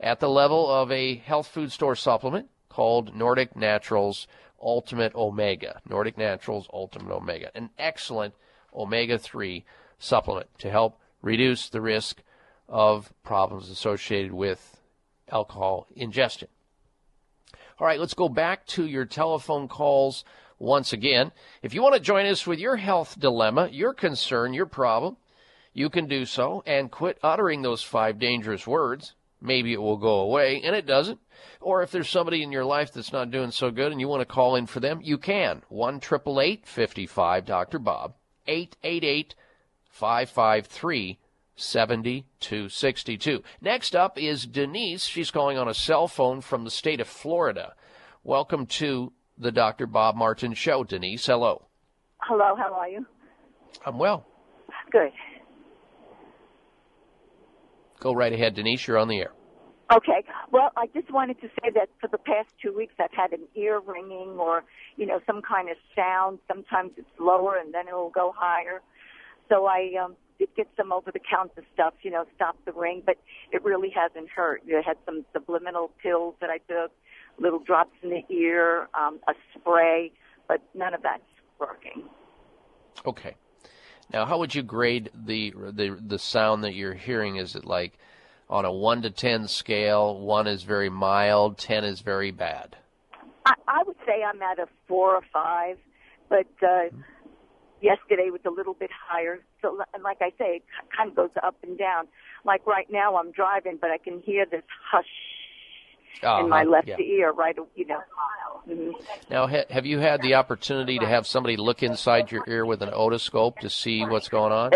at the level of a health food store supplement called Nordic Naturals Ultimate Omega. Nordic Naturals Ultimate Omega. An excellent omega 3 supplement to help reduce the risk of problems associated with alcohol ingestion. All right, let's go back to your telephone calls once again. If you want to join us with your health dilemma, your concern, your problem, you can do so and quit uttering those five dangerous words. Maybe it will go away, and it doesn't. Or if there's somebody in your life that's not doing so good and you want to call in for them, you can. 1 55 Dr. Bob, 888 553 7262. Next up is Denise. She's calling on a cell phone from the state of Florida. Welcome to the Dr. Bob Martin Show, Denise. Hello. Hello, how are you? I'm well. Good. Go right ahead, Denise. You're on the air. Okay. Well, I just wanted to say that for the past two weeks, I've had an ear ringing or, you know, some kind of sound. Sometimes it's lower and then it will go higher. So I um, did get some over-the-counter stuff, you know, stop the ring, but it really hasn't hurt. I had some subliminal pills that I took, little drops in the ear, um, a spray, but none of that's working. Okay. Now, how would you grade the the the sound that you're hearing? Is it like on a one to ten scale? One is very mild, ten is very bad. I, I would say I'm at a four or five, but uh, yesterday was a little bit higher. So, and like I say, it kind of goes up and down. Like right now, I'm driving, but I can hear this hush in my Uh-huh, left yeah. ear, right? You know. Mhm. Now, ha- have you had the opportunity to have somebody look inside your ear with an otoscope to see what's going on?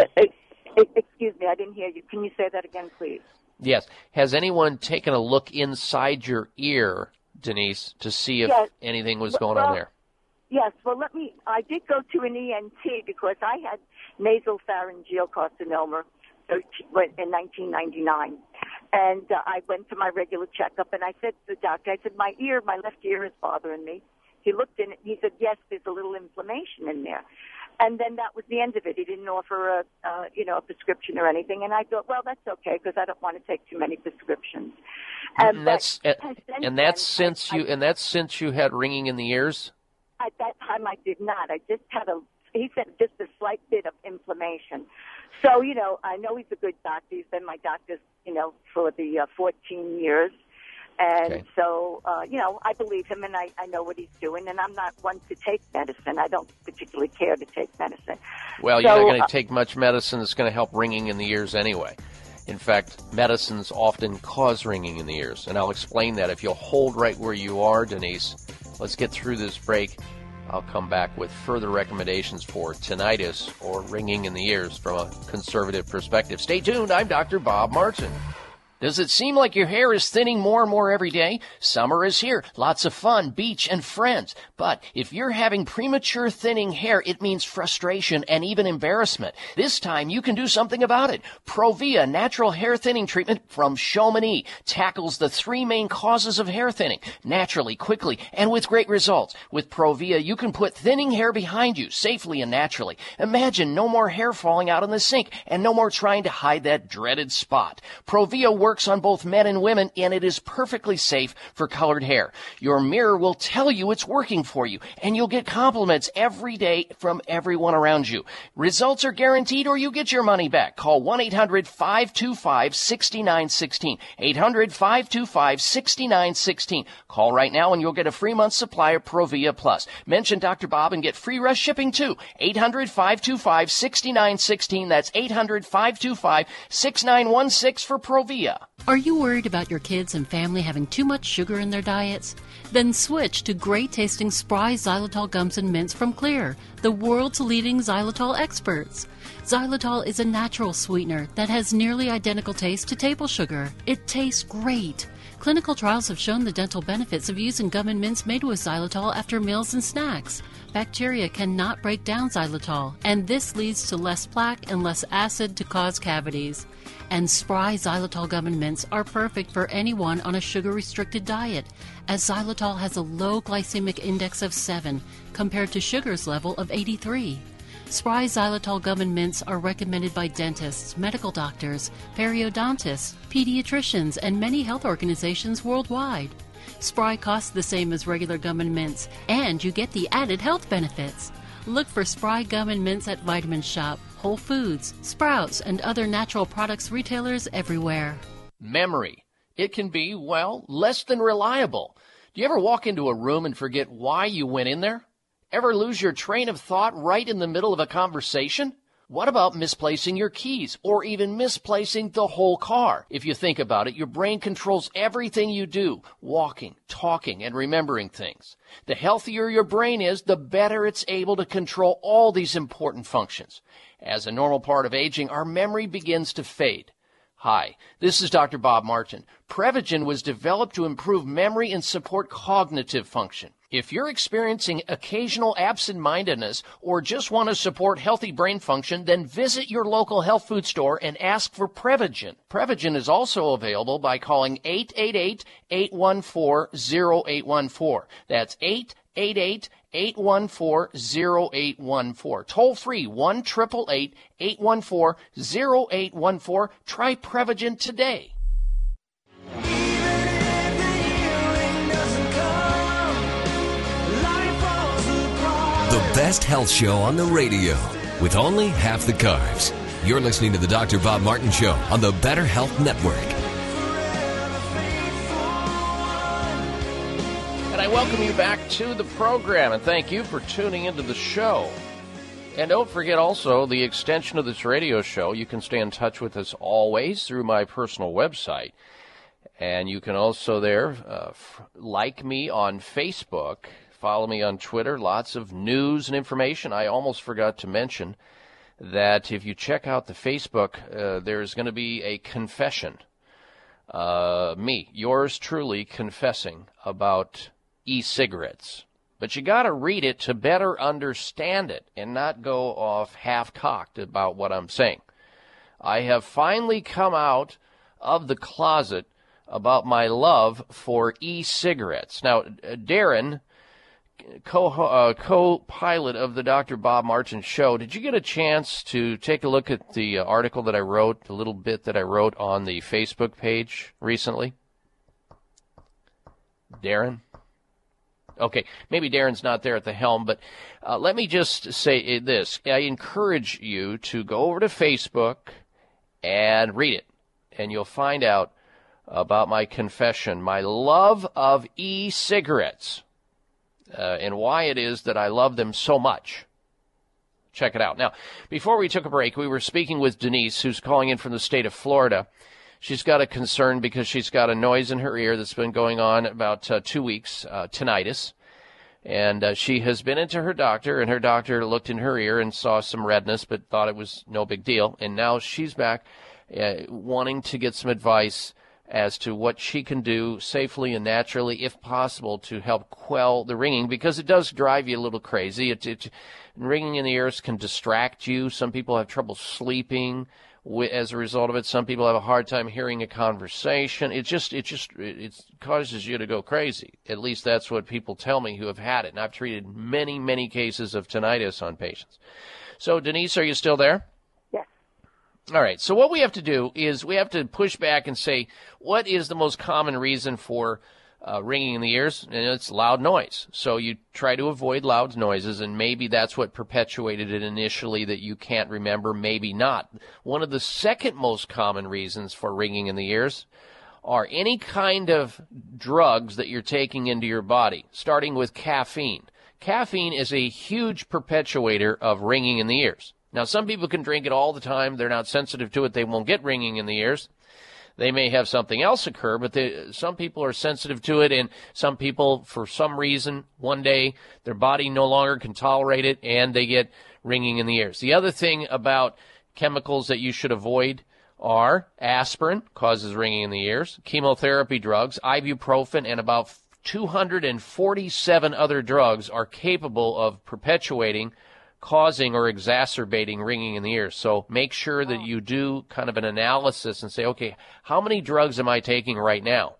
Excuse me, I didn't hear you. Can you say that again, please? Yes. Has anyone taken a look inside your ear, Denise, to see if Yes. anything was Well- going on there? Yes, well, let me. I did go to an ENT because I had nasal pharyngeal carcinoma in 1999. And uh, I went for my regular checkup, and I said to the doctor, I said, my ear, my left ear is bothering me. He looked in it, and he said, yes, there's a little inflammation in there. And then that was the end of it. He didn't offer a, uh, you know, a prescription or anything. And I thought, well, that's okay because I don't want to take too many prescriptions. Um, and that's and, and that's then, since I- you and that's since you had ringing in the ears. At that time, I did not. I just had a. He said just a slight bit of inflammation. So you know, I know he's a good doctor. He's been my doctor, you know, for the uh, 14 years, and Okay. so uh, you know, I believe him, and I, I know what he's doing. And I'm not one to take medicine. I don't particularly care to take medicine. Well, you're not So, going uh, to take much medicine that's going to help ringing in the ears anyway. In fact, medicines often cause ringing in the ears, and I'll explain that if you'll hold right where you are, Denise. Let's get through this break. I'll come back with further recommendations for tinnitus or ringing in the ears from a conservative perspective. Stay tuned. I'm Dr. Bob Martin. Does it seem like your hair is thinning more and more every day? Summer is here. Lots of fun, beach, and friends. But if you're having premature thinning hair, it means frustration and even embarrassment. This time you can do something about it. Provia natural hair thinning treatment from Chamonix tackles the three main causes of hair thinning naturally, quickly, and with great results. With Provia, you can put thinning hair behind you safely and naturally. Imagine no more hair falling out in the sink and no more trying to hide that dreaded spot. Provia works on both men and women and it is perfectly safe for colored hair. Your mirror will tell you it's working for you and you'll get compliments every day from everyone around you. Results are guaranteed or you get your money back. Call 1-800-525-6916. 800-525-6916. Call right now and you'll get a free month supply of Provia Plus. Mention Dr. Bob and get free rush shipping too. 800-525-6916. That's 800-525-6916 for Provia. Are you worried about your kids and family having too much sugar in their diets? Then switch to great tasting Spry Xylitol gums and mints from Xlear, the world's leading xylitol experts. Xylitol is a natural sweetener that has nearly identical taste to table sugar. It tastes great. Clinical trials have shown the dental benefits of using gum and mints made with xylitol after meals and snacks. Bacteria cannot break down xylitol, and this leads to less plaque and less acid to cause cavities. And Spry xylitol gum and mints are perfect for anyone on a sugar restricted diet, as xylitol has a low glycemic index of 7 compared to sugar's level of 83. Spry xylitol gum and mints are recommended by dentists, medical doctors, periodontists, pediatricians, and many health organizations worldwide. Spry costs the same as regular gum and mints, and you get the added health benefits. Look for Spry gum and mints at Vitamin Shoppe, Whole Foods, Sprouts, and other natural products retailers everywhere. Memory. It can be, well, less than reliable. Do you ever walk into a room and forget why you went in there? Ever lose your train of thought right in the middle of a conversation? What about misplacing your keys or even misplacing the whole car? If you think about it, your brain controls everything you do walking, talking, and remembering things. The healthier your brain is, the better it's able to control all these important functions. As a normal part of aging, our memory begins to fade. Hi, this is Dr. Bob Martin. Prevagen was developed to improve memory and support cognitive function. If you're experiencing occasional absent-mindedness or just want to support healthy brain function, then visit your local health food store and ask for Prevagen. Prevagen is also available by calling 888-814-0814. That's 888 814-0814. Toll free 1 888 814 0814. Try Prevagen today. Best health show on the radio with only half the carbs. You're listening to the Dr. Bob Martin Show on the Better Health Network. And I welcome you back to the program and thank you for tuning into the show. And don't forget also the extension of this radio show. You can stay in touch with us always through my personal website. And you can also there uh, f- like me on Facebook, follow me on Twitter, lots of news and information. I almost forgot to mention that if you check out the Facebook, uh, there's going to be a confession. Uh, me, yours truly, confessing about e cigarettes. But you got to read it to better understand it and not go off half cocked about what I'm saying. I have finally come out of the closet about my love for e cigarettes. Now, Darren, co uh, co-pilot of the Dr. Bob Martin show, did you get a chance to take a look at the uh, article that I wrote, the little bit that I wrote on the Facebook page recently? Darren? Okay, maybe Darren's not there at the helm, but uh, let me just say this. I encourage you to go over to Facebook and read it, and you'll find out about my confession, my love of e cigarettes, uh, and why it is that I love them so much. Check it out. Now, before we took a break, we were speaking with Denise, who's calling in from the state of Florida. She's got a concern because she's got a noise in her ear that's been going on about uh, two weeks, uh, tinnitus. And uh, she has been into her doctor, and her doctor looked in her ear and saw some redness, but thought it was no big deal. And now she's back uh, wanting to get some advice as to what she can do safely and naturally, if possible, to help quell the ringing because it does drive you a little crazy. It, it ringing in the ears can distract you. Some people have trouble sleeping as a result of it. Some people have a hard time hearing a conversation. It just it just it causes you to go crazy. At least that's what people tell me who have had it. And I've treated many many cases of tinnitus on patients. So Denise, are you still there? All right. So what we have to do is we have to push back and say what is the most common reason for uh, ringing in the ears, and it's loud noise. So you try to avoid loud noises, and maybe that's what perpetuated it initially that you can't remember, maybe not. One of the second most common reasons for ringing in the ears are any kind of drugs that you're taking into your body, starting with caffeine. Caffeine is a huge perpetuator of ringing in the ears. Now, some people can drink it all the time. They're not sensitive to it. They won't get ringing in the ears. They may have something else occur, but they, some people are sensitive to it, and some people, for some reason, one day their body no longer can tolerate it, and they get ringing in the ears. The other thing about chemicals that you should avoid are aspirin causes ringing in the ears, chemotherapy drugs, ibuprofen, and about 247 other drugs are capable of perpetuating, causing, or exacerbating ringing in the ears. So make sure that you do kind of an analysis and say, okay, how many drugs am I taking right now?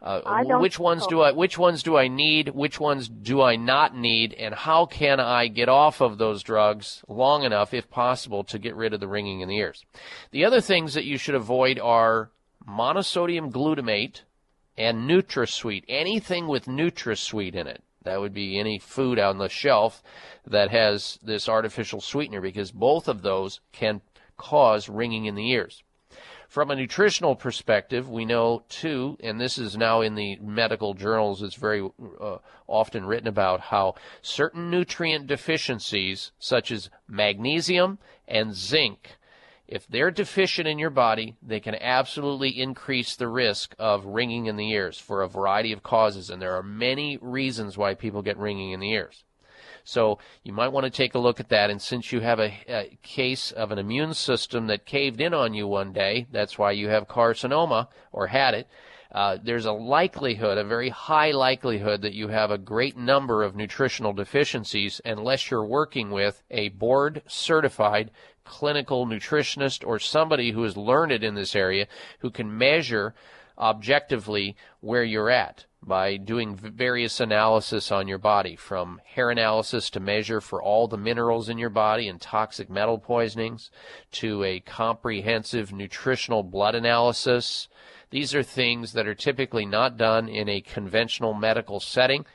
Uh, which ones do I which ones do I need? Which ones do I not need? And how can I get off of those drugs long enough, if possible, to get rid of the ringing in the ears? The other things that you should avoid are monosodium glutamate and NutraSweet. Anything with NutraSweet in it. That would be any food on the shelf that has this artificial sweetener because both of those can cause ringing in the ears. From a nutritional perspective, we know too, and this is now in the medical journals, it's very uh, often written about how certain nutrient deficiencies, such as magnesium and zinc, if they're deficient in your body, they can absolutely increase the risk of ringing in the ears for a variety of causes, and there are many reasons why people get ringing in the ears. So you might want to take a look at that. And since you have a, a case of an immune system that caved in on you one day, that's why you have carcinoma or had it. Uh, there's a likelihood, a very high likelihood, that you have a great number of nutritional deficiencies unless you're working with a board certified clinical nutritionist or somebody who is learned in this area who can measure objectively where you're at by doing various analysis on your body from hair analysis to measure for all the minerals in your body and toxic metal poisonings to a comprehensive nutritional blood analysis. These are things that are typically not done in a conventional medical setting.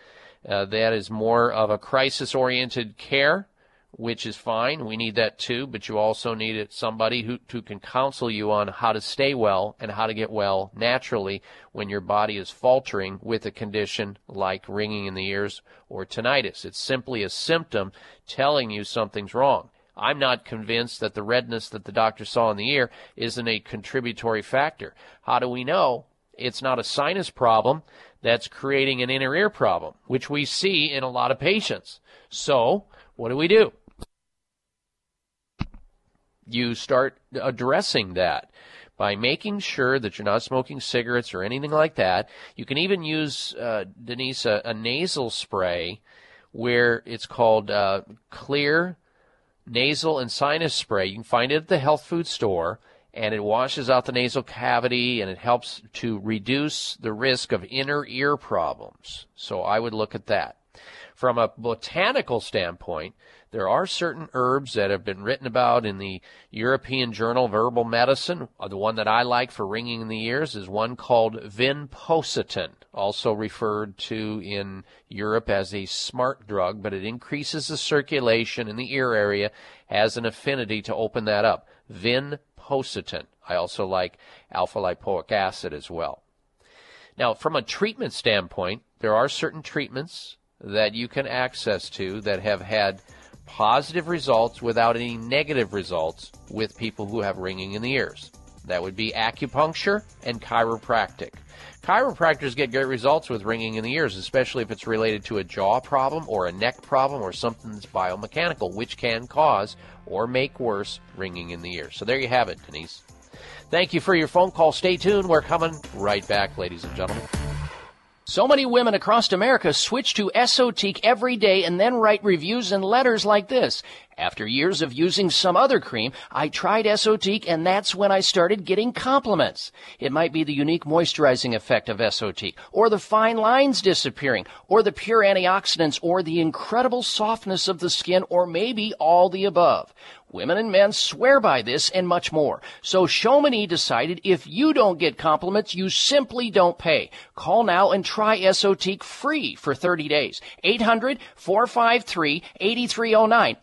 Uh, that is more of a crisis oriented care which is fine. We need that too, but you also need somebody who, who can counsel you on how to stay well and how to get well naturally when your body is faltering with a condition like ringing in the ears or tinnitus. It's simply a symptom telling you something's wrong. I'm not convinced that the redness that the doctor saw in the ear isn't a contributory factor. How do we know? It's not a sinus problem that's creating an inner ear problem, which we see in a lot of patients. So, what do we do? You start addressing that by making sure that you're not smoking cigarettes or anything like that. You can even use, uh, Denise, a, a nasal spray where it's called uh, Xlear Nasal and Sinus Spray. You can find it at the health food store, and it washes out the nasal cavity and it helps to reduce the risk of inner ear problems. So I would look at that. From a botanical standpoint, there are certain herbs that have been written about in the European Journal of Herbal Medicine. Uh, The one that I like for ringing in the ears is one called vinpocetine, also referred to in Europe as a smart drug, but it increases the circulation in the ear area, has an affinity to open that up. Vinpocetine. I also like alpha lipoic acid as well. Now, from a treatment standpoint, there are certain treatments that you can access to that have had positive results without any negative results with people who have ringing in the ears. That would be acupuncture and chiropractic. Chiropractors get great results with ringing in the ears, especially if it's related to a jaw problem or a neck problem or something that's biomechanical, which can cause or make worse ringing in the ears. So there you have it, Denise. Thank you for your phone call. Stay tuned. We're coming right back, ladies and gentlemen. So many women across America switch to Esotique every day and then write reviews and letters like this. After years of using some other cream, I tried Esotique and that's when I started getting compliments. It might be the unique moisturizing effect of Esotique, or the fine lines disappearing, or the pure antioxidants, or the incredible softness of the skin, or maybe all the above. Women and men swear by this and much more. So Shomini decided if you don't get compliments, you simply don't pay. Call now and try Esotique free for 30 days. 800-453-8309.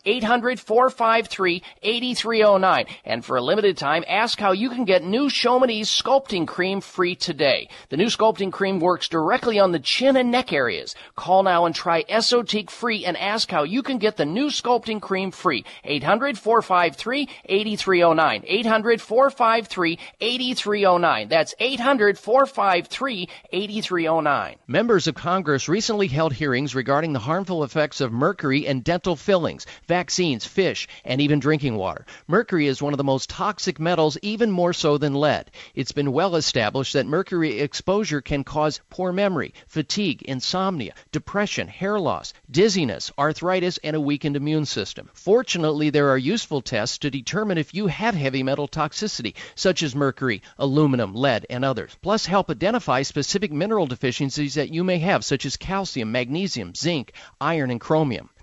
800-453-8309. And for a limited time, ask how you can get new Shomini's sculpting cream free today. The new sculpting cream works directly on the chin and neck areas. Call now and try Esotique free and ask how you can get the new sculpting cream free. 800 453 8309. 800 453 8309. That's 800 453 8309. Members of Congress recently held hearings regarding the harmful effects of mercury and dental fillings, vaccines, fish, and even drinking water. Mercury is one of the most toxic metals, even more so than lead. It's been well established that mercury exposure can cause poor memory, fatigue, insomnia, depression, hair loss, dizziness, arthritis, and a weakened immune system. Fortunately, there are useful tests to determine if you have heavy metal toxicity, such as mercury, aluminum, lead, and others. Plus, help identify specific mineral deficiencies that you may have, such as calcium, magnesium, zinc, iron, and chromium.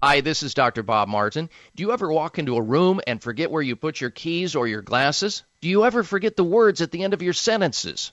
Hi, this is Dr. Bob Martin. Do you ever walk into a room and forget where you put your keys or your glasses? Do you ever forget the words at the end of your sentences?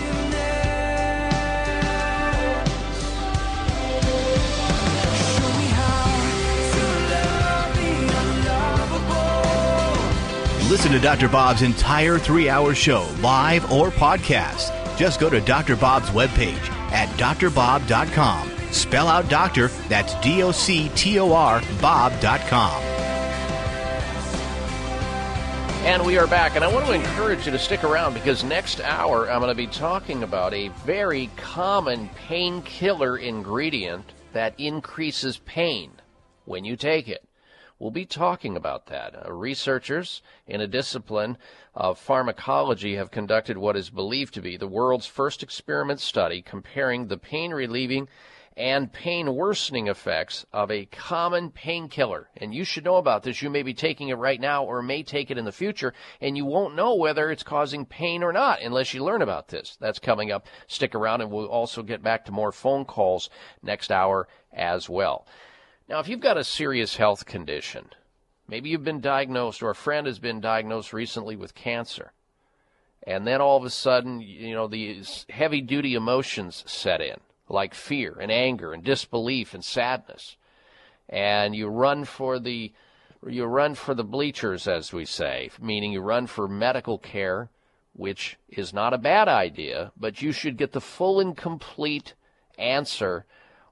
Listen to Dr. Bob's entire three hour show, live or podcast. Just go to Dr. Bob's webpage at drbob.com. Spell out doctor, that's D O C T O R, Bob.com. And we are back, and I want to encourage you to stick around because next hour I'm going to be talking about a very common painkiller ingredient that increases pain when you take it. We'll be talking about that. Uh, researchers in a discipline of pharmacology have conducted what is believed to be the world's first experiment study comparing the pain relieving and pain worsening effects of a common painkiller. And you should know about this. You may be taking it right now or may take it in the future, and you won't know whether it's causing pain or not unless you learn about this. That's coming up. Stick around, and we'll also get back to more phone calls next hour as well. Now, if you've got a serious health condition, maybe you've been diagnosed or a friend has been diagnosed recently with cancer, and then all of a sudden, you know, these heavy duty emotions set in, like fear and anger and disbelief and sadness, and you run for the you run for the bleachers, as we say, meaning you run for medical care, which is not a bad idea, but you should get the full and complete answer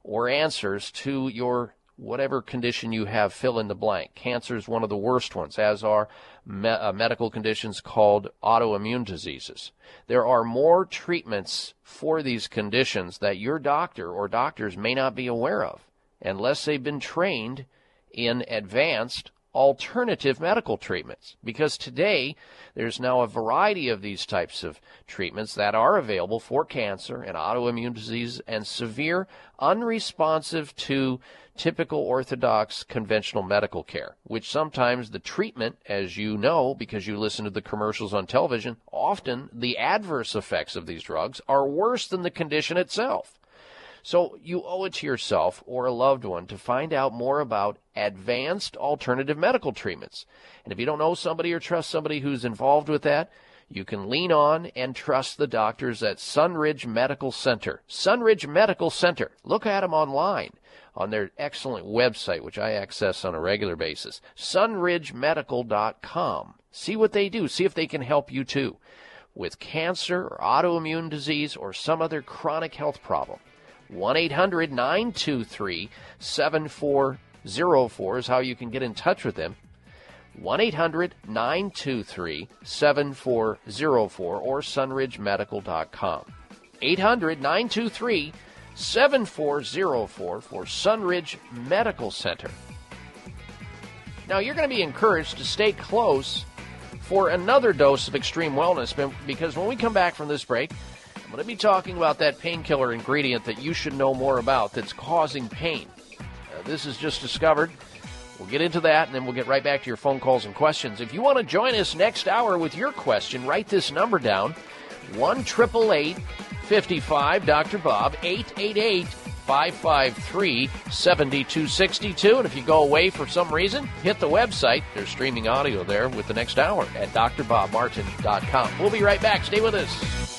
or answers to your whatever condition you have, fill in the blank. Cancer is one of the worst ones, as are me- uh, medical conditions called autoimmune diseases. There are more treatments for these conditions that your doctor or doctors may not be aware of unless they've been trained in advanced alternative medical treatments because today there's now a variety of these types of treatments that are available for cancer and autoimmune disease and severe unresponsive to typical orthodox conventional medical care, which sometimes the treatment, as you know because you listen to the commercials on television, often the adverse effects of these drugs are worse than the condition itself. So you owe it to yourself or a loved one to find out more about advanced alternative medical treatments. And if you don't know somebody or trust somebody who's involved with that, you can lean on and trust the doctors at Sunridge Medical Center. Sunridge Medical Center. Look at them online on their excellent website, which I access on a regular basis. sunridgemedical.com. See what they do. See if they can help you too with cancer or autoimmune disease or some other chronic health problem. 1 800 923 7404 is how you can get in touch with them. 1 800 923 7404 or sunridgemedical.com. 800 923 7404 for Sunridge Medical Center. Now, you're going to be encouraged to stay close for another dose of extreme wellness because when we come back from this break, I'm going to be talking about that painkiller ingredient that you should know more about that's causing pain. Uh, this is just discovered. We'll get into that and then we'll get right back to your phone calls and questions. If you want to join us next hour with your question, write this number down 1 55 Dr. Bob 888 553 7262. And if you go away for some reason, hit the website. There's streaming audio there with the next hour at drbobmartin.com. We'll be right back. Stay with us.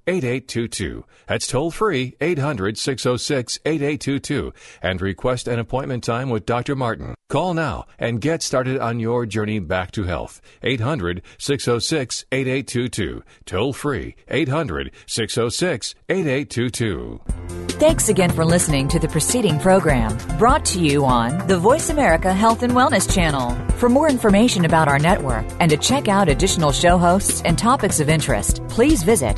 8822. That's toll free 800 606 8822 and request an appointment time with Dr. Martin. Call now and get started on your journey back to health. 800 606 8822. Toll free 800 606 8822. Thanks again for listening to the preceding program brought to you on the Voice America Health and Wellness Channel. For more information about our network and to check out additional show hosts and topics of interest, please visit